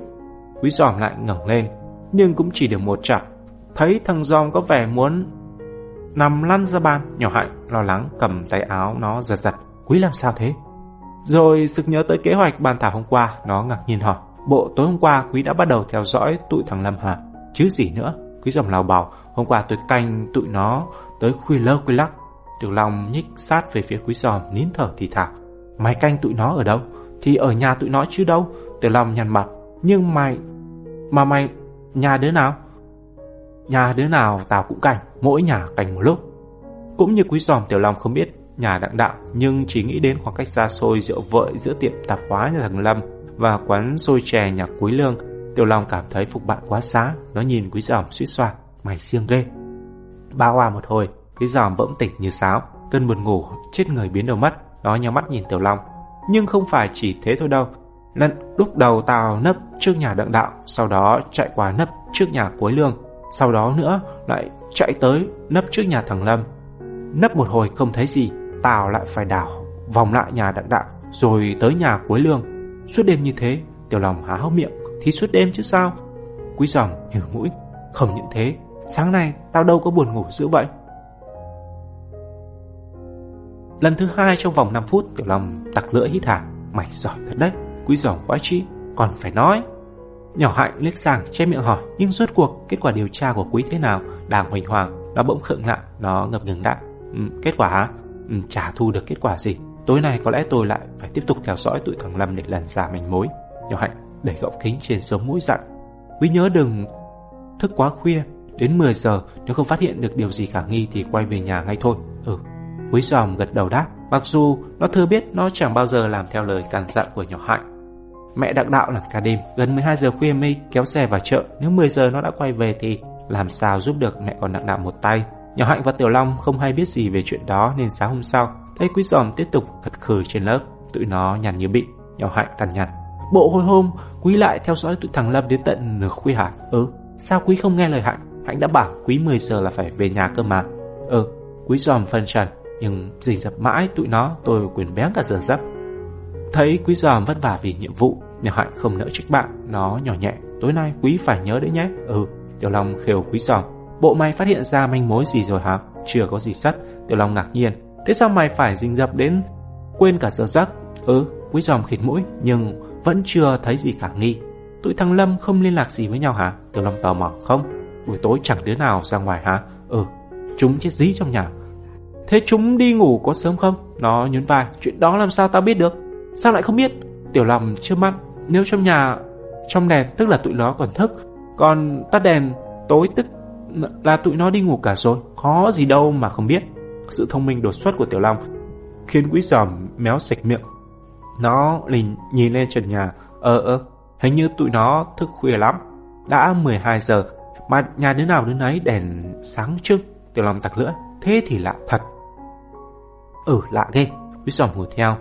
A: Quý giòm lại ngẩng lên, Nhưng cũng chỉ được một chặp Thấy thằng giòm có vẻ muốn Nằm lăn ra bàn, Nhỏ hạnh lo lắng cầm tay áo nó giật giật. Quý làm sao thế? Rồi sực nhớ tới kế hoạch bàn thảo hôm qua, Nó ngạc nhiên hỏi Bộ tối hôm qua Quý đã bắt đầu theo dõi tụi thằng Lâm hả Chứ gì nữa, Quý dòng lào bảo, Hôm qua tôi canh tụi nó tới khuya lơ khuya lắc Tiểu Long nhích sát về phía quý giòm nín thở thì thào. Mày canh tụi nó ở đâu? Thì ở nhà tụi nó chứ đâu. Tiểu Long nhăn mặt. Nhưng mày... Mà mày... Nhà đứa nào? Nhà đứa nào tao cũng canh. Mỗi nhà canh một lúc. Cũng như quý giòm Tiểu Long không biết nhà đặng đạo nhưng chỉ nghĩ đến khoảng cách xa xôi rượu vợi giữa tiệm tạp hóa nhà thằng Lâm và quán xôi chè nhà Quý Lương. Tiểu Long cảm thấy phục bạn quá xá. Nó nhìn quý giòm suýt xoa. Mày siêng ghê. Ba hoa một hồi, cái giòm bỗng tỉnh như sáo Cơn buồn ngủ chết người biến đầu mất Nó nhắm mắt nhìn Tiểu Long Nhưng không phải chỉ thế thôi đâu Lần lúc đầu tao nấp trước nhà đặng đạo Sau đó chạy qua nấp trước nhà cuối lương Sau đó nữa lại chạy tới nấp trước nhà thằng Lâm Nấp một hồi không thấy gì Tao lại phải đảo vòng lại nhà đặng đạo Rồi tới nhà cuối lương. Suốt đêm như thế Tiểu lòng há hốc miệng Thì suốt đêm chứ sao? Quý dòng hiểu mũi Không những thế Sáng nay tao đâu có buồn ngủ dữ vậy. Lần thứ hai trong vòng 5 phút Tiểu lòng tặc lưỡi hít hà Mày giỏi thật đấy Quý dòng quá chi Còn phải nói. Nhỏ hạnh liếc sang che miệng hỏi Nhưng rốt cuộc kết quả điều tra của quý thế nào? Đàng hoành hoàng Nó bỗng khựng lại Nó ngập ngừng đã ừ, Kết quả hả? Ừ, Chả thu được kết quả gì? Tối nay có lẽ tôi lại phải tiếp tục theo dõi tụi thằng Lâm để lần ra manh mối. Nhỏ hạnh đẩy gọng kính trên sống mũi dặn. Quý nhớ đừng thức quá khuya. Đến 10 giờ, nếu không phát hiện được điều gì khả nghi thì quay về nhà ngay thôi. Ừ. Quý giòm gật đầu đáp. Mặc dù nó thừa biết nó chẳng bao giờ làm theo lời càn dặn của nhỏ hạnh. Mẹ đặng đạo làm cả đêm, Gần 12 giờ khuya mới kéo xe vào chợ. Nếu 10 giờ nó đã quay về thì làm sao giúp được mẹ còn đặng đạo một tay? Nhỏ Hạnh và Tiểu Long không hay biết gì về chuyện đó nên sáng hôm sau, thấy Quý Giòm tiếp tục khật khử trên lớp, tụi nó nhằn như bị. Nhỏ Hạnh cằn nhằn. Bộ hồi hôm, Quý lại theo dõi tụi thằng Lâm đến tận nửa khuya hả? Ừ, sao Quý không nghe lời Hạnh? Hạnh đã bảo Quý 10 giờ là phải về nhà cơ mà. Ừ, Quý Giòm phân trần, nhưng dình dập mãi tụi nó tôi quyền béng cả giờ giấc. Thấy Quý Giòm vất vả vì nhiệm vụ, nhỏ Hạnh không nỡ trách bạn, nó nhỏ nhẹ. Tối nay Quý phải nhớ đấy nhé. Ừ, Tiểu Long khều Quý Giòm. Bộ mày phát hiện ra manh mối gì rồi hả? Chưa có gì sắt. Tiểu Long ngạc nhiên. Thế sao mày phải rình rập đến quên cả giờ giấc? Ừ, Quý Giòm khịt mũi, nhưng vẫn chưa thấy gì khả nghi. Tụi thằng Lâm không liên lạc gì với nhau hả? Tiểu Long tò mò không? Buổi tối chẳng đứa nào ra ngoài hả? Ừ, chúng chết dí trong nhà. Thế chúng đi ngủ có sớm không? Nó nhún vai, chuyện đó làm sao tao biết được? Sao lại không biết? Tiểu Long chưa mắt, nếu trong nhà trong đèn tức là tụi nó còn thức, còn tắt đèn tối tức là tụi nó đi ngủ cả rồi, có gì đâu mà không biết. Sự thông minh đột xuất của Tiểu Long khiến quý giòm méo sạch miệng. Nó lình nhìn lên trần nhà, ờ ơ, hình như tụi nó thức khuya lắm. Đã 12 giờ, mà nhà đứa nào đứa nấy đèn sáng trưng. Tiểu Long tặc lưỡi, thế thì lạ thật. Ừ, lạ ghê, quý giòm hùa theo.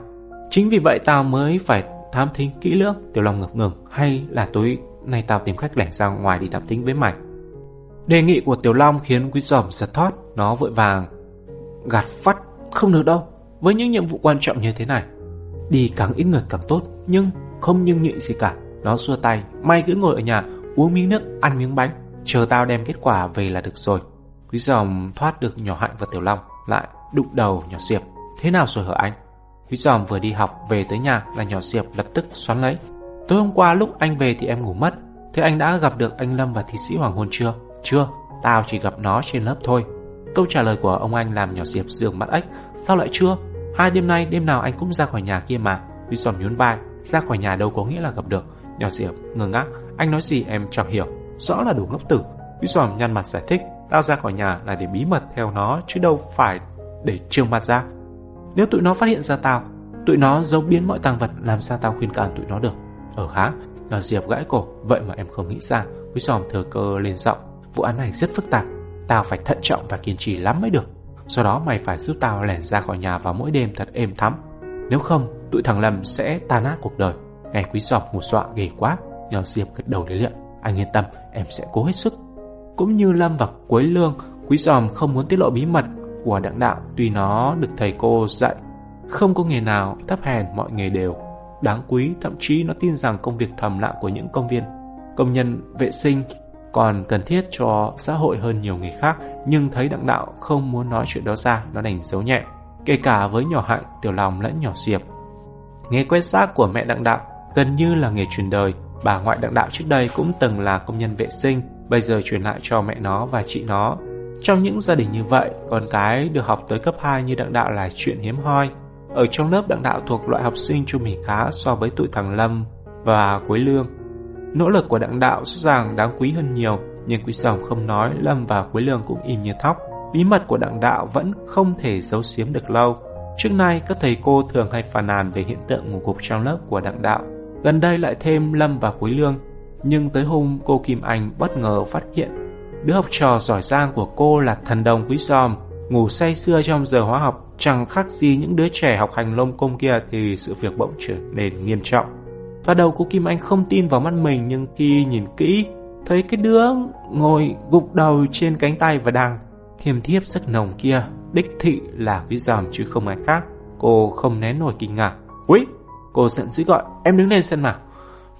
A: Chính vì vậy tao mới phải thám thính kỹ lưỡng. Tiểu Long ngập ngừng, hay là tối nay tao tìm cách lẻn ra ngoài đi thám thính với mày. Đề nghị của Tiểu Long khiến Quý Giòm giật thoát, nó vội vàng gạt phát không được đâu. Với những nhiệm vụ quan trọng như thế này, đi càng ít người càng tốt, nhưng không nhưng nhị gì cả. Nó xua tay, may cứ ngồi ở nhà, uống miếng nước, ăn miếng bánh, chờ tao đem kết quả về là được rồi. Quý Giòm thoát được nhỏ Hạnh và Tiểu Long, lại đụng đầu nhỏ Diệp. Thế nào rồi hả anh? Quý Giòm vừa đi học về tới nhà là nhỏ Diệp lập tức xoắn lấy. Tối hôm qua lúc anh về thì em ngủ mất, thế anh đã gặp được anh Lâm và thi sĩ Hoàng Hôn chưa? Chưa, tao chỉ gặp nó trên lớp thôi. Câu trả lời của ông anh làm nhỏ Diệp dường mắt ếch. Sao lại chưa? Hai đêm nay đêm nào anh cũng ra khỏi nhà kia mà. Huy Sòm nhún vai, ra khỏi nhà đâu có nghĩa là gặp được. Nhỏ Diệp ngơ ngác, anh nói gì em chẳng hiểu. Rõ là đủ ngốc tử. Huy Sòm nhăn mặt giải thích, tao ra khỏi nhà là để bí mật theo nó chứ đâu phải để trương mặt ra. Nếu tụi nó phát hiện ra tao, tụi nó giấu biến mọi tàng vật làm sao tao khuyên can tụi nó được. Ở há, nhỏ Diệp gãi cổ, vậy mà em không nghĩ ra. Huy Sòm thừa cơ lên giọng, Vụ án này rất phức tạp, Tao phải thận trọng và kiên trì lắm mới được. Sau đó mày phải giúp tao lẻn ra khỏi nhà vào mỗi đêm thật êm thắm. Nếu không, tụi thằng Lâm sẽ tan nát cuộc đời. Nghe quý giọt một dọa ghê quá Nhờ Diệp gật đầu để luyện. Anh yên tâm, em sẽ cố hết sức. Cũng như Lâm và Quế Lương, Quý giòm không muốn tiết lộ bí mật của đặng đạo Tuy nó được thầy cô dạy. Không có nghề nào thấp hèn, mọi nghề đều. Đáng quý, thậm chí nó tin rằng công việc thầm lặng của những công viên, Công nhân vệ sinh còn cần thiết cho xã hội hơn nhiều người khác, nhưng thấy đặng đạo không muốn nói chuyện đó ra, nó đành giấu nhẹ. Kể cả với nhỏ hạnh, tiểu lòng lẫn nhỏ diệp. Nghề quét xác của mẹ đặng đạo gần như là nghề truyền đời. Bà ngoại đặng đạo trước đây cũng từng là công nhân vệ sinh, bây giờ truyền lại cho mẹ nó và chị nó. Trong những gia đình như vậy, con cái được học tới cấp 2 như đặng đạo là chuyện hiếm hoi. Ở trong lớp, đặng đạo thuộc loại học sinh trung bình khá so với tụi thằng lâm và quế lương. Nỗ lực của đặng đạo rõ ràng đáng quý hơn nhiều, nhưng quý sòng không nói, Lâm và quý Lương cũng im như thóc. Bí mật của đặng đạo vẫn không thể giấu giếm được lâu. Trước nay, các thầy cô thường hay phàn nàn về hiện tượng ngủ gục trong lớp của đặng đạo. Gần đây lại thêm Lâm và quý Lương. Nhưng tới hôm cô Kim Anh bất ngờ phát hiện đứa học trò giỏi giang của cô là thần đồng quý giòm ngủ say sưa trong giờ hóa học chẳng khác gì những đứa trẻ học hành lông công kia thì sự việc bỗng trở nên nghiêm trọng. Thoạt đầu cô Kim Anh không tin vào mắt mình nhưng khi nhìn kỹ, thấy cái đứa ngồi gục đầu trên cánh tay và đang thiềm thiếp rất nồng kia, đích thị là quý giòm chứ không ai khác. Cô không nén nổi kinh ngạc. Úi! Cô giận dữ gọi, em đứng lên xem nào.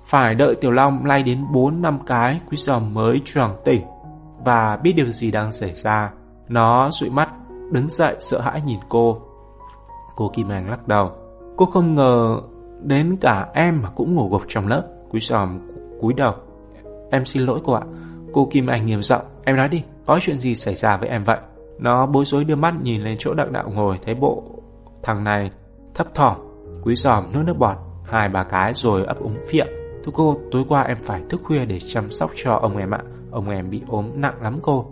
A: Phải đợi Tiểu Long lay đến 4 năm cái, quý giòm mới tròn tỉnh và biết điều gì đang xảy ra. Nó dụi mắt, đứng dậy sợ hãi nhìn cô. Cô Kim Anh lắc đầu. Cô không ngờ Đến cả em mà cũng ngủ gục trong lớp. Cúi giòm cúi đầu. Em xin lỗi cô ạ. Cô Kim Anh nghiêm giọng, Em nói đi, Có chuyện gì xảy ra với em vậy? Nó bối rối đưa mắt nhìn lên chỗ đặng đạo ngồi, Thấy bộ thằng này thấp thỏm. Quý giòm nuốt nước bọt, Hai ba cái rồi ấp úng phiệm. Thưa cô, tối qua em phải thức khuya để chăm sóc cho ông em ạ. Ông em bị ốm nặng lắm cô.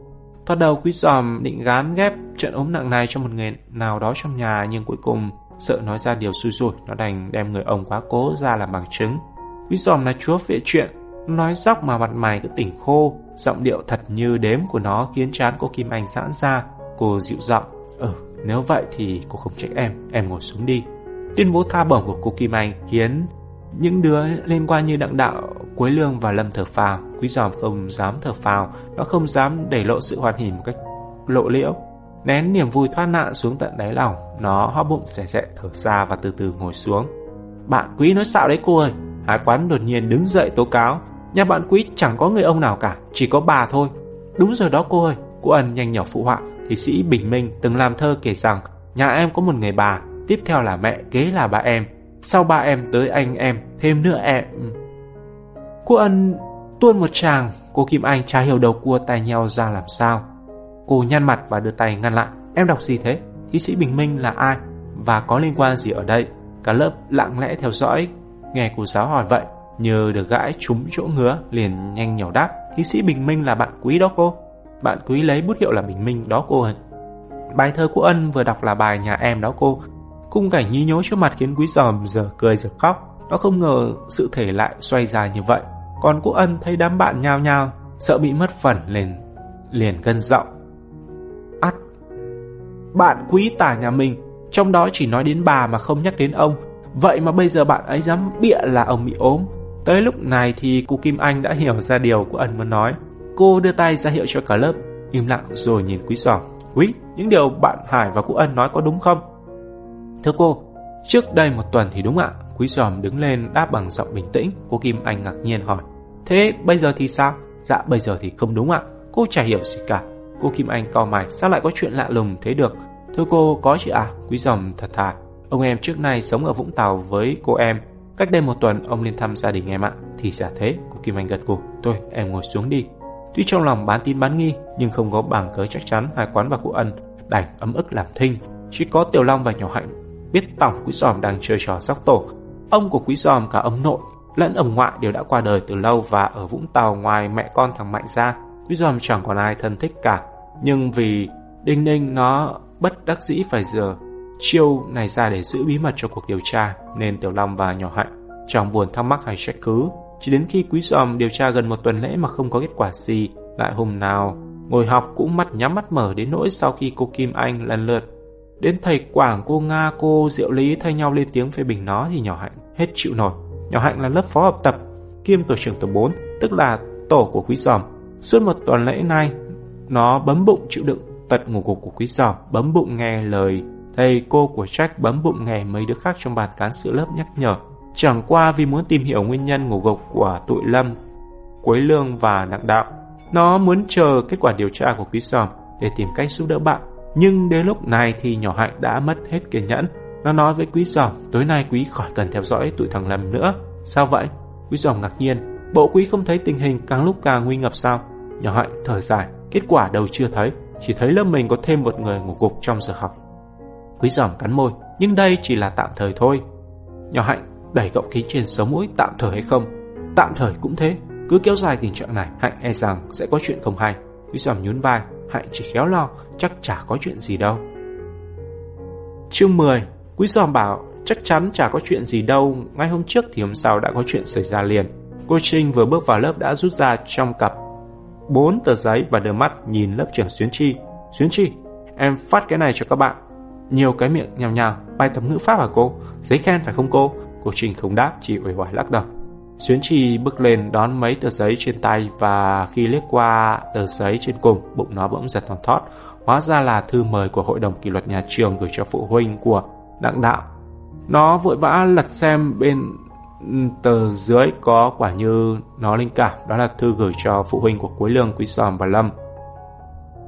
A: Thoát đầu quý giòm định gán ghép trận ốm nặng này cho một người nào đó trong nhà, Nhưng cuối cùng Sợ nói ra điều xui rủi Nó đành đem người ông quá cố ra làm bằng chứng. Quý giòm là chúa vệ chuyện Nói dóc mà mặt mày cứ tỉnh khô. Giọng điệu thật như đếm của nó khiến chán cô Kim Anh giãn ra. Cô dịu giọng Ừ nếu vậy thì cô không trách em. Em ngồi xuống đi. Tuyên bố tha bổng của cô Kim Anh khiến những đứa liên quan như Đặng Đạo, Quế Lương và Lâm thở phào. Quý giòm không dám thở phào, nó không dám để lộ sự hoàn hỉ một cách lộ liễu. Nén niềm vui thoát nạn xuống tận đáy lòng, nó hóp bụng xẻ xẻ thở ra và từ từ ngồi xuống. Bạn quý nói xạo đấy cô ơi. Hải quán đột nhiên đứng dậy tố cáo. Nhà bạn quý chẳng có người ông nào cả, chỉ có bà thôi. Đúng rồi đó cô ơi. Cô ân nhanh nhỏ phụ họa. Thị sĩ Bình Minh từng làm thơ kể rằng nhà em có một người bà, tiếp theo là mẹ, kế là bà em. Sau ba em tới anh em, thêm nữa em. Cô ân tuôn một tràng, cô Kim Anh chả hiểu đầu cua tay nhau ra làm sao. Cô nhăn mặt và đưa tay ngăn lại. Em đọc gì thế? thí sĩ Bình Minh là ai? Và có liên quan gì ở đây? Cả lớp lặng lẽ theo dõi Nghe cô giáo hỏi vậy, nhờ được gãi trúng chỗ ngứa, Liền nhanh nhỏ đáp Thí sĩ Bình Minh là bạn quý đó cô Bạn quý lấy bút hiệu là Bình Minh đó cô Bài thơ của Ân vừa đọc là bài nhà em đó cô Cung cảnh nhí nhố trước mặt khiến quý giòm giờ cười giờ khóc Nó không ngờ sự thể lại xoay dài như vậy Còn cô Ân thấy đám bạn nhao nhao, Sợ bị mất phần, liền liền cân giọng bạn quý tả nhà mình trong đó chỉ nói đến bà mà không nhắc đến ông. Vậy mà bây giờ bạn ấy dám bịa là ông bị ốm. Tới lúc này thì cô Kim Anh đã hiểu ra điều của ẩn muốn nói. Cô đưa tay ra hiệu cho cả lớp Im lặng rồi nhìn quý Giỏ. Quý, những điều bạn Hải và cô Ân nói có đúng không? Thưa cô, trước đây một tuần thì đúng ạ. Quý giòm đứng lên đáp bằng giọng bình tĩnh Cô Kim Anh ngạc nhiên hỏi. Thế bây giờ thì sao? Dạ bây giờ thì không đúng ạ. Cô chả hiểu gì cả. Cô Kim Anh co mày Sao lại có chuyện lạ lùng thế được Thưa cô, có chị à? Quý dòng thật thà. Ông em trước nay sống ở Vũng Tàu với cô em. Cách đây một tuần ông lên thăm gia đình em ạ. Thì giả thế, cô Kim Anh gật gù. Thôi, em ngồi xuống đi. Tuy trong lòng bán tin bán nghi, nhưng không có bằng cớ chắc chắn hai quán và cụ ân đành ấm ức làm thinh. Chỉ có Tiểu Long và Nhỏ Hạnh biết tổng quý giòm đang chơi trò sóc tổ. Ông của quý giòm cả ông nội lẫn ông ngoại đều đã qua đời từ lâu và ở Vũng Tàu ngoài mẹ con thằng Mạnh ra, quý giòm chẳng còn ai thân thích cả. Nhưng vì Đinh Ninh nó bất đắc dĩ phải giờ chiêu này ra để giữ bí mật cho cuộc điều tra nên Tiểu Long và Nhỏ Hạnh chẳng buồn thắc mắc hay trách cứ. Chỉ đến khi quý giòm điều tra gần một tuần lễ mà không có kết quả gì, lại hôm nào ngồi học cũng mắt nhắm mắt mở đến nỗi sau khi cô Kim Anh lần lượt đến thầy Quảng, cô Nga, cô Diệu Lý thay nhau lên tiếng phê bình nó thì Nhỏ Hạnh hết chịu nổi. Nhỏ Hạnh là lớp phó học tập kiêm tổ trưởng tổ 4, tức là tổ của quý giòm. Suốt một tuần lễ nay, nó bấm bụng chịu đựng tật ngủ gục của quý giỏ bấm bụng nghe lời thầy cô của Jack bấm bụng nghe mấy đứa khác trong bàn cán sự lớp nhắc nhở. Chẳng qua vì muốn tìm hiểu nguyên nhân ngủ gục của tụi Lâm, Quế Lương và Đặng Đạo. Nó muốn chờ kết quả điều tra của quý giòm để tìm cách giúp đỡ bạn. Nhưng đến lúc này thì nhỏ hạnh đã mất hết kiên nhẫn. Nó nói với quý giòm, tối nay quý khỏi cần theo dõi tụi thằng Lâm nữa. Sao vậy? Quý giòm ngạc nhiên. Bộ quý không thấy tình hình càng lúc càng nguy ngập sao? Nhỏ hạnh thở dài, kết quả đâu chưa thấy chỉ thấy lớp mình có thêm một người ngủ gục trong giờ học. Quý giỏm cắn môi, nhưng đây chỉ là tạm thời thôi. Nhỏ Hạnh đẩy gọng kính trên sống mũi tạm thời hay không? Tạm thời cũng thế, cứ kéo dài tình trạng này, Hạnh e rằng sẽ có chuyện không hay. Quý giỏm nhún vai, Hạnh chỉ khéo lo, chắc chả có chuyện gì đâu. Chương 10 Quý giòm bảo chắc chắn chả có chuyện gì đâu, ngay hôm trước thì hôm sau đã có chuyện xảy ra liền. Cô Trinh vừa bước vào lớp đã rút ra trong cặp bốn tờ giấy và đưa mắt nhìn lớp trưởng Xuyến Chi. Xuyến Chi, em phát cái này cho các bạn. Nhiều cái miệng nhào nhào, bài tập ngữ pháp hả cô? Giấy khen phải không cô? Cô Trinh không đáp, chỉ uể oải lắc đầu. Xuyến Chi bước lên đón mấy tờ giấy trên tay và khi liếc qua tờ giấy trên cùng, bụng nó bỗng giật thon thót. Hóa ra là thư mời của Hội đồng kỷ luật nhà trường gửi cho phụ huynh của Đặng Đạo. Nó vội vã lật xem bên Tờ dưới có quả như nó linh cảm đó là thư gửi cho phụ huynh của Quế Lương, Quý Sòm và Lâm.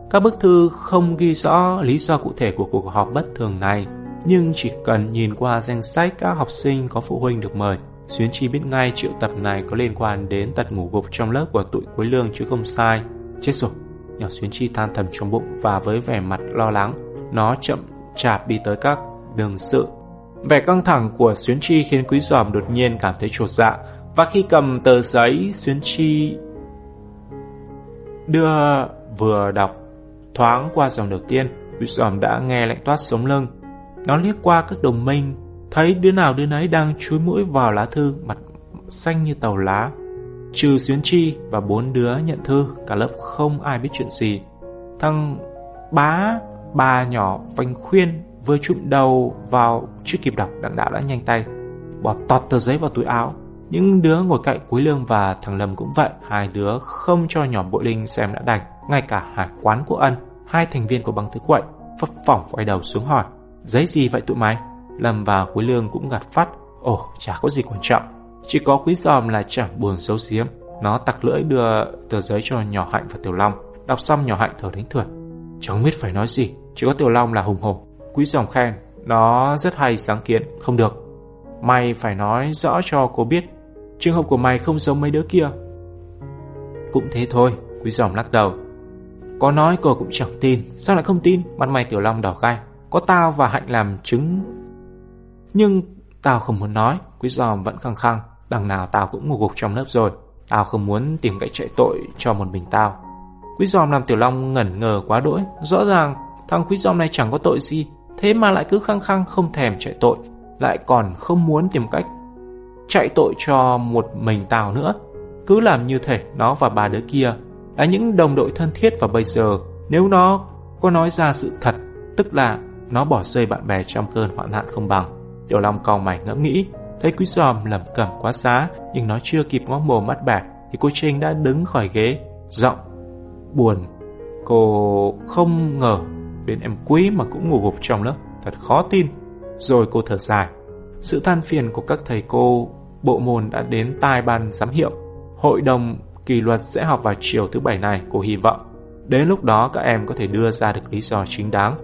A: Các bức thư không ghi rõ lý do cụ thể của cuộc họp bất thường này, nhưng chỉ cần nhìn qua danh sách các học sinh có phụ huynh được mời, Xuyến Chi biết ngay triệu tập này có liên quan đến tật ngủ gục trong lớp của tụi Quế Lương chứ không sai. Chết rồi, nhỏ Xuyến Chi than thầm trong bụng và với vẻ mặt lo lắng, nó chậm chạp đi tới các đường sự Vẻ căng thẳng của Xuyến Chi khiến Quý Giòm đột nhiên cảm thấy trột dạ và khi cầm tờ giấy, Xuyến Chi đưa vừa đọc thoáng qua dòng đầu tiên. Quý Giòm đã nghe lạnh toát sống lưng. Nó liếc qua các đồng minh, thấy đứa nào đứa nấy đang chúi mũi vào lá thư, mặt xanh như tàu lá. Trừ Xuyến Chi và bốn đứa nhận thư, cả lớp không ai biết chuyện gì. Thằng bá
B: Ba nhỏ vành khuyên vừa chụm đầu vào chưa kịp đọc đặng đạo đã nhanh tay. Bỏ tọt tờ giấy vào túi áo. Những đứa ngồi cạnh Quý Lương và thằng Lâm cũng vậy. Hai đứa không cho nhỏ bội linh xem đã đành. Ngay cả hải quán của ân, hai thành viên của băng thứ quậy, phấp phỏng quay đầu xuống hỏi, giấy gì vậy tụi mày? Lâm và Quý Lương cũng gạt phát, ồ, chả có gì quan trọng. Chỉ có Quý Giòm là chẳng buồn xấu xiếm. Nó tặc lưỡi đưa tờ giấy cho nhỏ Hạnh và Tiểu Long. Đọc xong, nhỏ Hạnh thở đánh thượt, chẳng biết phải nói gì. Chỉ có Tiểu Long là hùng hổ. Quý dòng khen, Nó rất hay, sáng kiến. Không được. Mày phải nói rõ cho cô biết. Trường hợp của mày không giống mấy đứa kia. Cũng thế thôi, Quý dòng lắc đầu. Có nói cô cũng chẳng tin. Sao lại không tin? Mặt mày Tiểu Long đỏ gai. Có tao và Hạnh làm chứng. Nhưng tao không muốn nói. Quý dòm vẫn khăng khăng. Đằng nào tao cũng ngủ gục trong lớp rồi. Tao không muốn tìm cách chạy tội cho một mình tao. Quý dòm làm Tiểu Long ngẩn ngờ quá đỗi. Rõ ràng, thằng quý dòm này chẳng có tội gì thế mà lại cứ khăng khăng không thèm chạy tội, lại còn không muốn tìm cách chạy tội cho một mình tao nữa. Cứ làm như thể nó và bà đứa kia là những đồng đội thân thiết và bây giờ nếu nó có nói ra sự thật, tức là nó bỏ rơi bạn bè trong cơn hoạn nạn không bằng. Tiểu Long cau mày ngẫm nghĩ, thấy quý giòm lẩm cẩm quá xá, nhưng nó chưa kịp ngó mồm mắt bạc thì cô Trinh đã đứng khỏi ghế, giọng buồn. Cô không ngờ bên em quý mà cũng ngủ gục trong lớp, thật khó tin. Rồi cô thở dài. Sự than phiền của các thầy cô, bộ môn đã đến tai ban giám hiệu. Hội đồng kỷ luật sẽ họp vào chiều thứ bảy này, cô hy vọng. Đến lúc đó các em có thể đưa ra được lý do chính đáng.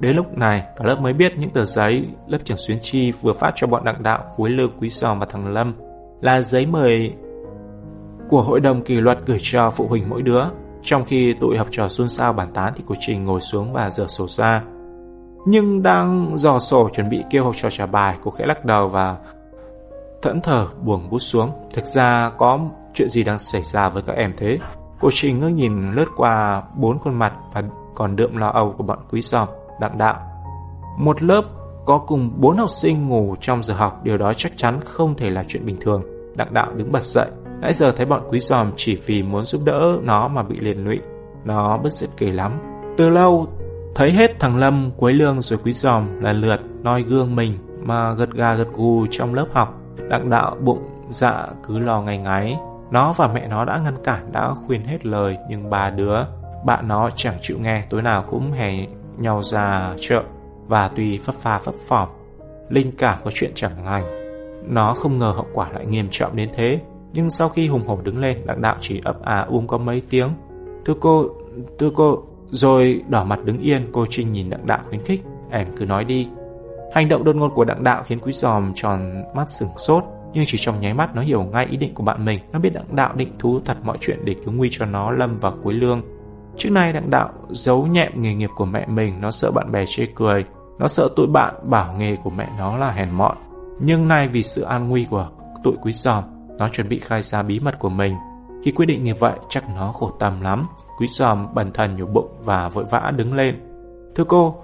B: Đến lúc này, cả lớp mới biết những tờ giấy lớp trưởng Xuyến Chi vừa phát cho bọn đặng đạo, Cuối Lương, Quý sò và thằng Lâm là giấy mời của hội đồng kỷ luật gửi cho phụ huynh mỗi đứa. Trong khi tụi học trò xôn xao bàn tán thì cô Trình ngồi xuống và dở sổ ra. Nhưng đang dò sổ chuẩn bị kêu học trò trả bài, cô khẽ lắc đầu và thẫn thờ buông bút xuống. Thực ra có chuyện gì đang xảy ra với các em thế? Cô Trình ngước nhìn lướt qua bốn khuôn mặt và còn đượm lo âu của bọn quý giòm, đặng đạo. Một lớp có cùng bốn học sinh ngủ trong giờ học, điều đó chắc chắn không thể là chuyện bình thường. Đặng đạo đứng bật dậy, Nãy giờ thấy bọn quý giòm chỉ vì muốn giúp đỡ nó mà bị liền lụy. Nó bất giết kỳ lắm. Từ lâu, thấy hết thằng Lâm, Quế Lương rồi quý giòm là lượt noi gương mình mà gật gà gật gù trong lớp học. Đặng đạo bụng dạ cứ lo ngày ngáy. Nó và mẹ nó đã ngăn cản, đã khuyên hết lời, nhưng ba đứa, bạn nó chẳng chịu nghe, tối nào cũng hè nhau ra chợ và tùy phấp pha phấp phỏm. Linh cảm có chuyện chẳng lành. Nó không ngờ hậu quả lại nghiêm trọng đến thế. Nhưng sau khi hùng hổ đứng lên, đặng đạo chỉ ấp à um có mấy tiếng. Thưa cô, thưa cô, rồi đỏ mặt đứng yên, cô Trinh nhìn đặng đạo khuyến khích. Em cứ nói đi. Hành động đột ngột của đặng đạo khiến quý giòm tròn mắt sừng sốt. Nhưng chỉ trong nháy mắt nó hiểu ngay ý định của bạn mình. Nó biết đặng đạo định thú thật mọi chuyện để cứu nguy cho nó Lâm vào Cuối Lương. Trước nay đặng đạo giấu nhẹm nghề nghiệp của mẹ mình, nó sợ bạn bè chê cười. Nó sợ tụi bạn bảo nghề của mẹ nó là hèn mọn. Nhưng nay vì sự an nguy của tụi quý giòm, nó chuẩn bị khai ra bí mật của mình. Khi quyết định như vậy, chắc nó khổ tâm lắm. Quý giòm bần thần nhổ bụng và vội vã đứng lên. Thưa cô,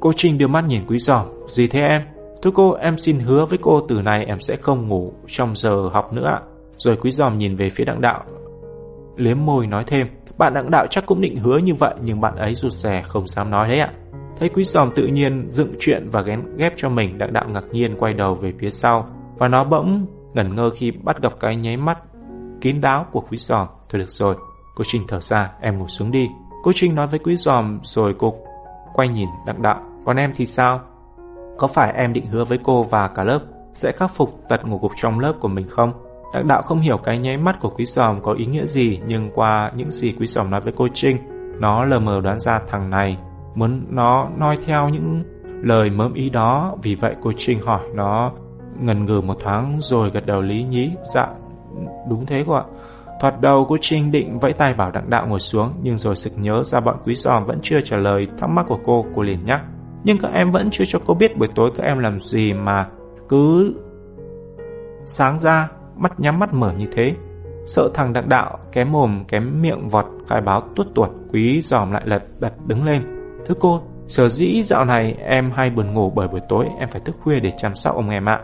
B: cô Trinh đưa mắt nhìn quý giòm. Gì thế em? Thưa cô, em xin hứa với cô từ nay em sẽ không ngủ trong giờ học nữa ạ. Rồi quý giòm nhìn về phía đặng đạo. Liếm môi nói thêm, bạn đặng đạo chắc cũng định hứa như vậy nhưng bạn ấy rụt rè không dám nói đấy ạ. Thấy quý giòm tự nhiên dựng chuyện và ghén ghép cho mình, đặng đạo ngạc nhiên quay đầu về phía sau. Và nó bỗng ngẩn ngơ khi bắt gặp cái nháy mắt kín đáo của quý giòm. Thôi được rồi, cô Trinh thở ra, em ngủ xuống đi. Cô Trinh nói với quý giòm rồi cô quay nhìn đặng đạo. Còn em thì sao? Có phải em định hứa với cô và cả lớp sẽ khắc phục tật ngủ gục trong lớp của mình không? Đặng đạo không hiểu cái nháy mắt của quý giòm có ý nghĩa gì nhưng qua những gì quý giòm nói với cô Trinh, nó lờ mờ đoán ra thằng này muốn nó noi theo những lời mớm ý đó. Vì vậy cô Trinh hỏi nó ngần ngừ một thoáng rồi gật đầu lý nhí. Dạ, đúng thế cô ạ. Thoạt đầu cô Trinh định vẫy tay bảo đặng đạo ngồi xuống nhưng rồi sực nhớ ra bọn quý giòm vẫn chưa trả lời thắc mắc của cô, cô liền nhắc. Nhưng các em vẫn chưa cho cô biết buổi tối các em làm gì mà cứ sáng ra, mắt nhắm mắt mở như thế. Sợ thằng đặng đạo kém mồm kém miệng vọt khai báo tuốt tuột quý giòm lại lật đật đứng lên. Thưa cô, sở dĩ dạo này em hay buồn ngủ bởi buổi tối em phải thức khuya để chăm sóc ông em ạ.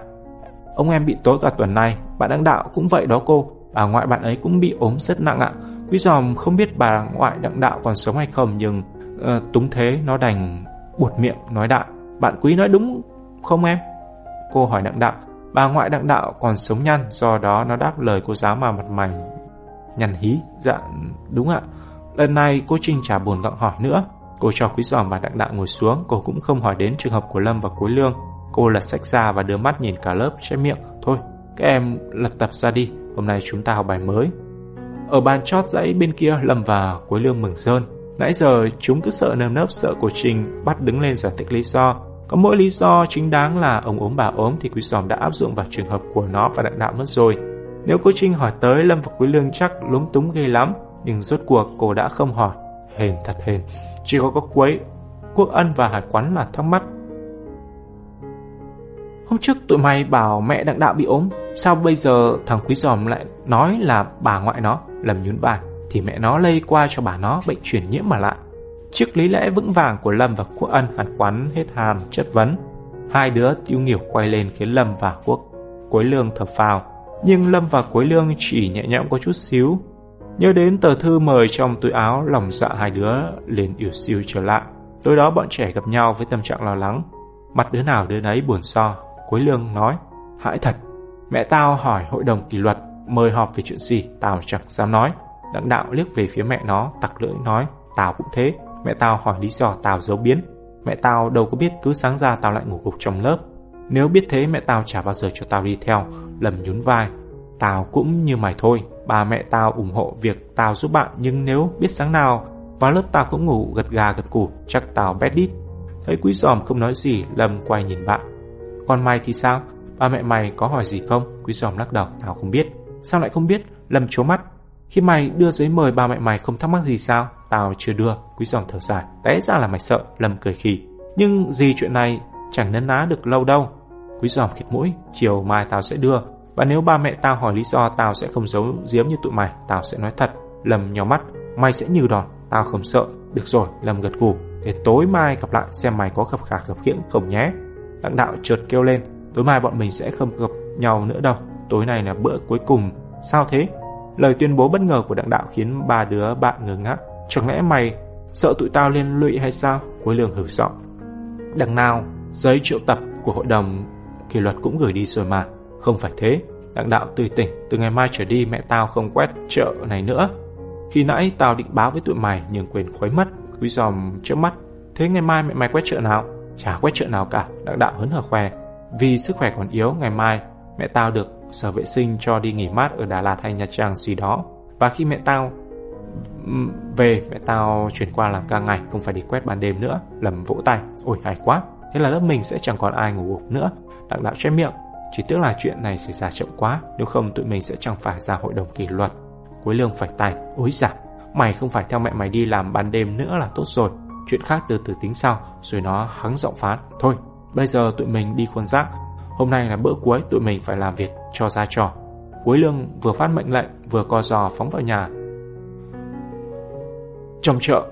B: Ông em bị tối cả tuần này, bạn đặng đạo cũng vậy đó cô. Bà ngoại bạn ấy cũng bị ốm rất nặng ạ. Quý giòm không biết bà ngoại đặng đạo còn sống hay không nhưng uh, túng thế nó đành buột miệng nói đại. Bạn quý nói đúng không em? Cô hỏi đặng đạo. Bà ngoại đặng đạo còn sống nhăn, do đó nó đáp lời cô giáo mà mặt mày nhằn hí. Dạ, đúng ạ. Lần này cô Trinh chả buồn gặng hỏi nữa. Cô cho quý giòm và đặng đạo ngồi xuống, cô cũng không hỏi đến trường hợp của Lâm và Cối Lương. Cô lật sách ra và đưa mắt nhìn cả lớp che miệng. Thôi, các em lật tập ra đi, hôm nay chúng ta học bài mới. Ở bàn chót dãy bên kia, Lâm và quế Lương mừng rơn. Nãy giờ chúng cứ sợ nơm nớp sợ cô Trinh bắt đứng lên giải thích lý do. Có mỗi lý do chính đáng là ông ốm bà ốm thì Quý Giòm đã áp dụng vào trường hợp của nó và đặng đạo mất rồi. Nếu cô Trinh hỏi tới Lâm và Quý Lương chắc lúng túng ghê lắm, nhưng rốt cuộc cô đã không hỏi. Hền thật hền, chỉ có có quấy, quốc ân và hải quán là thắc mắc. Hôm trước tụi mày bảo mẹ đặng đạo bị ốm, sao bây giờ thằng Quý Giòm lại nói là bà ngoại nó, lầm nhún vai, thì mẹ nó lây qua cho bà nó bệnh truyền nhiễm mà lại. Chiếc lý lẽ vững vàng của Lâm và Quốc Ân hàn quán hết hàm chất vấn. Hai đứa tiêu nghỉu quay lên khiến Lâm và Quốc quấy Lương thở phào. Nhưng Lâm và quấy Lương chỉ nhẹ nhõm có chút xíu. Nhớ đến tờ thư mời trong túi áo, lòng dạ hai đứa liền ỉu siêu trở lại. Tối đó bọn trẻ gặp nhau với tâm trạng lo lắng. Mặt đứa nào đứa nấy buồn so. Quế Lương nói, hãi thật. Mẹ tao hỏi hội đồng kỷ luật mời họp về chuyện gì, tao chẳng dám nói. Đặng đạo liếc về phía mẹ nó, tặc lưỡi nói, tao cũng thế. Mẹ tao hỏi lý do tao giấu biến. Mẹ tao đâu có biết cứ sáng ra tao lại ngủ gục trong lớp. Nếu biết thế mẹ tao chả bao giờ cho tao đi theo, lầm nhún vai. Tao cũng như mày thôi, ba mẹ tao ủng hộ việc tao giúp bạn nhưng nếu biết sáng nào vào lớp tao cũng ngủ gật gà gật củ, chắc tao bét đít. Thấy quý giòm không nói gì, Lâm quay nhìn bạn. Còn mày thì sao? Ba mẹ mày có hỏi gì không? Quý giòm lắc đầu, tao không biết. Sao lại không biết? Lâm chố mắt. Khi mày đưa giấy mời ba mẹ mày không thắc mắc gì sao? Tao chưa đưa, quý giòm thở dài. Té ra là mày sợ, Lâm cười khì. Nhưng gì chuyện này chẳng nấn ná được lâu đâu. Quý giòm khịt mũi, chiều mai tao sẽ đưa. Và nếu ba mẹ tao hỏi lý do tao sẽ không giấu giếm như tụi mày, tao sẽ nói thật. Lâm nhỏ mắt, mày sẽ như đòn, tao không sợ. Được rồi, Lâm gật gù. Để tối mai gặp lại xem mày có gặp khả gặp khiễng không nhé. Đặng đạo trượt kêu lên, tối mai bọn mình sẽ không gặp nhau nữa đâu. Tối nay là bữa cuối cùng. Sao thế? Lời tuyên bố bất ngờ của đặng đạo khiến ba đứa bạn ngơ ngác. Chẳng lẽ mày sợ tụi tao liên lụy hay sao? Cuối lường hử giọng. Đằng nào, giấy triệu tập của hội đồng kỷ luật cũng gửi đi rồi mà. Không phải thế. Đặng đạo tươi tỉnh, từ ngày mai trở đi mẹ tao không quét chợ này nữa. Khi nãy tao định báo với tụi mày nhưng quên khuấy mất. Quý giòm trước mắt. Thế ngày mai mẹ mày quét chợ nào? Chả quét chợ nào cả. Đặng đạo hớn hở khoe. Vì sức khỏe còn yếu, ngày mai mẹ tao được sở vệ sinh cho đi nghỉ mát ở Đà Lạt hay Nha Trang gì đó. Và khi mẹ tao về, mẹ tao chuyển qua làm ca ngày, không phải đi quét ban đêm nữa. Lầm vỗ tay. Ôi hay quá, thế là lớp mình sẽ chẳng còn ai ngủ gục nữa. Đặng đạo che miệng. Chỉ tiếc là chuyện này xảy ra chậm quá, nếu không tụi mình sẽ chẳng phải ra hội đồng kỷ luật. Cuối lương phải tay. ối dạ, mày không phải theo mẹ mày đi làm ban đêm nữa là tốt rồi. Chuyện khác từ từ tính sau, rồi nó hắng giọng phán. Thôi, bây giờ tụi mình đi khuôn rác. Hôm nay là bữa cuối tụi mình phải làm việc cho ra trò. Cuối lương vừa phát mệnh lệnh vừa co giò phóng vào nhà. Trong chợ,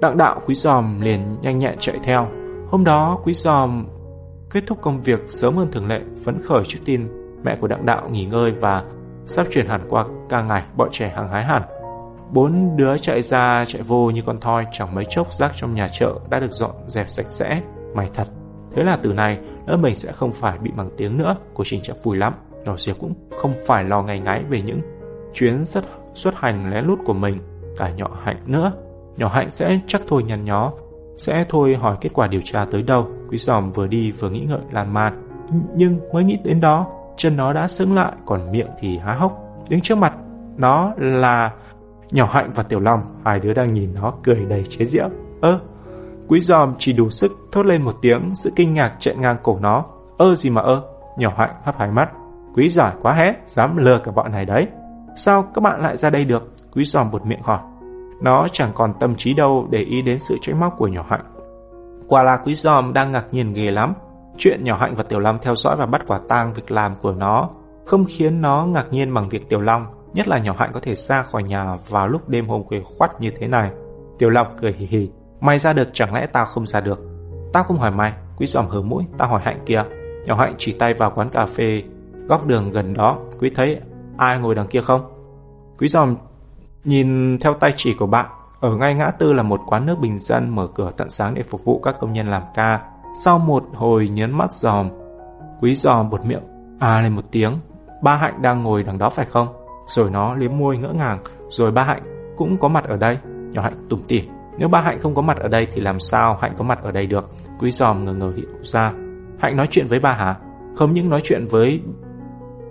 B: đặng đạo quý giòm liền nhanh nhẹn chạy theo. Hôm đó quý giòm kết thúc công việc sớm hơn thường lệ, phấn khởi trước tin mẹ của đặng đạo nghỉ ngơi và sắp chuyển hẳn qua ca ngày bọn trẻ hàng hái hẳn. Bốn đứa chạy ra chạy vô như con thoi chẳng mấy chốc rác trong nhà chợ đã được dọn dẹp sạch sẽ. Mày thật. Thế là từ nay lớp mình sẽ không phải bị bằng tiếng nữa. Cô Trình sẽ vui lắm. Nhỏ Diệp cũng không phải lo ngày ngáy về những chuyến xuất, xuất hành lén lút của mình. Cả nhỏ Hạnh nữa. Nhỏ Hạnh sẽ chắc thôi nhăn nhó. Sẽ thôi hỏi kết quả điều tra tới đâu. Quý giòm vừa đi vừa nghĩ ngợi lan man. Nhưng mới nghĩ đến đó, chân nó đã sững lại, còn miệng thì há hốc. Đứng trước mặt nó là Nhỏ Hạnh và Tiểu Long, hai đứa đang nhìn nó cười đầy chế giễu. Ơ, quý giòm chỉ đủ sức thốt lên một tiếng, sự kinh ngạc chạy ngang cổ nó. Ơ gì mà ơ, nhỏ Hạnh hấp hai mắt. Quý giỏi quá hé, dám lừa cả bọn này đấy. Sao các bạn lại ra đây được? Quý giòm bột miệng hỏi. Nó chẳng còn tâm trí đâu để ý đến sự trách móc của nhỏ Hạnh. Quả là quý giòm đang ngạc nhiên ghê lắm. Chuyện nhỏ Hạnh và Tiểu Long theo dõi và bắt quả tang việc làm của nó không khiến nó ngạc nhiên bằng việc Tiểu Long Nhất là nhỏ Hạnh có thể ra khỏi nhà vào lúc đêm hôm khuya khoắt như thế này. Tiểu Long cười hì hì. Mày ra được chẳng lẽ tao không ra được? Tao không hỏi mày. Quý giòm hờ mũi. Tao hỏi Hạnh kia. Nhỏ Hạnh chỉ tay vào quán cà phê góc đường gần đó. Quý thấy ai ngồi đằng kia không? Quý giòm nhìn theo tay chỉ của bạn. Ở ngay ngã tư là một quán nước bình dân mở cửa tận sáng để phục vụ các công nhân làm ca. Sau một hồi nhấn mắt dòm, quý dòm bột miệng, à lên một tiếng. Ba Hạnh đang ngồi đằng đó phải không? Rồi nó liếm môi ngỡ ngàng, rồi ba Hạnh cũng có mặt ở đây. Nhỏ Hạnh tủm tỉm. Nếu ba Hạnh không có mặt ở đây thì làm sao Hạnh có mặt ở đây được? Quý dòm ngờ ngờ hiểu ra. Hạnh nói chuyện với ba hả? Không những nói chuyện với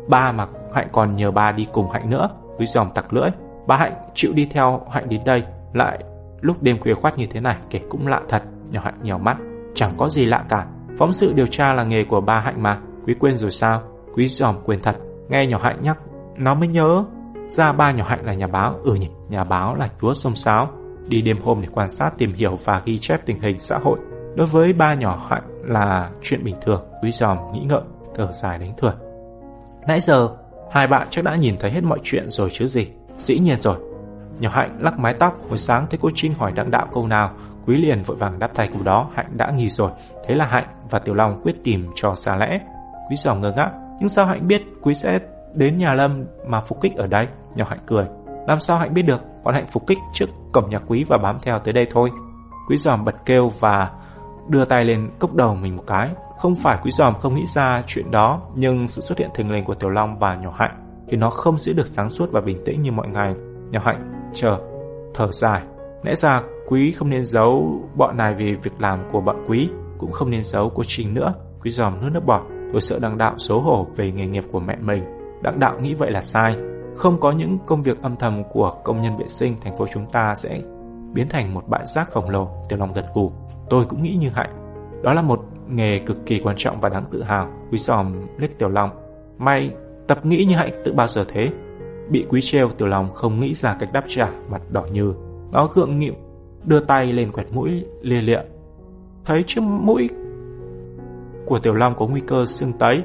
B: ba mà Hạnh còn nhờ ba đi cùng Hạnh nữa. Quý dòm tặc lưỡi. Ba Hạnh chịu đi theo Hạnh đến đây. Lại lúc đêm khuya khoát như thế này kể cũng lạ thật. Nhỏ Hạnh nhỏ mắt. Chẳng có gì lạ cả. Phóng sự điều tra là nghề của ba Hạnh mà. Quý quên rồi sao? Quý dòm quên thật. Nghe nhỏ Hạnh nhắc. Nó mới nhớ. Ra ba nhỏ Hạnh là nhà báo. Ừ nhỉ, nhà báo là chúa sông sáo. Đi đêm hôm để quan sát tìm hiểu và ghi chép tình hình xã hội. Đối với ba nhỏ Hạnh là chuyện bình thường. Quý dòm nghĩ ngợi, thở dài đánh thừa Nãy giờ, hai bạn chắc đã nhìn thấy hết mọi chuyện rồi chứ gì. Dĩ nhiên rồi. Nhỏ Hạnh lắc mái tóc, hồi sáng thấy cô Trinh hỏi đặng đạo câu nào, Quý liền vội vàng đáp thay câu đó, Hạnh đã nghi rồi. Thế là Hạnh và Tiểu Long quyết tìm cho xa lẽ. Quý giỏ ngơ ngác, nhưng sao Hạnh biết Quý sẽ đến nhà Lâm mà phục kích ở đây? Nhỏ Hạnh cười. Làm sao Hạnh biết được? Bọn Hạnh phục kích trước cổng nhà Quý và bám theo tới đây thôi. Quý giòm bật kêu và đưa tay lên cốc đầu mình một cái. Không phải Quý giòm không nghĩ ra chuyện đó, nhưng sự xuất hiện thình lình của Tiểu Long và nhỏ Hạnh thì nó không giữ được sáng suốt và bình tĩnh như mọi ngày. Nhỏ Hạnh chờ, thở dài. Lẽ ra Quý không nên giấu bọn này vì việc làm của bọn Quý, cũng không nên giấu cô Trinh nữa. Quý giòm nuốt nước bọt, tôi sợ đặng đạo xấu hổ về nghề nghiệp của mẹ mình. Đặng đạo nghĩ vậy là sai. Không có những công việc âm thầm của công nhân vệ sinh thành phố chúng ta sẽ biến thành một bãi rác khổng lồ. Tiểu Long gật gù. Tôi cũng nghĩ như Hạnh. Đó là một nghề cực kỳ quan trọng và đáng tự hào. Quý giòm liếc Tiểu Long. May tập nghĩ như Hạnh tự bao giờ thế? Bị quý treo Tiểu Long không nghĩ ra cách đáp trả, mặt đỏ như. Nó gượng nghịu đưa tay lên quẹt mũi lia lịa. Thấy chiếc mũi của Tiểu Long có nguy cơ sưng tấy,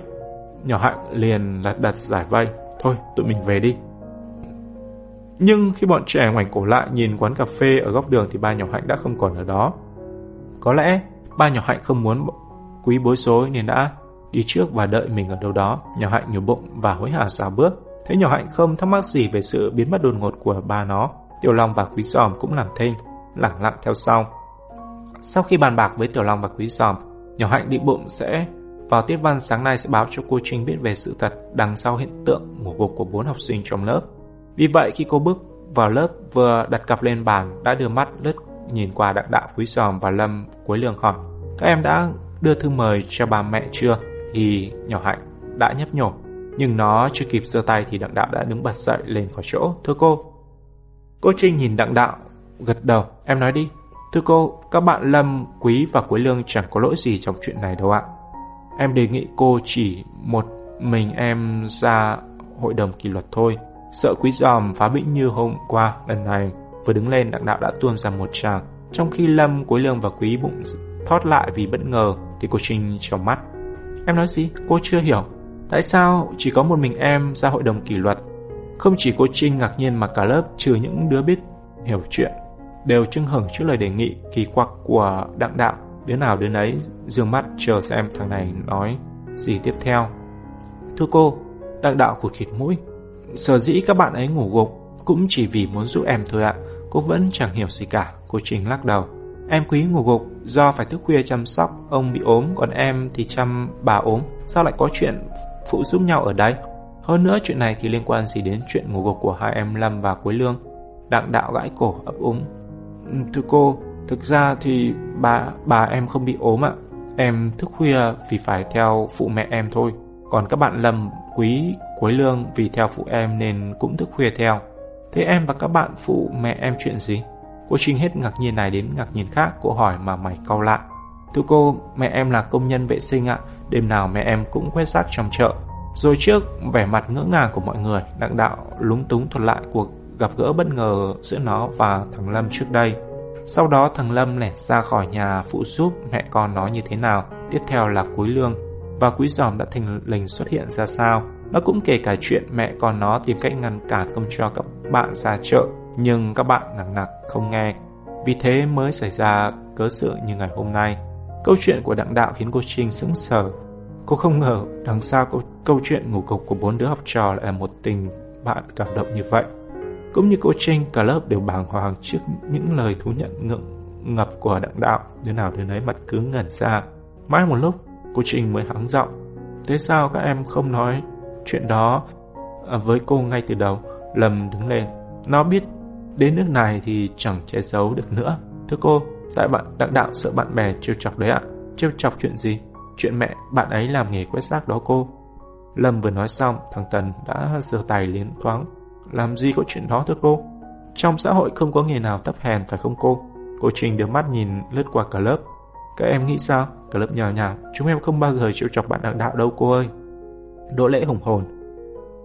B: nhỏ hạnh liền lật đặt giải vây. Thôi, tụi mình về đi. Nhưng khi bọn trẻ ngoảnh cổ lại nhìn quán cà phê ở góc đường thì ba nhỏ hạnh đã không còn ở đó. Có lẽ ba nhỏ hạnh không muốn quý bối rối nên đã đi trước và đợi mình ở đâu đó. Nhỏ hạnh nhổ bụng và hối hả xào bước. Thế nhỏ hạnh không thắc mắc gì về sự biến mất đột ngột của ba nó. Tiểu Long và Quý Giòm cũng làm thinh lẳng lặng theo sau. Sau khi bàn bạc với Tiểu Long và Quý Giòm, nhỏ hạnh định bụng sẽ vào tiết văn sáng nay sẽ báo cho cô Trinh biết về sự thật đằng sau hiện tượng ngủ gục của bốn học sinh trong lớp. Vì vậy khi cô bước vào lớp vừa đặt cặp lên bàn đã đưa mắt lướt nhìn qua đặng đạo Quý Giòm và Lâm cuối lường hỏi các em đã đưa thư mời cho bà mẹ chưa? Thì nhỏ hạnh đã nhấp nhổ nhưng nó chưa kịp giơ tay thì đặng đạo đã đứng bật dậy lên khỏi chỗ. Thưa cô. Cô Trinh nhìn đặng đạo gật đầu, em nói đi. Thưa cô, các bạn Lâm, Quý và cuối Lương chẳng có lỗi gì trong chuyện này đâu ạ. Em đề nghị cô chỉ một mình em ra hội đồng kỷ luật thôi. Sợ quý giòm phá bĩnh như hôm qua, lần này vừa đứng lên đặng đạo đã tuôn ra một tràng. Trong khi Lâm, cuối Lương và Quý bụng thoát lại vì bất ngờ thì cô Trinh trong mắt. Em nói gì? Cô chưa hiểu. Tại sao chỉ có một mình em ra hội đồng kỷ luật? Không chỉ cô Trinh ngạc nhiên mà cả lớp trừ những đứa biết hiểu chuyện đều chưng hửng trước lời đề nghị kỳ quặc của đặng đạo. Đứa nào đứa nấy dương mắt chờ xem thằng này nói gì tiếp theo. Thưa cô, đặng đạo khụt khịt mũi. Sở dĩ các bạn ấy ngủ gục cũng chỉ vì muốn giúp em thôi ạ. Cô vẫn chẳng hiểu gì cả. Cô Trình lắc đầu. Em quý ngủ gục do phải thức khuya chăm sóc ông bị ốm còn em thì chăm bà ốm. Sao lại có chuyện phụ giúp nhau ở đây? Hơn nữa chuyện này thì liên quan gì đến chuyện ngủ gục của hai em Lâm và Quế Lương? Đặng đạo gãi cổ ấp úng. Thưa cô, thực ra thì bà bà em không bị ốm ạ. Em thức khuya vì phải theo phụ mẹ em thôi. Còn các bạn Lâm, Quý, Quế Lương vì theo phụ em nên cũng thức khuya theo. Thế em và các bạn phụ mẹ em chuyện gì? Cô Trinh hết ngạc nhiên này đến ngạc nhiên khác, cô hỏi mà mày cau lại. Thưa cô, mẹ em là công nhân vệ sinh ạ, đêm nào mẹ em cũng quét rác trong chợ. Rồi trước vẻ mặt ngỡ ngàng của mọi người, đặng đạo lúng túng thuật lại cuộc gặp gỡ bất ngờ giữa nó và thằng Lâm trước đây. Sau đó thằng Lâm lẻn ra khỏi nhà phụ giúp mẹ con nó như thế nào. Tiếp theo là cuối Lương và Quý Giòm đã thành lình xuất hiện ra sao. Nó cũng kể cả chuyện mẹ con nó tìm cách ngăn cản không cho các bạn ra chợ, nhưng các bạn nặng nặc không nghe. Vì thế mới xảy ra cớ sự như ngày hôm nay. Câu chuyện của Đặng Đạo khiến cô Trinh sững sờ. Cô không ngờ đằng sau câu, câu chuyện ngủ cục của bốn đứa học trò lại là một tình bạn cảm động như vậy. Cũng như cô Trinh, cả lớp đều bàng hoàng trước những lời thú nhận ngượng ngập của đặng đạo. Đứa nào đứa nấy mặt cứ ngẩn ra. Mãi một lúc, cô Trinh mới hắng giọng. Thế sao các em không nói chuyện đó với cô ngay từ đầu? Lâm đứng lên. Nó biết đến nước này thì chẳng che giấu được nữa. Thưa cô, tại bạn đặng đạo sợ bạn bè trêu chọc đấy ạ. Trêu chọc chuyện gì? Chuyện mẹ bạn ấy làm nghề quét rác đó cô. Lâm vừa nói xong, thằng Tần đã giơ tay liến thoáng. Làm gì có chuyện đó thưa cô? Trong xã hội không có nghề nào thấp hèn phải không cô? Cô Trình đưa mắt nhìn lướt qua cả lớp. Các em nghĩ sao? Cả lớp nhào nhào. Chúng em không bao giờ chịu chọc bạn đặng đạo đâu cô ơi. Đỗ lễ hùng hồn.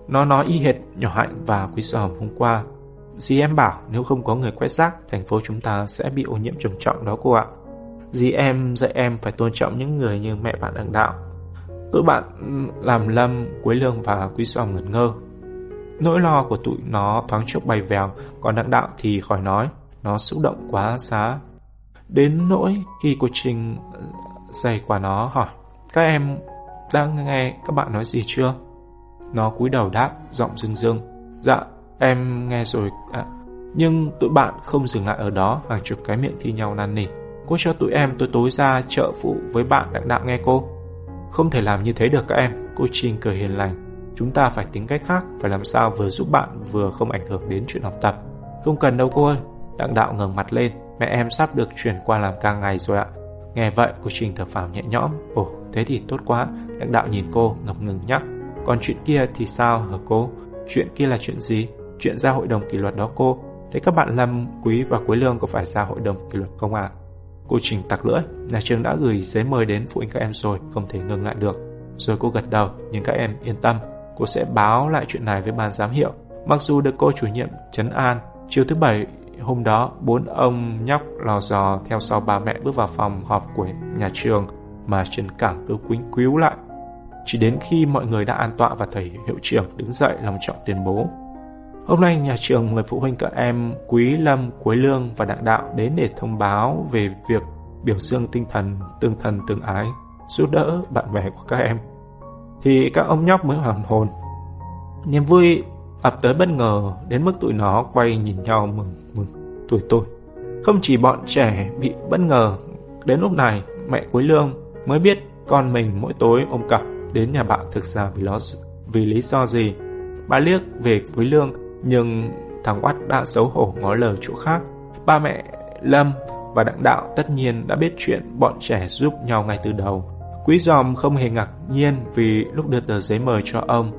B: Nó nói y hệt nhỏ hạnh và quý sở hôm qua. Dì em bảo nếu không có người quét rác, thành phố chúng ta sẽ bị ô nhiễm trầm trọng đó cô ạ. Dì em dạy em phải tôn trọng những người như mẹ bạn đặng đạo. Tụi bạn làm lâm, Quế Lương và Quý Sòm ngẩn ngơ. Nỗi lo của tụi nó thoáng chốc bay vèo, còn đặng đạo thì khỏi nói, nó xúc động quá xá. Đến nỗi khi cô Trinh dày qua nó hỏi, các em đang nghe các bạn nói gì chưa? Nó cúi đầu đáp, giọng rưng rưng. Dạ, em nghe rồi ạ. Nhưng tụi bạn không dừng lại ở đó, hàng chục cái miệng thi nhau năn nỉ. Cô cho tụi em tối tối ra chợ phụ với bạn đặng đạo nghe cô. Không thể làm như thế được các em, cô Trinh cười hiền lành. Chúng ta phải tính cách khác, phải làm sao vừa giúp bạn vừa không ảnh hưởng đến chuyện học tập. Không cần đâu cô ơi. Đặng đạo ngẩng mặt lên, mẹ em sắp được chuyển qua làm ca ngày rồi ạ. Nghe vậy, cô trình thở phào nhẹ nhõm. Ồ, thế thì tốt quá. Đặng đạo nhìn cô, ngập ngừng nhắc. Còn chuyện kia thì sao hả cô? Chuyện kia là chuyện gì? Chuyện ra hội đồng kỷ luật đó cô. Thế các bạn Lâm, Quý và Quế Lương có phải ra hội đồng kỷ luật không ạ? À? Cô Trình tặc lưỡi, nhà trường đã gửi giấy mời đến phụ huynh các em rồi, không thể ngừng lại được. Rồi cô gật đầu, nhưng các em yên tâm, cô sẽ báo lại chuyện này với ban giám hiệu. Mặc dù được cô chủ nhiệm trấn an, chiều thứ bảy hôm đó, bốn ông nhóc lò dò theo sau ba mẹ bước vào phòng họp của nhà trường mà Trần Cảng cứ quýnh quýu lại. Chỉ đến khi mọi người đã an tọa và thầy hiệu trưởng đứng dậy lòng trọng tuyên bố Hôm nay nhà trường mời phụ huynh các em Quý Lâm, Quế Lương và Đặng Đạo đến để thông báo về việc biểu dương tinh thần tương thân tương ái, giúp đỡ bạn bè của các em. Thì các ông nhóc mới hoàn hồn. Niềm vui ập tới bất ngờ đến mức tụi nó quay nhìn nhau mừng mừng tuổi tôi. Không chỉ bọn trẻ bị bất ngờ, đến lúc này mẹ cuối Lương mới biết con mình mỗi tối ôm cặp đến nhà bạn thực ra vì, lo, vì lý do gì. Bà liếc về cuối Lương nhưng thằng Oát đã xấu hổ ngó lời chỗ khác. Ba mẹ Lâm và Đặng Đạo tất nhiên đã biết chuyện bọn trẻ giúp nhau ngay từ đầu. Quý giòm không hề ngạc nhiên vì lúc đưa tờ giấy mời cho ông.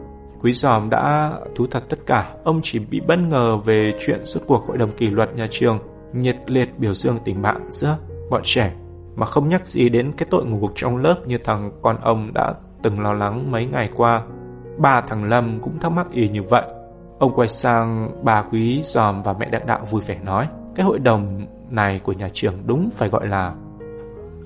B: Quý giòm đã thú thật tất cả, ông chỉ bị bất ngờ về chuyện suốt cuộc hội đồng kỷ luật nhà trường nhiệt liệt biểu dương tình bạn giữa bọn trẻ mà không nhắc gì đến cái tội ngủ gục trong lớp như thằng con ông đã từng lo lắng mấy ngày qua. Ba thằng Lâm cũng thắc mắc y như vậy. Ông quay sang bà quý giòm và mẹ đặng đạo vui vẻ nói Cái hội đồng này của nhà trường đúng phải gọi là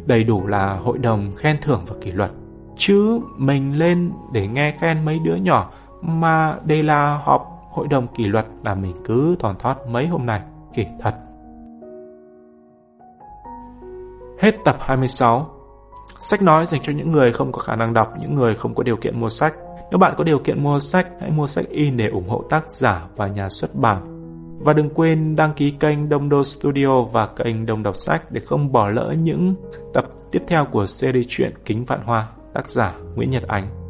B: Đầy đủ là hội đồng khen thưởng và kỷ luật. Chứ mình lên để nghe khen mấy đứa nhỏ Mà đây là họp hội đồng kỷ luật là mình cứ thòn thót mấy hôm nay. Kỳ thật. Hết tập 26 Sách nói dành cho những người không có khả năng đọc, những người không có điều kiện mua sách. Nếu bạn có điều kiện mua sách, hãy mua sách in để ủng hộ tác giả và nhà xuất bản. Và đừng quên đăng ký kênh Đông Đô Studio và kênh Đông Đọc Sách để không bỏ lỡ những tập tiếp theo của series truyện Kính Vạn Hoa, tác giả Nguyễn Nhật Ánh.